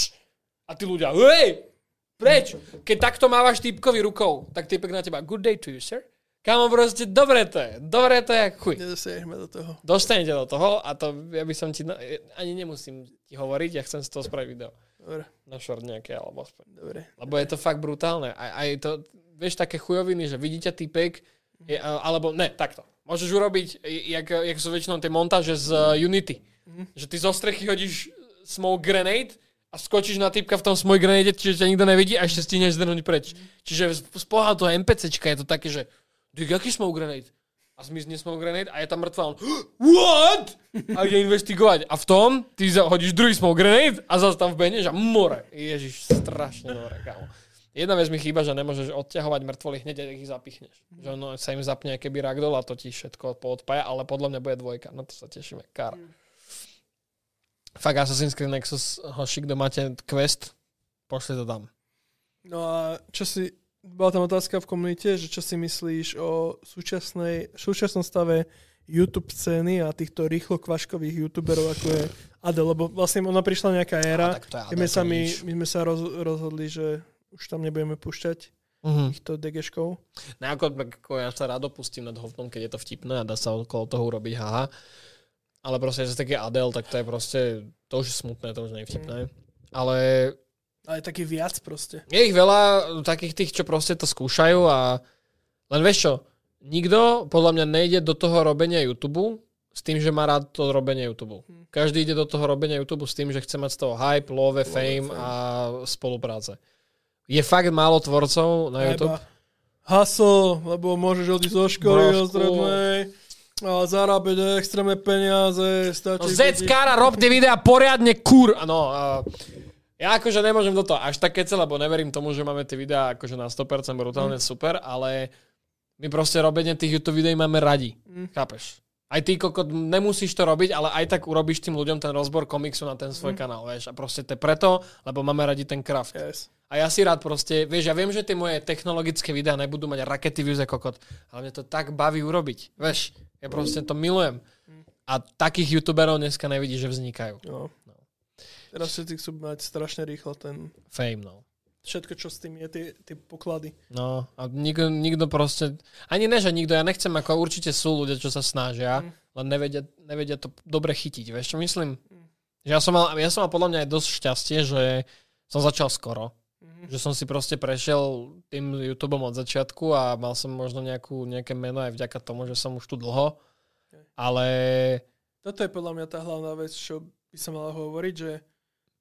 a tí ľudia, hej, preč. Keď takto mávaš týpkovi rukou, tak týpek na teba, good day to you, sir. Kámo, proste, dobre to je, dobre to je, chuj. Nedosiahneme do toho. Dostanete do toho a to ja by som ti, na- ani nemusím ti hovoriť, ja chcem z toho spraviť video. Dobre, Na short nejaké, alebo aspoň. dobre. Lebo je to fakt brutálne. Aj, aj to, vieš, také chujoviny, že vidíte typek, je, alebo ne, takto. Môžeš urobiť, jak, jak sú väčšinou tie montáže z uh, Unity. Že ty zo strechy hodíš smoke grenade a skočíš na typka v tom smoke grenade, čiže ťa nikto nevidí a ešte stihneš zdrhnúť preč. Čiže z, z pohľadu toho NPCčka je to také, že Dík, aký smoke grenade? A zmizne smoke grenade a je tam mŕtva. On, what? A ide investigovať. A v tom ty hodíš druhý smoke grenade a zase tam vbeneš a more. Ježiš, strašne dobre, kámo. Jedna vec mi chýba, že nemôžeš odťahovať mŕtvoly hneď, ak ich zapichneš. Že ono sa im zapne keby ragdoll a to ti všetko poodpája, ale podľa mňa bude dvojka. No to sa tešíme. Kar. Fakt Assassin's Creed Nexus, hoši, kto máte quest, pošli to tam. No a čo si, bola tam otázka v komunite, že čo si myslíš o súčasnej, súčasnom stave YouTube scény a týchto rýchlo kvaškových youtuberov, ako je Adel, lebo vlastne ona prišla nejaká éra, tak to je keď sme Adele, sa, my, my sme sa roz, rozhodli, že už tam nebudeme púšťať Mhm. týchto degeškov. No ako, ako ja sa rád opustím nad hovnom, keď je to vtipné a dá sa okolo toho urobiť haha. Ale proste, že taký Adel, tak to je proste, to už je smutné, to už nie je vtipné. Ale Ale taký viac proste. je ich veľa takých tých, čo proste to skúšajú a len vieš čo, nikto podľa mňa nejde do toho robenia YouTube s tým, že má rád to robenie YouTube. Každý ide do toho robenia YouTube s tým, že chce mať z toho hype, love, fame a spolupráce. Je fakt málo tvorcov na YouTube. Iba hustle, lebo môžeš odísť zo školy, Brášku. zo strednej a zarábať extrémne peniaze, stačí... No Zeckára, rob tie videá poriadne, kur. No, a ja akože nemôžem do toho až tak kece, lebo neverím tomu, že máme tie videá akože na 100% brutálne super, ale my proste robenie tých YouTube videí máme radi. Chápeš? Aj ty, kokot, nemusíš to robiť, ale aj tak urobíš tým ľuďom ten rozbor komiksu na ten svoj kanál, vieš. A proste to je preto, lebo máme radi ten craft. Yes. A ja si rád proste, vieš, ja viem, že tie moje technologické videá nebudú mať rakety views ako kokot, ale mňa to tak baví urobiť, vieš. Ja proste to milujem. A takých youtuberov dneska nevidí, že vznikajú. No. Teraz všetci chcú mať strašne rýchlo ten... Fame, no. Všetko, čo s tým je, tie, tie poklady. No a nikto, nikto proste, ani ne, že nikto, ja nechcem, ako určite sú ľudia, čo sa snažia, len nevedia, nevedia to dobre chytiť, vieš čo myslím? Že ja som mal, ja som mal podľa mňa aj dosť šťastie, že som začal skoro. Že som si proste prešiel tým YouTubeom od začiatku a mal som možno nejakú, nejaké meno aj vďaka tomu, že som už tu dlho. Ale Toto je podľa mňa tá hlavná vec, čo by sa mala hovoriť, že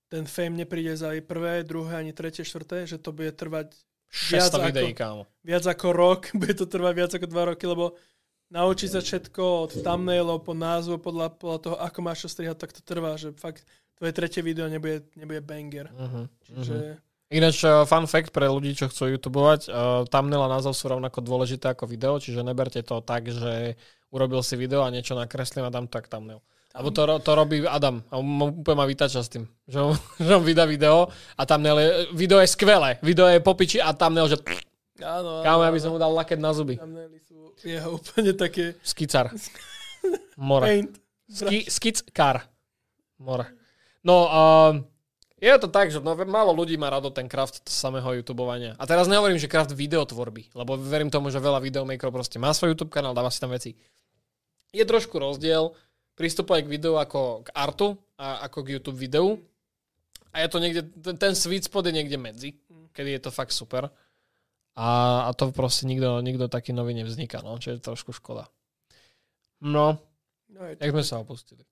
ten fame nepríde za aj prvé, druhé, ani tretie, štvrté, že to bude trvať 600 ako- videí, kámo. viac ako rok, bude to trvať viac ako dva roky, lebo naučiť sa všetko od thumbnailov po názvu, podľa, podľa toho, ako máš čo strihať, tak to trvá, že fakt tvoje tretie video nebude, nebude banger. Uh-huh. Čiže Ináč, uh, fun fact pre ľudí, čo chcú youtubovať, uh, thumbnail a názov sú rovnako dôležité ako video, čiže neberte to tak, že urobil si video a niečo nakreslím a dám tak thumbnail. Alebo to, to robí Adam a on úplne ma vytača s tým, že on, že on vydá video a thumbnail je, video je skvelé, video je popiči a thumbnail, že áno, kámo, ja by som mu dal laket na zuby. thumbnaily sú jeho úplne také Skicar. More. paint. Ski, skickar. More. No, uh, je to tak, že no, málo ľudí má rado ten craft samého youtubovania. A teraz nehovorím, že craft videotvorby, lebo verím tomu, že veľa videomakerov proste má svoj YouTube kanál, dáva si tam veci. Je trošku rozdiel pristupovať k videu ako k artu a ako k YouTube videu. A je to niekde, ten, ten sweet spot je niekde medzi, kedy je to fakt super. A, a to proste nikto, nikto taký nový nevzniká, no, čo je trošku škoda. No, No, jak sme sa opustili.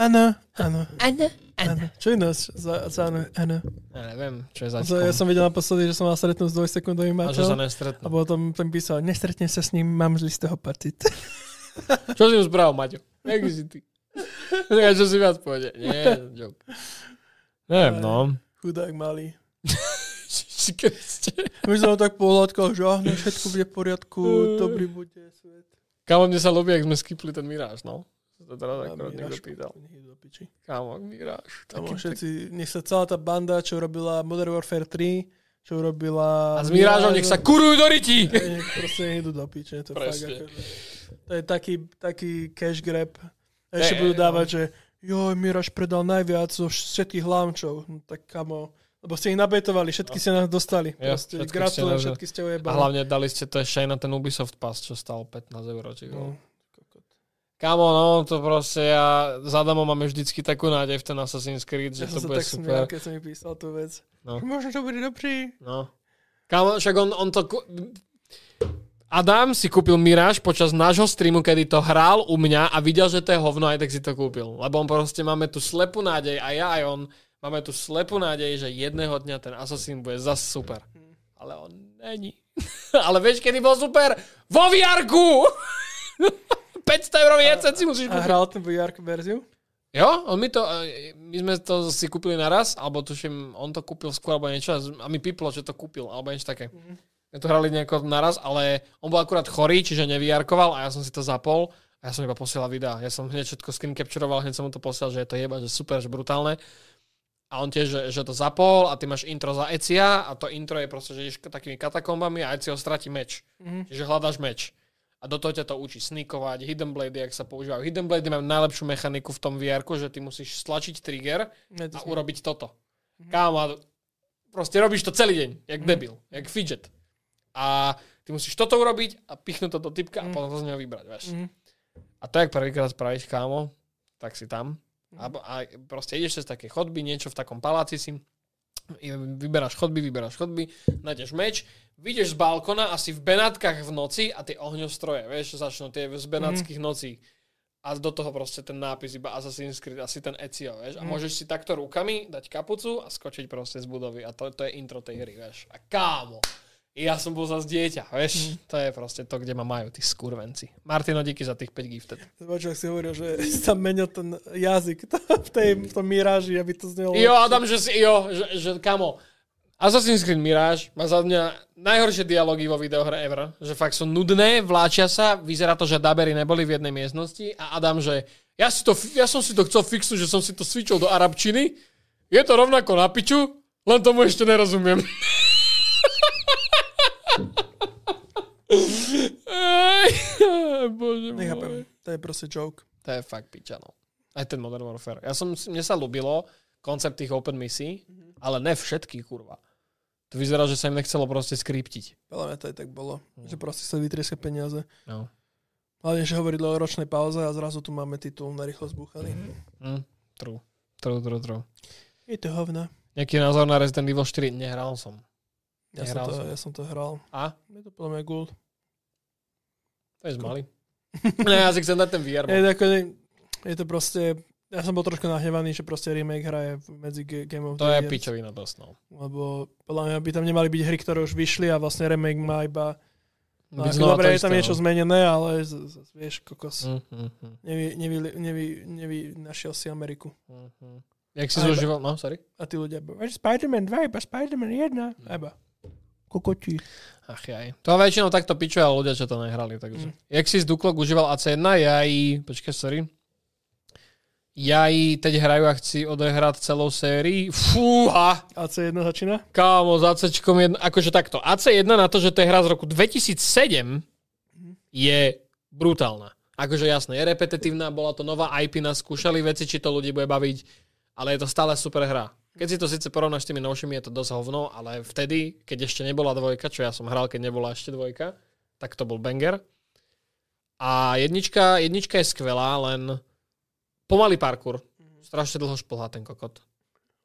Áno, áno, Áno, áno. Čo je nás za, za áno, áno? Ja neviem, čo je Ja, začkom. ja som videl naposledy, že som mal stretnúť s dvojsekundovým A že sa mačom. nestretnú. A potom tam písal, nestretnem sa s ním, mám z toho pacit. Čo si mu spravil, Maťo? Jak si ty? Ja, čo si viac povede? Nie, joke. Neviem, no. Chudák malý. Sme ho tak pohľadkal, že áno, všetko bude v poriadku, dobrý bude svet. Kámo, mne sa ľúbi, jak sme skipli ten Miráž, no. To teraz A akorát niekto pýtal. Kámo. Tam Taký, všetci, nech sa celá tá banda, čo robila Modern Warfare 3, čo urobila... A s Mirážom nech sa kurujú do rytí. Ej, Nech proste idú do piče. To, fakt, akože, to je taký, taký cash grab. A ešte budú no. dávať, že joj, Miráž predal najviac zo všetkých hlavčov. No, tak kamo, lebo ste ich nabetovali, všetky ste nás dostali. Ja, Proste, gratulujem, všetky ste A ujebali. hlavne dali ste to ešte aj na ten Ubisoft Pass, čo stal 15 eur. No, Kamo, no, to proste ja s Adamom máme vždycky takú nádej v ten Assassin's Creed, že ja to bude tak super. smial, keď som mi písal tú vec. No. Možno to bude dobrý. No. Kamo, však on, on to... Adam si kúpil Mirage počas nášho streamu, kedy to hral u mňa a videl, že to je hovno, aj tak si to kúpil. Lebo on proste máme tu slepú nádej, a ja aj on, máme tu slepú nádej, že jedného dňa ten Assassin bude zas super. Ale on není. Ale vieš, kedy bol super? Vo VR-ku! 500 eurový headset si musíš A kúpiť. hral ten VR verziu? Jo, on mi to, e, my sme to si kúpili naraz, alebo tuším, on to kúpil skôr, alebo niečo, a mi piplo, že to kúpil, alebo niečo také. My to hrali nejako naraz, ale on bol akurát chorý, čiže nevyjarkoval a ja som si to zapol a ja som iba posielal videa. Ja som hneď všetko screen capturoval, hneď som mu to posielal, že je to jeba, že super, že brutálne. A on tiež, že, že to zapol a ty máš intro za Ecia a to intro je proste, že ideš takými katakombami a Ecio stratí meč. Mhm. Čiže hľadáš meč. A do toho ťa to učí sneakovať, hidden blade, jak sa používajú. Hidden blade majú najlepšiu mechaniku v tom vr že ty musíš stlačiť trigger Ne, a to urobiť toto. Kámo, a proste robíš to celý deň, jak debil, jak fidget. A ty musíš toto urobiť a pichnúť to do typka a potom to z neho vybrať, vieš. Mhm. A to, jak prvýkrát spravíš, kámo, tak si tam. A, a proste ideš cez také chodby, niečo v takom paláci si, vyberáš chodby, vyberáš chodby, nájdeš meč, vyjdeš z balkona asi v Benátkach v noci a tie ohňostroje, vieš, začnú tie z Benátskych nocí. A do toho proste ten nápis iba Assassin's Creed, asi ten Ezio, vieš. A môžeš si takto rukami dať kapucu a skočiť proste z budovy. A to, to je intro tej hry, vieš. A kámo, ja som bol zase dieťa, vieš. To je proste to, kde ma majú tí skurvenci. Martino, díky za tých 5 gifted. Ak si hovoril, že tam menil ten jazyk v, tej, v tom miráži, aby to znelo. Jo. Adam, že si, jo, že, že kamo, Assassin's Creed Mirage má za mňa najhoršie dialógy vo videohre ever. Že fakt sú nudné, vláčia sa, vyzerá to, že dabery neboli v jednej miestnosti a Adam, že ja, si to, ja som si to chcel fixnúť, že som si to switchol do arabčiny. Je to rovnako na piču, len tomu ešte nerozumiem. Ej, Bože. Nechápem. To je proste joke. To je fakt pičano. Aj ten Modern Warfare. Ja som, mne sa ľúbilo koncept tých open misií, ale ne všetky, kurva. To vyzerá, že sa im nechcelo proste skriptiť. Podľa mňa to aj tak bolo. Že proste sa vytrieska peniaze. No. Hlavne, že hovorilo o ročnej pauze a zrazu tu máme titul na rýchlo zbúchaný. Hm, true. True, true, true. Je to hovna. Nejaký názor na Resident Evil 4? Nehral som. Ja som, to, som. ja som to hral. A? Je to podľa mňa guld. To je zmalý. ne, ja si chcem dať ten VR. Je, to ako, je to proste... Ja som bol trošku nahnevaný, že proste remake hraje medzi Game of To je Years. pičovina dosť, no. Lebo podľa mňa by tam nemali byť hry, ktoré už vyšli a vlastne remake má iba... No, ako dobre, je tam niečo no. zmenené, ale z, z, vieš, kokos. Hm, hm, Nevy, nevy, nevy, nevy, našiel si Ameriku. hm, hm. Jak si Aj, zaužíval? No, sorry. A tí ľudia, "Veď Spider-Man 2, iba Spider-Man 1. A iba, kokoti. Ach jaj. To väčšinou takto pičuje, ľudia, čo to nehrali. Takže. Mm. Jak si z Duklok užíval AC1, ja i... Počkaj, sorry. Ja i teď hrajú a chci odehrať celou sérii. Fúha! AC1 začína? Kámo, s ACčkom jedna, akože takto. AC1 na to, že to je hra z roku 2007 je brutálna. Akože jasné, je repetitívna, bola to nová IP, nás skúšali veci, či to ľudí bude baviť, ale je to stále super hra. Keď si to síce porovnáš s tými novšími, je to dosť hovno, ale vtedy, keď ešte nebola dvojka, čo ja som hral, keď nebola ešte dvojka, tak to bol banger. A jednička, jednička je skvelá, len pomalý parkour. Strašne dlho šplhá ten kokot.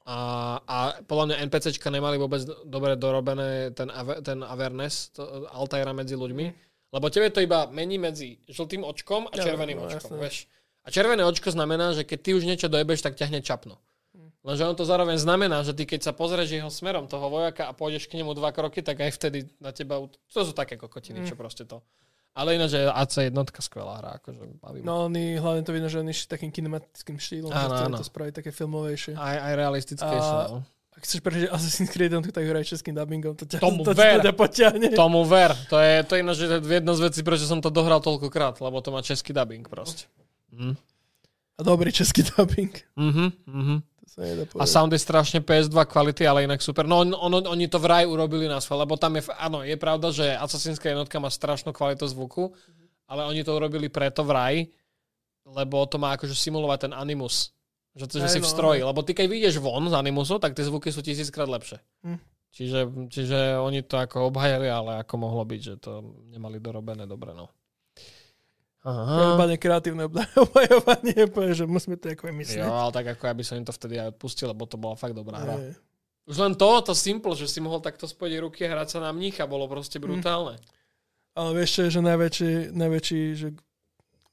A, a podľa mňa NPCčka nemali vôbec do- dobre dorobené ten, ten awareness, to, Altaira medzi ľuďmi. Lebo tebe to iba mení medzi žltým očkom a červeným no, očkom, jasné. vieš. A červené očko znamená, že keď ty už niečo dojebeš, tak ťa hneď čapnú. Lenže on to zároveň znamená, že ty keď sa pozrieš jeho smerom toho vojaka a pôjdeš k nemu dva kroky, tak aj vtedy na teba... To sú také kokotiny, čo proste to. Ale ináč je AC jednotka skvelá hra, akože baví ma. No oni, hlavne to vidno, že oni šli takým kinematickým štýlom, Áno, áno. to spraviť také filmovejšie. Aj, aj realistickejšie, A- no. Ak chceš prežiť Assassin's Creed, on tak hraj českým dubbingom, to ťa, Tomu to, ver. to ťa potiahne. Tomu ver. To je, to je ináč jedna z vecí, prečo som to dohral toľkokrát, lebo to má český dubbing proste. Mhm. A dobrý český dubbing. Mhm, mhm. A sound je strašne PS2 kvality, ale inak super. No on, ono, oni to vraj urobili na svoj, lebo tam je, áno, je pravda, že Assassin's jednotka má strašnú kvalitu zvuku, ale oni to urobili preto vraj, lebo to má akože simulovať ten animus. Že, to, že Hej, si v no, stroji. hej. Lebo ty keď vyjdeš von z animusu, tak tie zvuky sú tisíckrát lepšie. Hm. Čiže, čiže oni to ako obhajali, ale ako mohlo byť, že to nemali dorobené dobre, no. Aha. Iba nekreatívne obda- obhajovanie, povie, že musíme to ako vymyslieť. Jo, ale tak ako ja by som im to vtedy aj odpustil, lebo to bola fakt dobrá hra. Už len to, to simple, že si mohol takto spojiť ruky a hrať sa na mnícha, bolo proste brutálne. Ale vieš čo je, že najväčší, najväčší že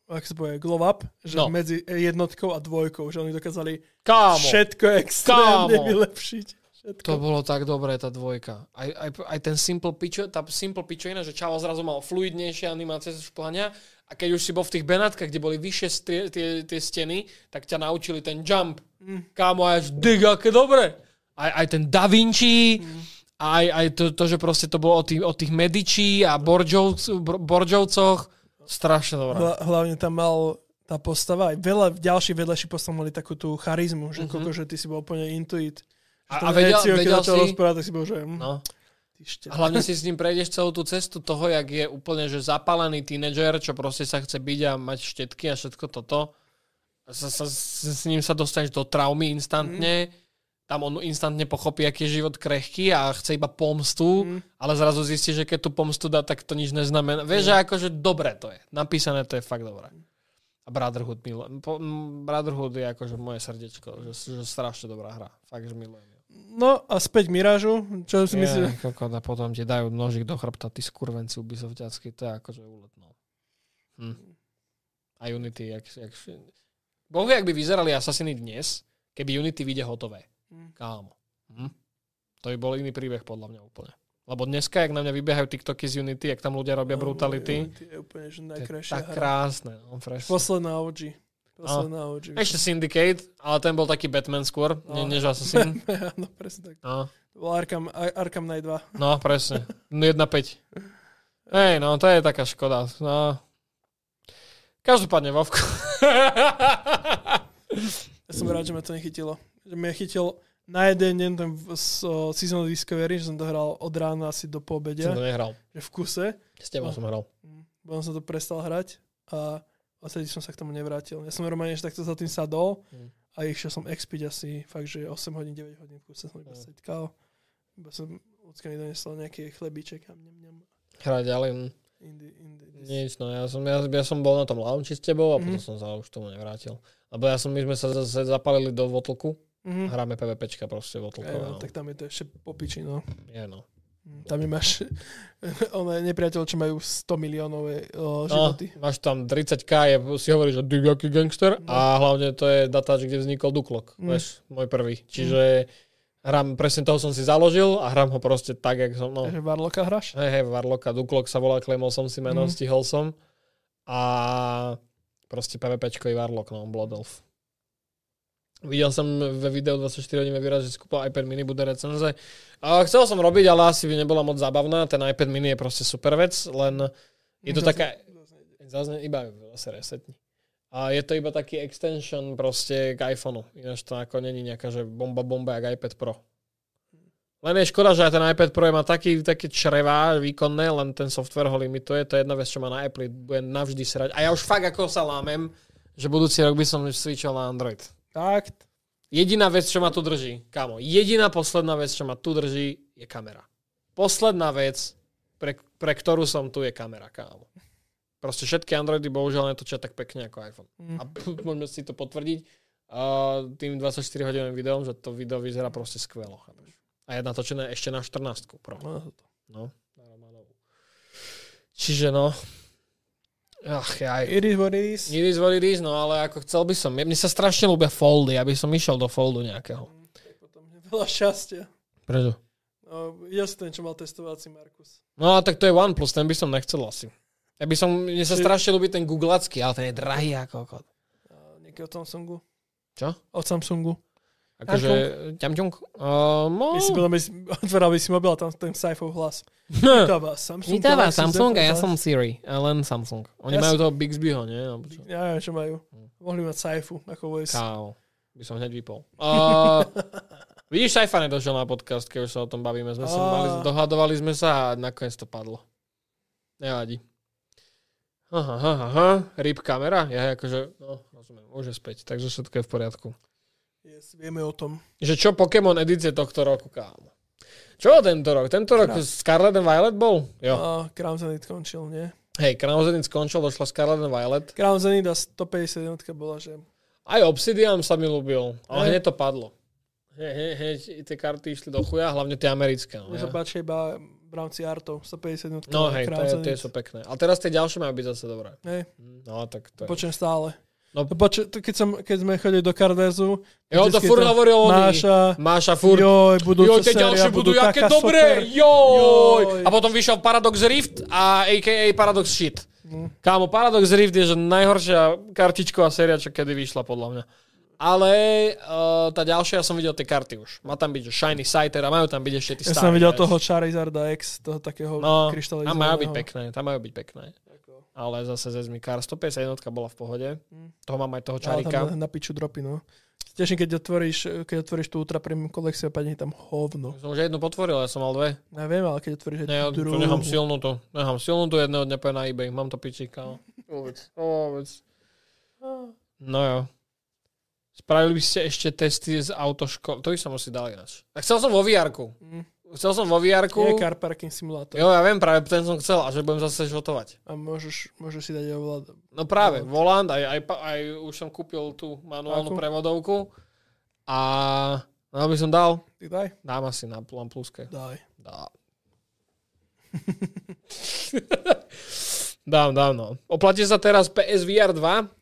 ak sa povie, glow up, že No. medzi jednotkou a dvojkou, že oni dokázali Kámo, všetko extrémne Kámo. vylepšiť. Všetko. to bolo tak dobré, tá dvojka. Aj, aj, aj ten simple pičo, tá simple pičovina, že Čavo zrazu mal fluidnejšie animácie šplhania a keď už si bol v tých benátkach, kde boli vyššie tie, tie, tie steny, tak ťa naučili ten jump. Mm. Kámo, až dig, aké dobre. Aj, aj ten Da Vinci, aj, aj to, to, že proste to bolo o tých, o tých Medici a Borgiovcoch. Strašne dobré. Hla, hlavne tam mal tá postava, aj veľa ďalších vedľajších postav mali takú tú charizmu, že Mhm. mm-hmm. že ty si bol úplne intuit. A, a vedel, Ezio, keď vedel začal si... rozprávať, tak si bol, že... No. Šťa. Hlavne si s ním prejdeš celú tú cestu toho, jak je úplne že zapálený tínedžer, čo proste sa chce byť a mať štetky a všetko toto. Sa, sa, s, ním sa dostaneš do traumy instantne. Mm. Tam on instantne pochopí, aký je život krehký a chce iba pomstu, mm. ale zrazu zistí, že keď tú pomstu dá, tak to nič neznamená. Vieš, že akože dobre to je. Napísané to je fakt dobré. A Brotherhood, milo, po, m, Brotherhood je akože moje srdiečko, že, že strašne dobrá hra. Fakt, že milujem. No a späť Mirážu, čo si myslíš? Kokot, a potom ti dajú nožík do chrbta, tí skurvenci ubisovťacky, to je akože úletno. Hm. A Unity, jak, jak... Bohu, jak by vyzerali Assassiny dnes, keby Unity vyjde hotové. Hm. Kámo. Hm? To by bol iný príbeh podľa mňa úplne. Lebo dneska, jak na mňa vybiehajú TikToky z Unity, jak tam ľudia robia brutality, Unity je úplne, že to je najkrajšia tak hra. krásne. No, fresh. Posledná OG. OG. Ešte Syndicate, ale ten bol taký Batman skôr, no. než Assassin. Áno, presne tak. No. To bol Arkham, Ar- Arkham Knight 2. No, presne. 1.5. Hej, no, to je taká škoda. No. Každopádne, Vovko. Ja som rád, že ma to nechytilo. Že mňa chytil na jeden deň ten Season of Discovery, že som to hral od rána asi do Som poobedia, to nehral. že v kuse. S tebou No. som hral. Mm, Potom som to prestal hrať a odtedy som sa k tomu nevrátil. Ja som normálne ešte takto za tým sadol Mm. a išiel som expiť asi fakt, že 8 hodín, 9 hodín v kuse som iba Mm. setkal. Iba som ľudské mi donesol nejaký chlebíček a mňam, mňam. Hrať ďalej. Nič, no ja som, ja, ja som bol na tom launchi s tebou a potom Mhm. som sa už tomu nevrátil. Lebo ja som, my sme sa zase zapalili do Votlku. Mhm. Hráme PvPčka proste Votlkové. No. tak tam je to ešte popiči, no. Je, no. Mm, Tam nemáš one nepriateľ, čo majú 100 miliónové o, No, životy. máš tam 30k, je, si hovorí, že dig, aký gangster No. a hlavne to je datáč, kde vznikol Duklok. Mm. Vieš, môj prvý. Čiže hrám, presne toho som si založil a hrám ho proste tak, jak som, no. Takže Varloka hráš? Hej, hej, Warlocka, Duklok sa volá, klemol som si meno, Mhm. stihol som. A proste PvPčkový Warlock, no, Blood Elf. Videl som ve videu 24 hodín výraz, že si kúpil iPad mini, bude recenze. A chcel som robiť, ale asi by nebola moc zábavná. Ten iPad mini je proste super vec, len je to taká... Zase iba zase resetni. A je to iba taký extension proste k iPhoneu. Ináč to ako není nejaká, že bomba bomba jak iPad Pro. Len je škoda, že aj ten iPad Pro má taký, také črevá výkonné, len ten software ho limituje. To je jedna vec, čo má na Apple, bude navždy srať. A ja už fakt ako sa lámem, že budúci rok by som switchol na Android. Tak, Jediná vec, čo ma tu drží, kámo, jediná posledná vec, čo ma tu drží, je kamera. Posledná vec, pre, pre ktorú som tu, je kamera, kámo. Proste všetky Androidy bohužiaľ netočia tak pekne ako iPhone. Mm. A môžeme si to potvrdiť a tým 24 hodinovým videom, že to video vyzerá proste skvelo. chápeš? A je natočené ešte na 14 Pro. no, No. Čiže no. Ach, aj. it is what it is. It is what it is, no ale ako chcel by som. Mne sa strašne ľúbia foldy, aby som išiel do foldu nejakého. Tak potom je veľa šťastia. Prečo? No, videl si ten, čo mal testovací Markus. No a tak to je OnePlus, ten by som nechcel asi. Ja by som, mne sa Či- strašne ľúbi ten googlacký, ale ten je drahý ako kokot. Nieký od Samsungu. Čo? Od Samsungu. Akože, ťamťung? Uh, no, By si, bol, by si, otváral by si mobil a tam ten Saifov hlas. Vítáva Samsung. Vítáva Galaxy Samsung a ja som Siri. A len Samsung. Oni Ja majú som- toho Bixbyho, nie? Ja neviem, čo majú. Mohli mať Saifu ako voice. Kámo. by som hneď vypol. Uh, vidíš, Saifa nedošiel na podcast, keď už sa o tom bavíme. Sme sa Á. mali, dohadovali sme sa a nakoniec to padlo. Nevadí. Aha, aha, aha, rip kamera, ja akože, no, rozumiem, už je späť, takže všetko je v poriadku. Yes, vieme o tom. Že čo Pokémon edície tohto roku, kámo? Čo tento rok? Tento rok Krá- Scarlet and Violet bol? Jo. A Crown Zenith končil, nie? Hej, Crown Zenith skončil, došla Scarlet and Violet. Crown Zenith a 151 bola, že... Aj Obsidian sa mi ľúbil, ale hneď to padlo. Hej, hej, hej, tie karty išli do chuja, hlavne tie americké. No, sa ja. páči iba v rámci artov. 151 no hej, tie, tie sú pekné. Ale teraz tie ďalšie majú byť zase dobré. Hej, No, tak to je... počujem stále. No. Poč- keď, som, keď sme chodili do Cardezu, Jo, to furt hovoril oni. Máša, Máša furt. joj, budúca Jo, tie ďalšie budú jaké taká dobré, super. joj. Joj. A potom vyšiel Paradox Rift a a.k.a. Paradox Shit. Mm. Kámo, Paradox Rift je že najhoršia kartičková séria, čo kedy vyšla podľa mňa. Ale uh, tá ďalšia, ja som videl tie karty už. Má tam byť Shiny Scyther a majú tam byť ešte tí Ja staré, som videl toho Charizarda X, toho takého No, kryštalizovaného. tam majú byť pekné, tam majú byť pekné. Ale zase Zezmikár 151 bola v pohode. Toho mám aj toho Mm. Ale čarika. tam na, na piču dropy, no. Teším, keď otvoríš, keď otvoríš tú Ultra Premium kolekciu a padne tam hovno. Som už jednu potvoril, ja som mal dve. Neviem, ale keď otvoríš Ne, druhú. nechám silnú to. Nechám silnú to jedného dňa na eBay. Mám to pičíka. no. Vôbec. Vôbec. No jo. Spravili by ste ešte testy z autoškol. To by som asi dal ináč. A chcel som vo vr Mm. Chcel som vo vr Je car parking simulátor. Jo, ja viem, práve ten som chcel a že budem zase žotovať. A môžeš, môžeš si dať aj ovlád. No práve, volant, aj, aj, aj už som kúpil tú manuálnu Akú? prevodovku a no by som dal, Tak daj. dám asi na, na pluske. Daj. Dá. dám, dám, no. Oplatí sa teraz PSVR 2.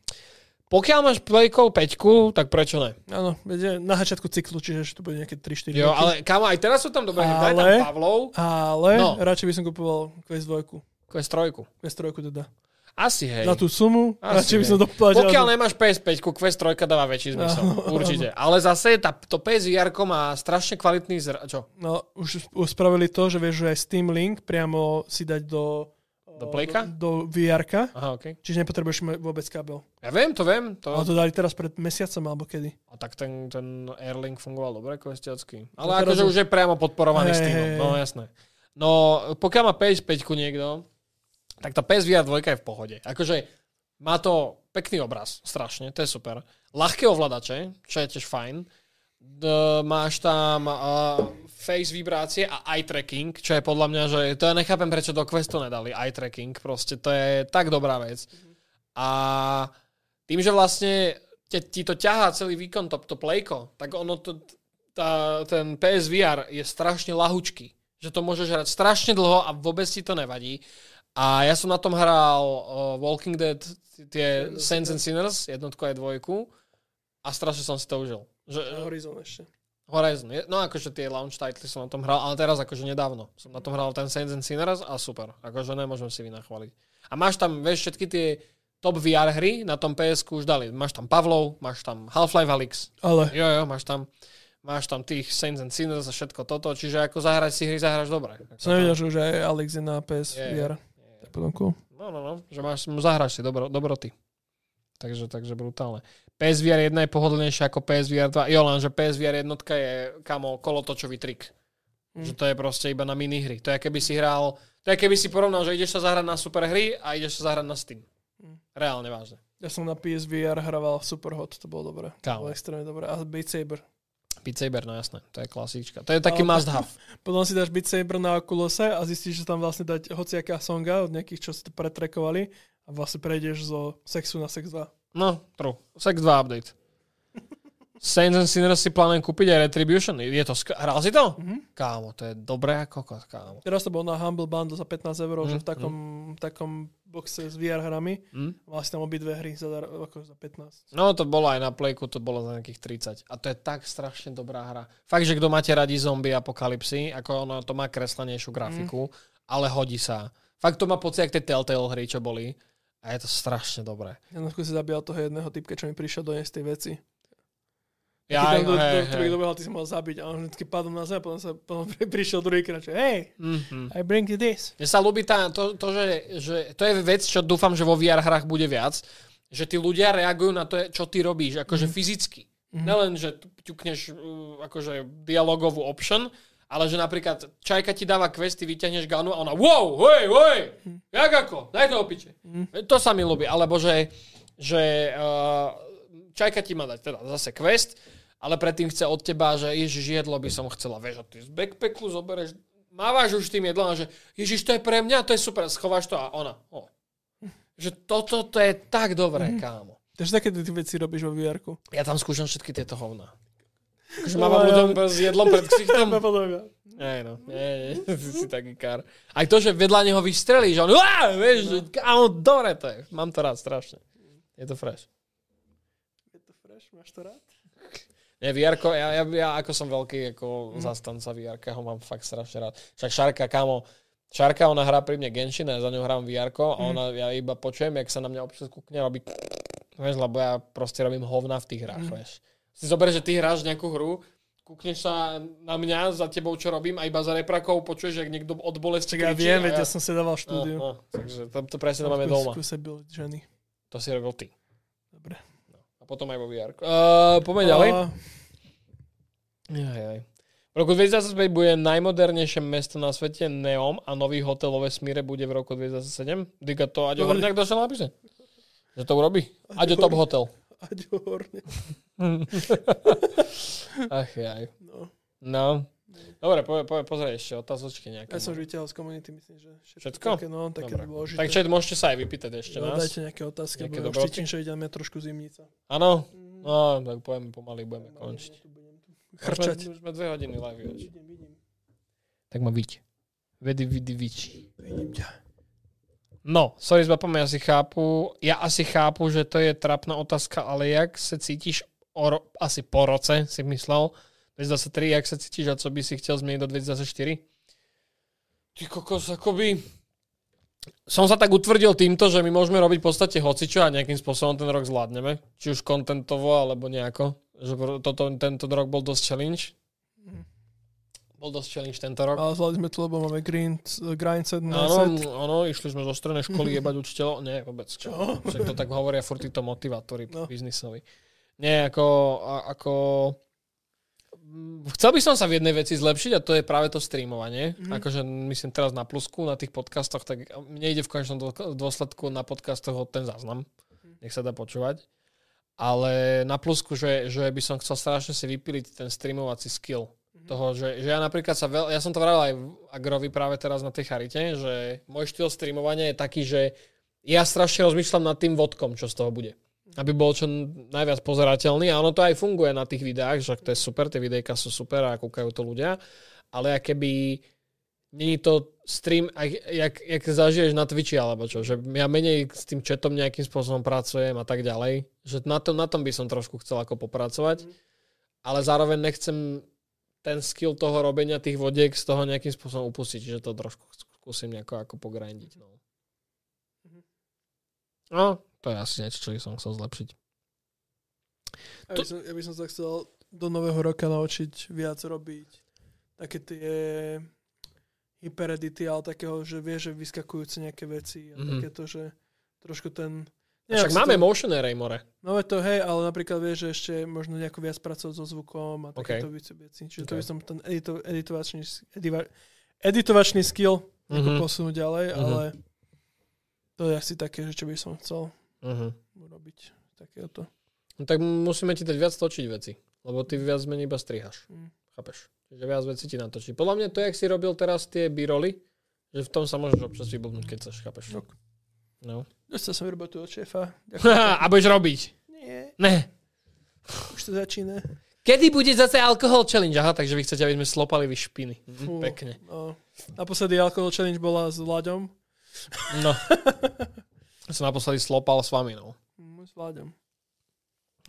Pokiaľ máš Playkou 5, tak prečo ne? Áno, na začiatku cyklu, čiže ešte to bude nejaké 3-4 Jo, roky. ale kámo, aj teraz sú tam dobré hry. Daj tam Ale- Pavlov, Ale No. radšej by som kupoval Quest 2. Quest 3. Quest 3 teda. Asi hej. Za tú sumu, Asi radšej by hej. som doplatil. Pokiaľ nemáš PS5, Quest 3 dáva väčší zmysel. Áno. Určite. Ale zase tá, to PSVR má strašne kvalitný zr... Čo? No, už, už spravili to, že vieš, že aj Steam Link priamo si dať do... Do Playka? Do, do VR-ka, Aha, OK. čiže nepotrebuješ vôbec kábel. Ja viem, to viem. To... Ale to dali teraz pred mesiacom, alebo kedy. A tak ten, ten Airlink fungoval dobre, kvestiacky. No Ale teraz akože už- je priamo podporovaný Hej, Steamom. hej, No jasné. No, pokiaľ má PS5 niekto, tak tá PSVR 2 je v pohode. Akože má to pekný obraz, strašne, to je super. Ľahké ovladače, čo je tiež fajn. D, máš tam uh, face vibrácie a eye tracking, čo je podľa mňa, že to ja nechápem, prečo do Questu nedali eye tracking, proste to je tak dobrá vec. A tým, že vlastne te, ti to ťahá celý výkon, to, to playko, tak ono to, tá, ten PSVR je strašne lahučký. Že to môžeš hrať strašne dlho a vôbec ti to nevadí. A ja som na tom hral uh, Walking Dead, tie Saints and Sinners, jednotku aj dvojku a strašne som si to užil. Že, Horizon ešte. Horizon. je- No akože tie launch titly som na tom hral, ale teraz akože nedávno. Som na tom hral ten Saints and Sinners a super. Akože nemôžem si vynachváliť. A máš tam, vieš, všetky tie top VR hry na tom ps už dali. Máš tam Pavlov, máš tam Half-Life Alyx. Ale Jo, jo, máš tam máš tam tých Saints and Sinners a všetko toto, čiže ako zahrať si hry, zahráš dobre. som nevedel, že už aj Alex je na PS Je, VR. Tak potom cool. No, no, no, že máš, zahráš si dobro, dobroty. Takže, takže brutálne. PSVR 1 je pohodlnejšia ako PSVR 2. Jo, lenže PSVR 1 je, kamo, kolotočový trik. Mm. Že to je proste iba na minihry. To je, keby si hral, to je, keby si porovnal, že ideš sa zahrať na super hry a ideš sa zahrať na Steam. Mm. Reálne vážne. Ja som na PSVR hrával Superhot, to bolo dobré. Kámo. To bolo extrémne dobré. A Beat Saber. Beat Saber, no jasné, to je klasička. To je taký Ale- must have. Potom si dáš Beat Saber na Oculuse a zistíš, že tam vlastne dať hociaká songa od nejakých, čo si to pretrekovali a vlastne prejdeš zo sexu na sex 2. No, true. Sex 2 update. Saints and Sinners si plánujem kúpiť aj Retribution. Je to, sk- hral si to? Mhm. Kámo, to je dobré ako kokos, kámo. Teraz to bolo na Humble Bundle za 15 eur, že Mhm, v takom, takom boxe s VR hrami. Hm? Mal si tam obidve hry za, ako za 15. No to bolo aj na Playku, to bolo za nejakých 30. A to je tak strašne dobrá hra. Fakt, že kto máte radi zombie apokalipsy, ako ono to má kreslenejšiu grafiku, ale hodí sa. Fakt to má pocit, jak tie Telltale hry, čo boli. A je to strašne dobré. Ja na si zabíjal toho jedného typka, čo mi prišiel doniesť tej veci. Ja, do, do, hej, ktorý hej. dobehal, ty si mal zabiť a on vždycky padol na zem, potom, sa, potom prišiel druhýkrát, že hej, Mhm. I bring you this. Mne sa ľúbi tá, to, to že, že to je vec, čo dúfam, že vo VR hrách bude viac, že tí ľudia reagujú na to, čo ty robíš, akože fyzicky. Mm-hmm. Nelen, že ťukneš uh, akože dialogovú option, ale že napríklad čajka ti dáva quest, ty vyťahneš ganu a ona wow, hej, hej, jak ako, daj to opiče. Mm. To sa mi ľúbi. Alebo že, že uh, čajka ti má dať teda zase quest, ale predtým chce od teba, že ježiš, jedlo by som chcela, vieš, a ty z backpacku zobereš, mávaš už tým jedlom a že ježiš, to je pre mňa, to je super, schováš to a ona, oh. Že toto to je tak dobré, mm. kámo. Takže také ty veci robíš vo vr Ja tam skúšam všetky tieto hovná. Akože mám ľuďom s jedlom pred ksichtom. Nie, no, nie, nie, si, si taký kár. Aj to, že vedľa neho vystrelíš, on, uá, vieš, no. kámo, dobre to je. Mám to rád strašne. Je to fresh. Je to fresh, máš to rád? Nie, vr ja, ja, ja, ako som veľký ako mm. zastanca vr ho mám fakt strašne rád. Však Šarka, kámo, Šarka, ona hrá pri mne Genshin, ja za ňou hrám vr a mm. ona, ja iba počujem, jak sa na mňa občas kúkne, robí, vieš, lebo ja proste robím hovna v tých hrách, mm. vieš si zober, že ty hráš nejakú hru, kúkneš sa na mňa za tebou, čo robím a iba za reprakou počuješ, jak niekto od bolesti Ja viem, veď ja... ja som si dával štúdiu. No, no, takže to, to presne máme doma. Skúse byť ženy. To si robil ty. Dobre. No. A potom aj vo VR. Uh, poďme ďalej. Uh... V roku 2025 bude najmodernejšie mesto na svete Neom a nový hotel vo vesmíre bude v roku 2007. Dika to Aďo Horňák došiel napísať. Že to urobí. Aďo Top Hotel. Aďo Horňák. Ach jaj. No. no. Dobre, po, po, pozri ešte otázočky nejaké. Ja som už vyťahol z komunity, myslím, že všetko. všetko? Také, no, také Dobre. dôležité. Tak čo, môžete sa aj vypýtať ešte no, nás. Dajte nejaké otázky, nejaké bo už cítim, že ideme trošku zimnica. Áno? Mm. No, tak poviem pomaly, budeme no, končiť. Chrčať. Už sme dve hodiny live. Vidím, vidím. Tak ma viď. Vedy, vidi, vič. Vidím ťa. No, sorry s ja si chápu, ja asi chápu, že to je trapná otázka, ale jak sa cítiš o ro- asi po roce, si myslel, 2023, jak sa cítiš a co by si chcel zmeniť do 2024? Ty kokos, akoby... Som sa tak utvrdil týmto, že my môžeme robiť v podstate hocičo a nejakým spôsobom ten rok zvládneme. Či už kontentovo, alebo nejako. Že toto, tento rok bol dosť challenge. Bol dosť challenge tento rok. Ale zvládli sme to, lebo máme green, grind set Áno, áno, išli sme zo strednej školy jebať učiteľov. Nie, vôbec. Čo? Však to tak hovoria furt títo motivátori no. biznisovi. Nie, ako, ako... Chcel by som sa v jednej veci zlepšiť a to je práve to streamovanie. Mm-hmm. Akože myslím teraz na plusku, na tých podcastoch, tak mne ide v konečnom dôsledku na podcastoch ten záznam. Nech sa dá počúvať. Ale na plusku, že, že by som chcel strašne si vypiliť ten streamovací skill. Mm-hmm. Toho, že, že ja napríklad sa veľ... Ja som to vravil aj Agrovi práve teraz na tej charite, že môj štýl streamovania je taký, že ja strašne rozmýšľam nad tým vodkom, čo z toho bude aby bol čo najviac pozerateľný a ono to aj funguje na tých videách, že to je super, tie videjka sú super a kúkajú to ľudia, ale keby není to stream, jak, jak zažiješ na Twitchi alebo čo, že ja menej s tým chatom nejakým spôsobom pracujem a tak ďalej, že na tom, na tom by som trošku chcel ako popracovať, mm. ale zároveň nechcem ten skill toho robenia tých vodiek z toho nejakým spôsobom upustiť, že to trošku skúsim nejako ako pogrindiť. No. Mhm. no, to je asi niečo, čo by som chcel zlepšiť. Ja by, som, ja by som sa chcel do nového roka naučiť viac robiť také tie hyperedity, ale takého, že vie, že vyskakujúce nejaké veci a mm-hmm. takéto, že trošku ten... Nie, však máme to, motion array, more. Máme to, hej, ale napríklad vieš, že ešte možno nejako viac pracovať so zvukom a takéto okay. veci. Čiže okay. to by som ten edito, editovačný, ediva, editovačný skill mm-hmm. posunúť ďalej, mm-hmm. ale to je asi také, že čo by som chcel uh-huh. urobiť takéto. No tak musíme ti dať viac točiť veci, lebo ty viac menej iba strihaš. Mm. Chápeš? Čiže viac vecí ti natočí. Podľa mňa to, jak si robil teraz tie biroly, že v tom sa môžeš občas vyblbnúť, keď chceš, chápeš? No. no. Dostal som robotu od šéfa. a budeš robiť? Nie. Ne. Už to začína. Kedy bude zase alkohol challenge? Aha, takže vy chcete, aby sme slopali vy špiny. Mhm, Fú, pekne. No. Naposledy alkohol challenge bola s Vlaďom. No. Som naposledy slopal s vami, no. Mm, s Vláďom.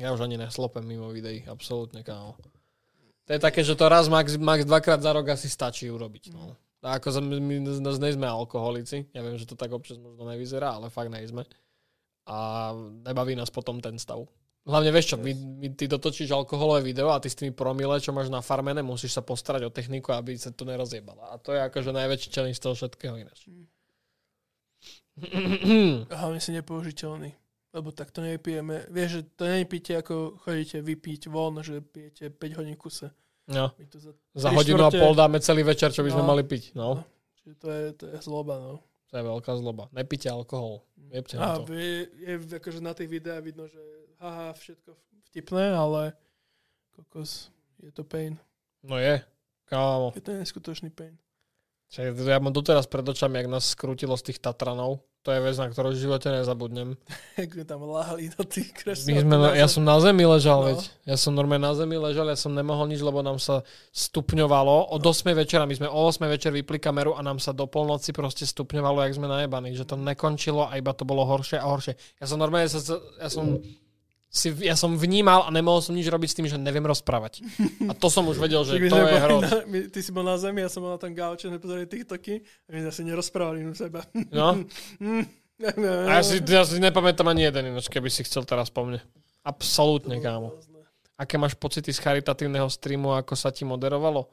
Ja už ani neslopem mimo videí, absolútne, kámo. To je také, že to raz max, max dvakrát za rok asi stačí urobiť, no. A ako my, my nejsme alkoholici, ja viem, že to tak občas možno nevyzerá, ale fakt nejsme. A nebaví nás potom ten stav. Hlavne vieš čo, my, my, ty dotočíš alkoholové video a ty s tými promile, čo máš na farmene, musíš sa postarať o techniku, aby sa to nerozjebala. A to je akože najväčší čelný z toho všetkého ináč. Mm. Hlavne si nepoužiteľný. Lebo tak to nepijeme. Vieš, že to nepijete ako chodíte vypiť von, že pijete 5 hodín kuse. No. My to za, Za hodinu a štvrte- pol dáme celý večer, čo by sme No. mali piť. No, Čiže to je, to je zloba, no. to je veľká zloba. Nepite alkohol. Jebte na A to. je, je, akože na tých videách vidno, že haha, všetko vtipné, ale kokos, je to pain. No je. Kámo. Je to neskutočný pain. Čiže ja mám doteraz pred očami, jak nás skrútilo z tých Tatranov. To je vec, na ktorú v živote nezabudnem. Sme tam láhali do tých My kresel. sme, na, ja som na zemi ležal, No. veď. Ja som normálne na zemi ležal, ja som nemohol nič, lebo nám sa stupňovalo. Od 8 večera, my sme o 8 večer vypli kameru a nám sa do polnoci proste stupňovalo, jak sme najebaní. Že to nekončilo a iba to bolo horšie a horšie. Ja som normálne sa, ja som si, ja som vnímal a nemohol som nič robiť s tým, že neviem rozprávať. A to som už vedel, že to je na, my, ty si bol na zemi, ja som bol na tom gauče, sme pozerali TikToky a my si nerozprávali u seba. No. A ja si, ja si nepamätám ani jeden ináč, keby si chcel teraz po mne. Absolútne, kámo. Aké máš pocity z charitatívneho streamu, ako sa ti moderovalo?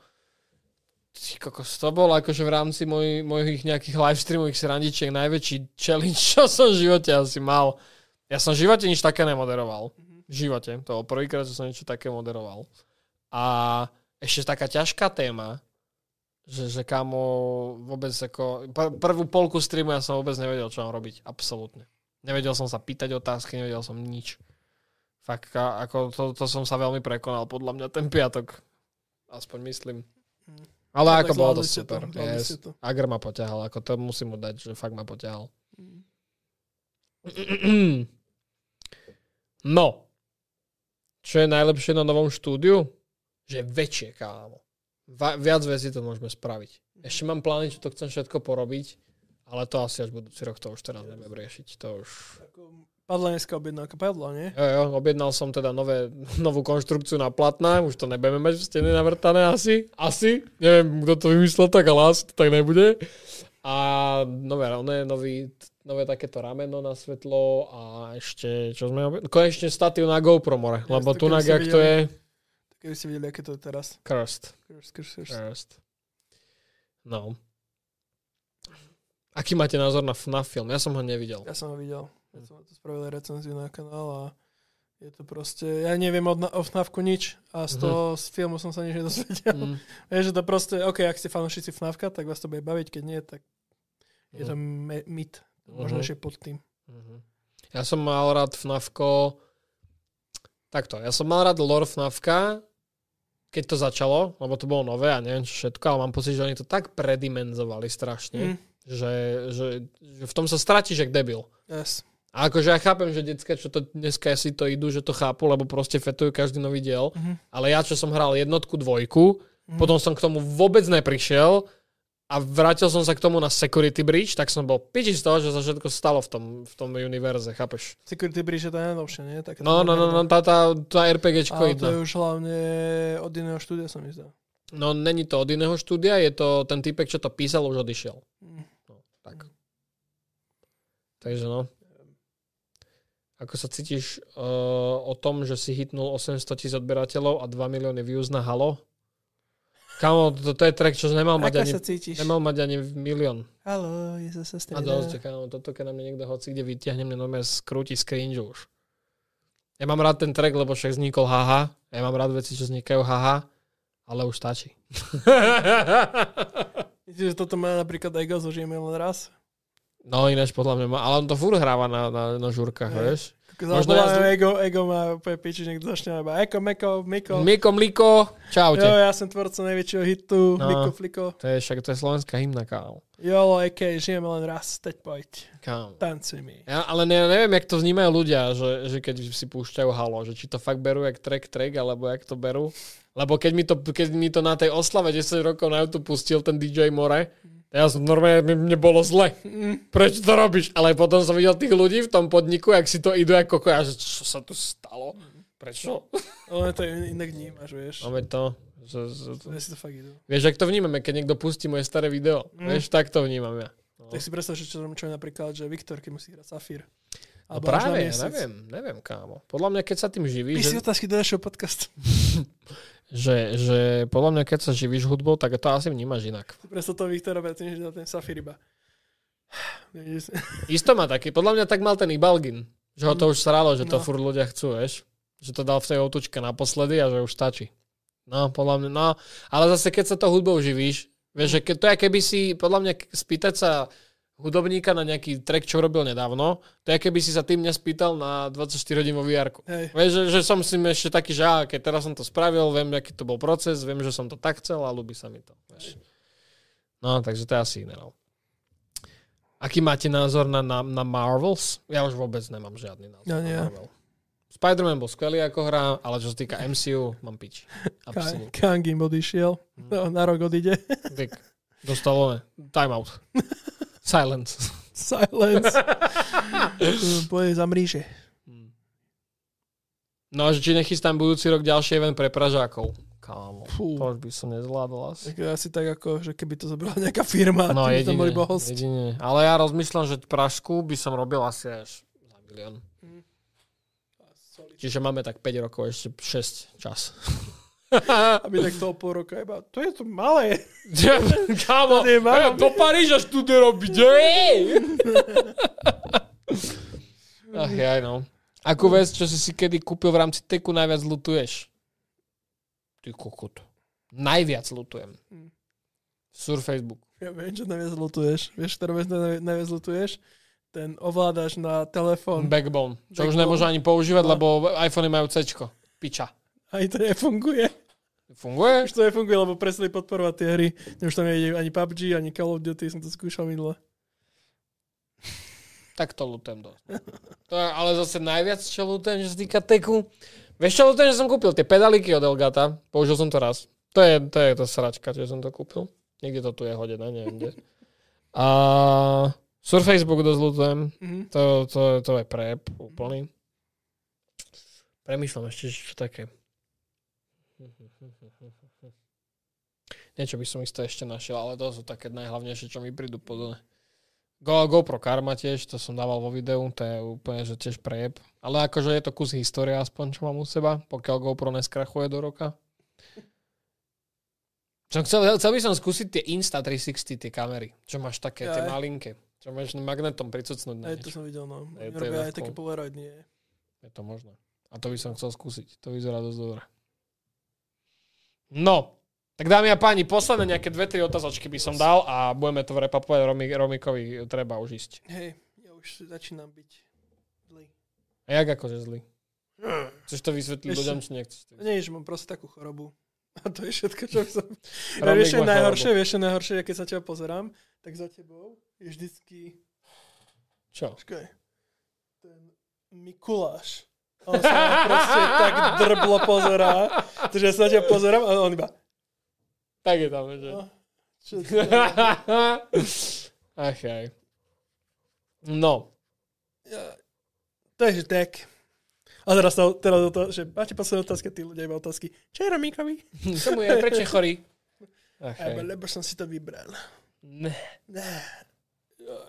Ty kokos, to bol akože v rámci moj, mojich nejakých live streamových srandičiek najväčší challenge, čo som v živote asi mal. Ja som v živote nič také nemoderoval. V živote. To bol prvýkrát, že som niečo také moderoval. A ešte taká ťažká téma, že, že kámo vôbec ako... pr- Prvú polku streamu ja som vôbec nevedel, čo mám robiť. Absolútne. Nevedel som sa pýtať otázky, nevedel som nič. Fakt, ako to, to som sa veľmi prekonal, podľa mňa ten piatok. Aspoň myslím. Mm. Ale ako bolo to to, super. zvládli Yes. to. Agr ma poťahal, ako to musím mu dať, že fakt ma poťahal. Mm. No. Čo je najlepšie na novom štúdiu? Že väčšie, kámo. Va- viac vecí to môžeme spraviť. Ešte mám plány, čo to chcem všetko porobiť, ale to asi až budúci rok, to už teraz nebudem riešiť. To už... Padla dneska objednávka, padla, nie? Jo, jo, objednal som teda nové, novú konštrukciu na platná, už to nebudeme mať v stene navrtané asi. Asi. Neviem, kto to vymyslel tak, ale asi to tak nebude. A nové, nové, nový, nové takéto rameno na svetlo a ešte, čo sme objednali? Konečne statív na GoPro more, Yes, lebo tu na jak to je Keby ste videli, aké to je teraz. cursed. Krš, krš. cursed. No. Aký máte názor na FNAF film? Ja som ho nevidel. Ja som ho videl. Ja som na to spravil recenziu na kanál a je to proste, ja neviem na- o FNAFku nič a z toho z filmu som sa nič nedozvedel. Mm. Vieš, že to proste, ok, ak ste fanúšici FNAFka, tak vás to bude baviť, keď nie, tak je to Mm. mit. Možno Mhm. ešte pod tým. Mhm. Ja som mal rád FNAFko... Takto, ja som mal rád lore FNAFka, keď to začalo, lebo to bolo nové a neviem čo všetko, ale mám pocit, že oni to tak predimenzovali strašne, Mm. že, že, že v tom sa stratíš jak debil. Yes. A akože ja chápem, že decka, čo to dneska si to idú, že to chápu, lebo proste fetujú každý nový diel. Mhm. Ale ja, čo som hral jednotku, dvojku, Mhm. potom som k tomu vôbec neprišiel a vrátil som sa k tomu na Security Breach, tak som bol piči z toho, že sa všetko stalo v tom, v tom univerze, chápeš? Security Breach je to najnovšie, nie? Taká No, no, no, no tá, tá, tá RPGčko Ale to je už hlavne od iného štúdia, sa mi zdá. No, není to od iného štúdia, je to ten typek, čo to písal, už odišiel. Mm. No, tak. Takže no. Ako sa cítiš uh, o tom, že si hitnul 800 tisíc odberateľov a 2 milióny views na Halo? Kamo, to, to je track, čo nemal mať Ako ani, sa nemal mať ani milión. Halo, je zase A streda. dosť, kámo, toto keď na mňa niekto hoci kde vyťahne, mne normálne skrúti z cringe už. Ja mám rád ten track, lebo však vznikol haha. Ja mám rád veci, čo vznikajú haha, ale už stačí. Myslíš, že toto má napríklad Ego zo Žijeme len raz? No ináč podľa mňa má, ale on to furt hráva na, na, na žurkách, Hej. vieš. Možno ja ja- ego, ego má úplne piči, niekto začne iba Eko, Meko, Miko. Miko, Mliko, čaute. Jo, ja som tvorca najväčšieho hitu, No. Miko, Fliko. To je však, to je slovenská hymna, kámo. Jolo, AK, žijeme len raz, teď poď. kámo. Tancuj mi. Ja, ale ne, neviem, jak to vnímajú ľudia, že, že keď si púšťajú halo, že či to fakt berú jak track track, alebo jak to berú. Lebo keď mi to, keď mi to na tej oslave 10 rokov na YouTube pustil ten DJ More, ja som normálne, mi- mne bolo zle. Prečo to robíš? Ale potom som videl tých ľudí v tom podniku, jak si to idú ako ja, že čo sa tu stalo? Prečo? Ale to inak vnímaš, vieš. Máme to. Že, že, Ja si to fakt idú. vieš, ak to vnímame, keď niekto pustí moje staré video. Mm. Vieš, tak to vnímam ja. No. Tak si predstav, že čo, čo je napríklad, že Viktor, keď musí hrať Safír. No práve, ja neviem, neviem, kámo. Podľa mňa, keď sa tým živíš, Píš si že, otázky do našeho podcastu. že, že podľa mňa, keď sa živíš hudbou, tak to asi vnímaš inak. Presto to Viktora predtým, že ten Safír iba. Vieš, Isto má taký, podľa mňa tak mal ten Ibalgin. Že ho to už sralo, že to No. furt ľudia chcú, vieš. Že to dal v tej outučke naposledy a že už stačí. No, podľa mňa, no. Ale zase, keď sa to hudbou živíš, vieš, že keď, to je, keby si, podľa mňa, spýtať sa hudobníka na nejaký track, čo robil nedávno, to je, keby si sa tým nespýtal na 24 hodín vo vr Hej. Vieš, že, že som si ešte taký, že á, keď teraz som to spravil, viem, aký to bol proces, viem, že som to tak chcel a ľúbi sa mi to. Vieš. No, takže to je asi iné. No. Aký máte názor na, na, na Marvels? Ja už vôbec nemám žiadny názor Ja nie. na Marvel. Spider-Man bol skvelý ako hra, ale čo sa týka MCU, mám piči. Absolutne. Kangim odišiel. Mhm. No, na rok odíde. Dick. Dostalo time out. Silence. Silence. Poje za mríže. No a že či nechystám budúci rok ďalší event pre Pražákov. Kámo, Fú. to už by som nezvládol asi. Tak asi tak ako, že keby to zobrala nejaká firma, No ty by tam boli jedine, iba host. jedine. Ale ja rozmýšľam, že Pražsku by som robil asi až za milión. Čiže máme tak 5 rokov, ešte 6 čas. Aby tak to o pol roka iba, to je to malé. Kámo, To je ja do Paríža štúdio robiť. Ach jaj, no. Akú vec, čo si si kedy kúpil v rámci teku, najviac lutuješ? Ty kokot. Najviac lutujem. Hm. Sur Facebook. Ja viem, čo najviac lutuješ. Vieš, ktorú vec najviac, lutuješ? Ten ovládaš na telefón. Backbone. Čo už Backbone. nemôžu ani používať, No. lebo iPhony majú C. Piča. Aj to nefunguje. Funguje? Už to nefunguje, lebo presli podporovať tie hry. Už tam nejde ani PUBG, ani Call of Duty, som to skúšal minule. Tak to lutujem dosť. To ale zase najviac, čo lutujem, čo sa týka teku. Vieš čo lutujem, že som kúpil? Tie pedaliky od Elgata. Použil som to raz. To je, to je to sračka, že som to kúpil. Niekde to tu je hodené, neviem kde. A Sur Facebook dosť lutujem. Mhm. To, to, to je prep úplný. Premýšľam ešte, že čo také. Niečo by som isto ešte našiel, ale to sú také najhlavnejšie, čo mi prídu pod Go, GoPro Karma tiež, to som dával vo videu, to je úplne, že tiež prejeb. Ale akože je to kus histórie aspoň, čo mám u seba, pokiaľ GoPro neskrachuje do roka. Som chcel, chcel by som skúsiť tie Insta360, tie kamery, čo máš také, tie Jaj. malinké, čo máš magnetom pricucnúť na Aj to som videl, no. Je to robia aj také cool. Polaroid, nie. Je to možné. A to by som chcel skúsiť. To vyzerá dosť dobre. No, tak dámy a páni, posledné nejaké dve, tri otázočky by som dal a budeme to repapovať Romi, Romikovi, treba už ísť. Hej, ja už začínam byť zlý. A jak akože zlý? Chceš to vysvetliť ľuďom, či nechceš? to Nie, že mám proste takú chorobu. A to je všetko, čo som... Ja, vieš, najhoršie, vieš, najhoršie, keď sa ťa pozerám, tak za tebou je vždycky, Čo? počkaj, ten Mikuláš. On sa proste tak drblo pozerá, že sa na ťa pozerám a on iba, Tak je tam, že? no, čo? Ach aj. No, takže tak. A teraz, to, teraz to, že máte posledné otázky, tí ľudia iba otázky. Čo je Romíkovi? čomu je? Prečo je chorý? Lebo, aj. lebo som si to vybral. Ne. Ne.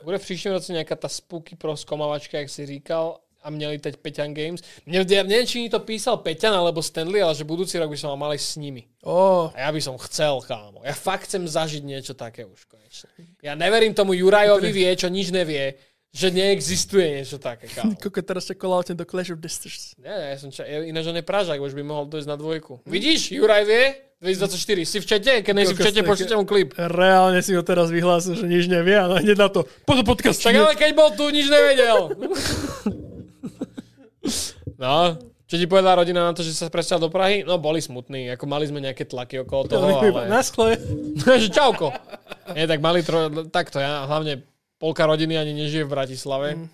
Bude v příštím roce nejaká tá spooky pro skomavačka, jak si říkal, a měli teď Peťan Games. Mne, ja neviem, či mi to písal Peťan alebo Stanley, ale že budúci rok by som mal mali s nimi. Ó, A ja by som chcel, kámo. Ja fakt chcem zažiť niečo také už konečne. Ja neverím tomu Jurajovi vie, čo nič nevie, že neexistuje niečo také, kámo. Koko teraz ťa kolaute do Clash of Distance. Nie, ja som ča- ja- ináč on je Pražák, už by mohol dojsť na dvojku. Vidíš, Juraj vie? 2024, si v čete? Keď nejsi v čete, pošlite mu klip. Reálne si ho teraz vyhlásil, že nič nevie a hneď na to. Po podcast. Tak ale keď bol tu, nič nevedel. No, čo ti povedala rodina na to, že sa presťal do Prahy? No, boli smutní, ako mali sme nejaké tlaky okolo toho, ale... Na skle. že čauko. Nie, tak mali tro... takto, ja hlavne polka rodiny ani nežije v Bratislave. Mm.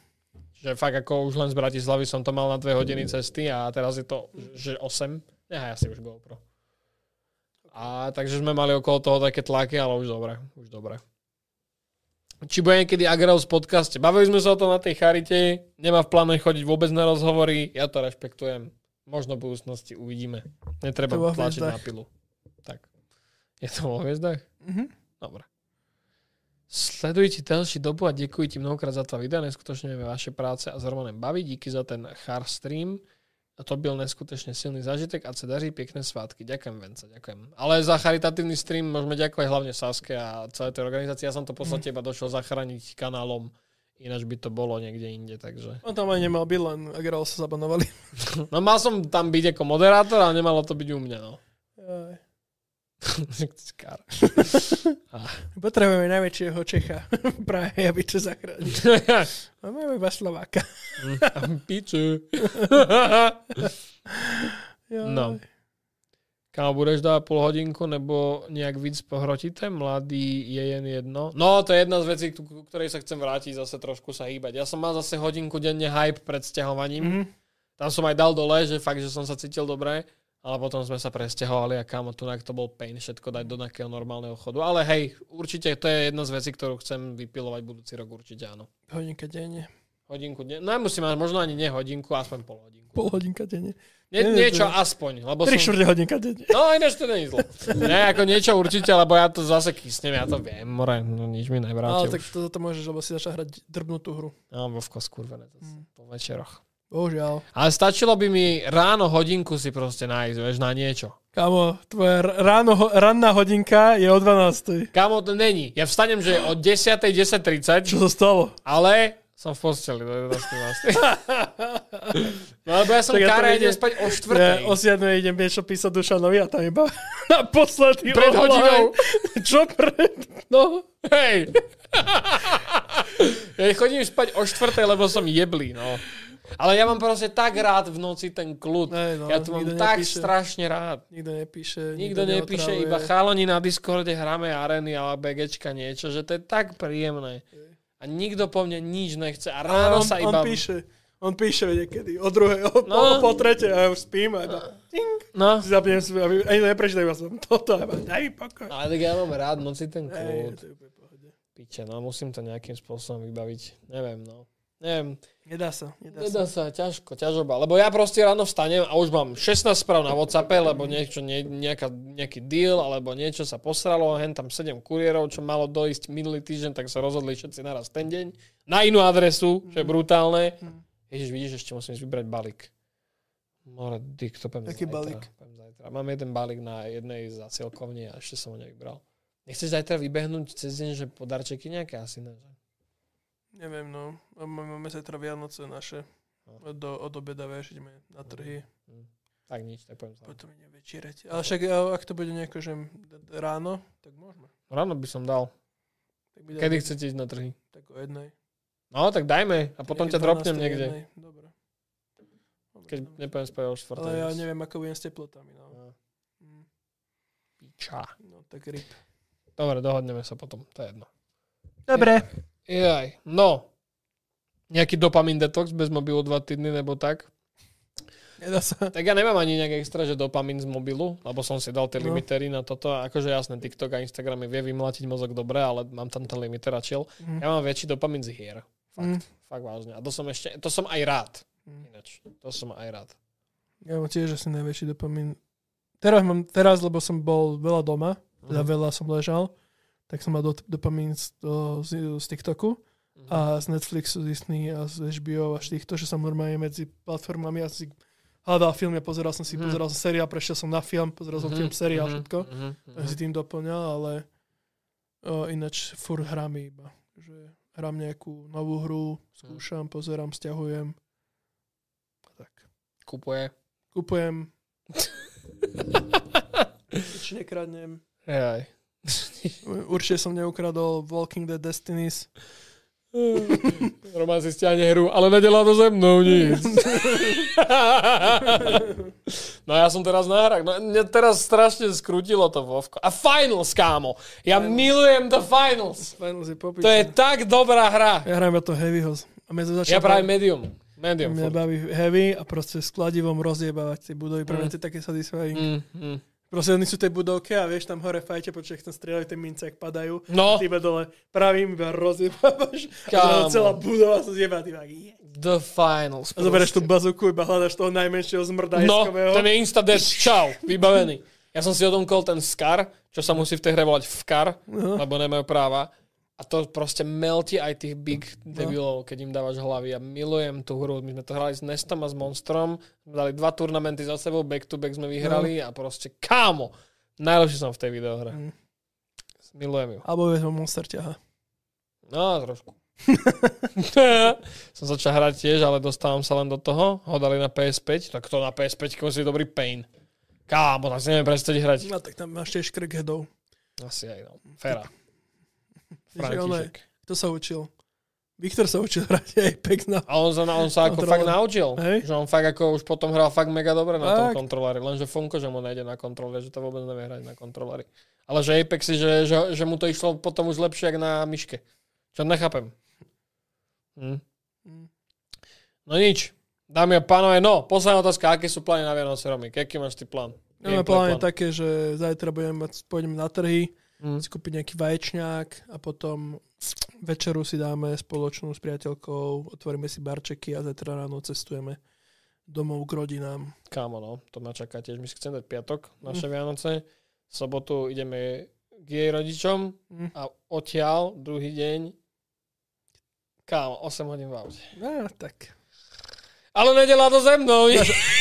Že fakt ako už len z Bratislavy som to mal na dve hodiny cesty a teraz je to, že 8. Nehaj asi už GoPro. A takže sme mali okolo toho také tlaky, ale už dobre, už dobre. Či bude niekedy Agrels podcaste. Bavili sme sa o tom na tej charite, nemá v pláne chodiť vôbec na rozhovory, ja to rešpektujem. Možno v budúcnosti uvidíme. Netreba To tlačiť na pilu. Tak. Je to vo hviezdach? Mhm. Dobre. Sledujte ďalší dobu a ďakujem ti mnohokrát za to video. Neskutočne vaše práce a s Romanem baví. Díky za ten char stream. A to byl neskutečne silný zážitek a sa daří pekné svátky. Ďakujem, Vence, ďakujem. Ale za charitatívny stream môžeme ďakovať hlavne Saske a celé tej organizácii. Ja som to v podstate iba došiel zachrániť kanálom Ináč by to bolo niekde inde, takže... On tam aj nemal byť, len Agral sa zabanovali. No mal som tam byť ako moderátor, ale nemalo to byť u mňa, no. Aj. Potrebujeme najväčšieho Čecha v Prahe, aby to zachránil. A máme iba Slováka. Piču. Jaj. No. Kámo, budeš dávať pol hodinku, nebo nejak víc pohrotíte? Mladý je jen jedno. No, to je jedna z vecí, ku ktorej sa chcem vrátiť, zase trošku sa hýbať. Ja som mal zase hodinku denne hype pred sťahovaním. Mhm. Tam som aj dal dole, že fakt, že som sa cítil dobre. Ale potom sme sa presťahovali a kámo, tu to bol pain všetko dať do nejakého normálneho chodu. Ale hej, určite to je jedna z vecí, ktorú chcem vypilovať budúci rok, určite áno. Hodinka denne. Hodinku, ne, no nemusím mať, možno ani nie hodinku, aspoň pol hodinku. Pol hodinka denne. Nie, Nie, niečo to- aspoň, lebo Tri som... hodinka denne. No, ináč to je zlo. Nie, ako niečo určite, lebo ja to zase kysnem, ja to viem, more, no nič mi Ale nevrátil. tak to, to môžeš, lebo si začal hrať drbnutú hru. No, vovko skurvené, to Mm. po večeroch. Bohužiaľ. Ale stačilo by mi ráno hodinku si proste nájsť, vieš, na niečo. Kámo, tvoja ráno, ranná hodinka je o 12. Kámo, to není. Ja vstanem, že od 10. 10.30, Čo sa stalo? ale som v posteli do 11. No lebo ja som ja kára, vidím. idem spať o Ja 4. o 7 idem niečo písať Dušanovi a tam iba naposledy Pred ohľad. hodinou. Čo pred? No. Hej. ja chodím spať o 4, lebo som jeblý, no. Ale ja mám proste tak rád v noci ten kľud. Hej, no, ja to mám nikto tak nepíše. strašne rád. Nikto nepíše. Nikto nepíše, neotravuje. iba chalani na Discorde hráme areny alebo BGčka niečo, že to je tak príjemné. A nikto po mne nič nechce. A A ráno on, sa on iba... píše. On píše niekedy o druhej, o, No. no. po tretej a ja už spím a iba ting, No, si zapnem si, aby, ani neprečítaj, som toto a iba daj mi pokoj. ale tak ja mám rád noci ten kľud. Piče, no musím to nejakým spôsobom vybaviť. Neviem, no. Neviem, Nedá sa, nedá, nedá sa. sa, ťažko, ťažoba. Lebo ja proste ráno vstanem a už mám 16 správ na Whatsappe, lebo niečo, nie, nejaká, nejaký deal, alebo niečo sa posralo, hen tam 7 kuriérov, čo malo dojsť minulý týždeň, tak sa rozhodli všetci naraz ten deň. Na inú adresu, čo je brutálne. Mm. Ježiš, vidíš, ešte musím vybrať balík. More dick, to poviem Aký zajtra. balík? Zajtra. Mám jeden balík na jednej zasielkovni a ešte som ho nevybral. Nechceš zajtra vybehnúť cez deň, že podarčeky nejaké asi ne? že? Neviem, no. Máme sa teda Vianoce naše. No. Do, od obeda, vieš, ideme na trhy, Tak nič, tak poviem zajtra. potom ideme večerať. Ale však a- ak to bude nejako, že ráno, tak môžeme. Ráno by som dal. Tak by Kedy chcete ísť na trhy? Tak o jednej. No, tak dajme a potom ťa 12. dropnem niekde. jednej. Dobre. Dobre, Keď dobre. nepoviem spať o štvrtej. Ale ja neviem, ako budem s teplotami, no. No. Mm, Piča. No, tak rip. Dobre, dohodneme sa potom, to je jedno. Dobre. Jaj, no. Nejaký dopamin detox bez mobilu dva týdny nebo tak? Nedá sa. Tak ja nemám ani nejak extra, že dopamin z mobilu, lebo som si dal tie No. limitery na toto. Akože jasné, TikTok a Instagram mi vie vymlatiť mozog dobre, ale mám tam ten limiter a chill. Mm. Ja mám väčší dopamin z hier. Fakt, Mm. fakt vážne. A to som ešte, to som aj rád. Mm. Ináč, to som aj rád. Ja mám tiež asi najväčší dopamín. Teraz mám, teraz, lebo som bol veľa doma, teda Mhm. veľa som ležal, tak som mal do, dopamín z, to, z, z TikToku Mhm. a z Netflixu, z Disney a z HBO a z týchto, že som normálne medzi platformami a si hľadal filmy a pozeral som si, Mhm. pozeral som seriál, prešiel som na film, pozeral som Mhm, film, seriál, mhm, všetko. mhm, Tak si tým doplňal, ale o, ináč furt hrám iba. Že hrám nejakú novú hru, skúšam, pozerám, stiahujem. A tak. Kupuje. Kupujem. Nič nekradnem. Jaj. Určite som neukradol Walking Dead Destinies. Roman si stiahne hru, ale nedelá to ze mnou nic. no ja som teraz na hrách. No, mne teraz strašne skrutilo to Vovko. A Finals, kámo. Ja Finals. milujem The Finals. Finals je. To je tak dobrá hra. Ja hrajem to Heavyho. A Ja práve Medium. Medium. Mňa baví Heavy a proste s kladivom rozjebávať tie budovy. Pre mňa Mm. to je také satisfying. Mm, mm. Proste oni sú tej budovke a vieš tam hore fajte, počkaj, tam strieľajú tie mince, ak padajú. No, Ty iba dole pravým iba rozjebávaš. A celá budova sa zjebá. Ty iba, yeah. The Finals. A zoberieš tú bazuku, iba hľadaš toho najmenšieho No, zmrdajskového. ten je insta dead. Čau, vybavený. Ja som si odomkol ten Scar, čo sa musí v tej hre volať Vkar, No. lebo nemajú práva. A to proste melti aj tých big debilov, keď im dávaš hlavy. Ja milujem tú hru. My sme to hrali s Nestom a s Monstrom. Dali dva turnamenty za sebou, back to back sme vyhrali a proste kámo. Najlepší som v tej videohre. Mm. Milujem ju. Alebo vieš, Monster ťaha. No, trošku. som začal hrať tiež, ale dostávam sa len do toho. Ho dali na PS5, tak to na PS5 musí dobrý pain. Kámo, tak si neviem predstaviť hrať. No tak tam máš tiež crackheadov. Asi aj, no. Fera. František. Kto sa učil? Viktor sa učil hrať Apex na... A on sa, on sa ako Kontroler. fakt naučil. Hej. Že on fakt ako už potom hral fakt mega dobre na tom Fakt. kontrolere. Lenže Funko, že mu nejde na kontrolere, že to vôbec nevie hrať na kontroleri. Ale že Apexy, že, že, že mu to išlo potom už lepšie, jak na myške. Čo nechápem. Hm. Mm. No nič. Dámy a pánové, no, posledná otázka. Aké sú plány na Vianoce, Romik? Aký máš ty plán? Máme Gameplay pláne plán. také, že zajtra budeme mať, pôjdeme na trhy, Hm. si kúpiť nejaký vaječňák a potom večeru si dáme spoločnú s priateľkou, otvoríme si barčeky a zajtra ráno cestujeme domov k rodinám. Kámo, no, to ma čaká tiež. My si chceme dať piatok, Mm. naše Vianoce. V sobotu ideme k jej rodičom Mm. a odtiaľ druhý deň kámo, 8 hodín v aute. No, tak. Ale nedela to ze mnou.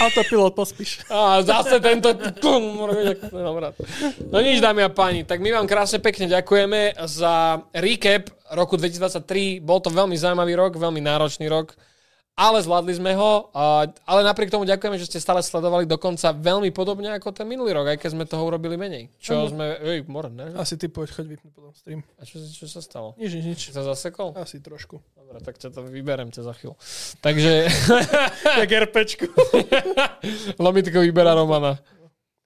Autopilot pospíš. A zase tento... Rád. No nič, dámy a páni, tak my vám krásne pekne ďakujeme za recap roku 2023. Bol to veľmi zaujímavý rok, veľmi náročný rok, ale zvládli sme ho. Ale napriek tomu ďakujeme, že ste stále sledovali dokonca veľmi podobne ako ten minulý rok, aj keď sme toho urobili menej. Čo Áno. sme... Ej, more, ne? Asi ty poď, choď vypnúť potom stream. A čo, čo sa stalo? Nič, nič, nič. Sa zasekol? Asi trošku. Dobre, tak ťa to vyberem ťa za chvíľu. Takže... Tak RPčku. Lomitko vyberá Romana.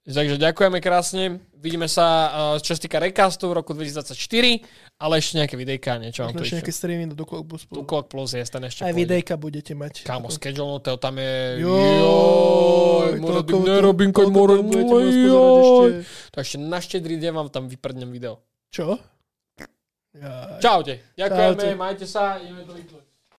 Takže ďakujeme krásne. Vidíme sa, uh, čo sa týka recastu v roku 2024, ale ešte nejaké videjka, niečo vám tu Ešte nejaké streamy do Duklok Bus. Tu Clock Plus je, ten ešte Aj pôjde. videjka budete mať. Kámo, schedule, to tam je... Joj, Joj, more, toľko- nerobím, keď toľko more, toho budete môcť pozerať joj. ešte. Tak ešte na štedrý deň vám tam vyprdnem video. Čo? Čaute. Ďakujeme, Čaute. majte sa, ideme to vypnúť.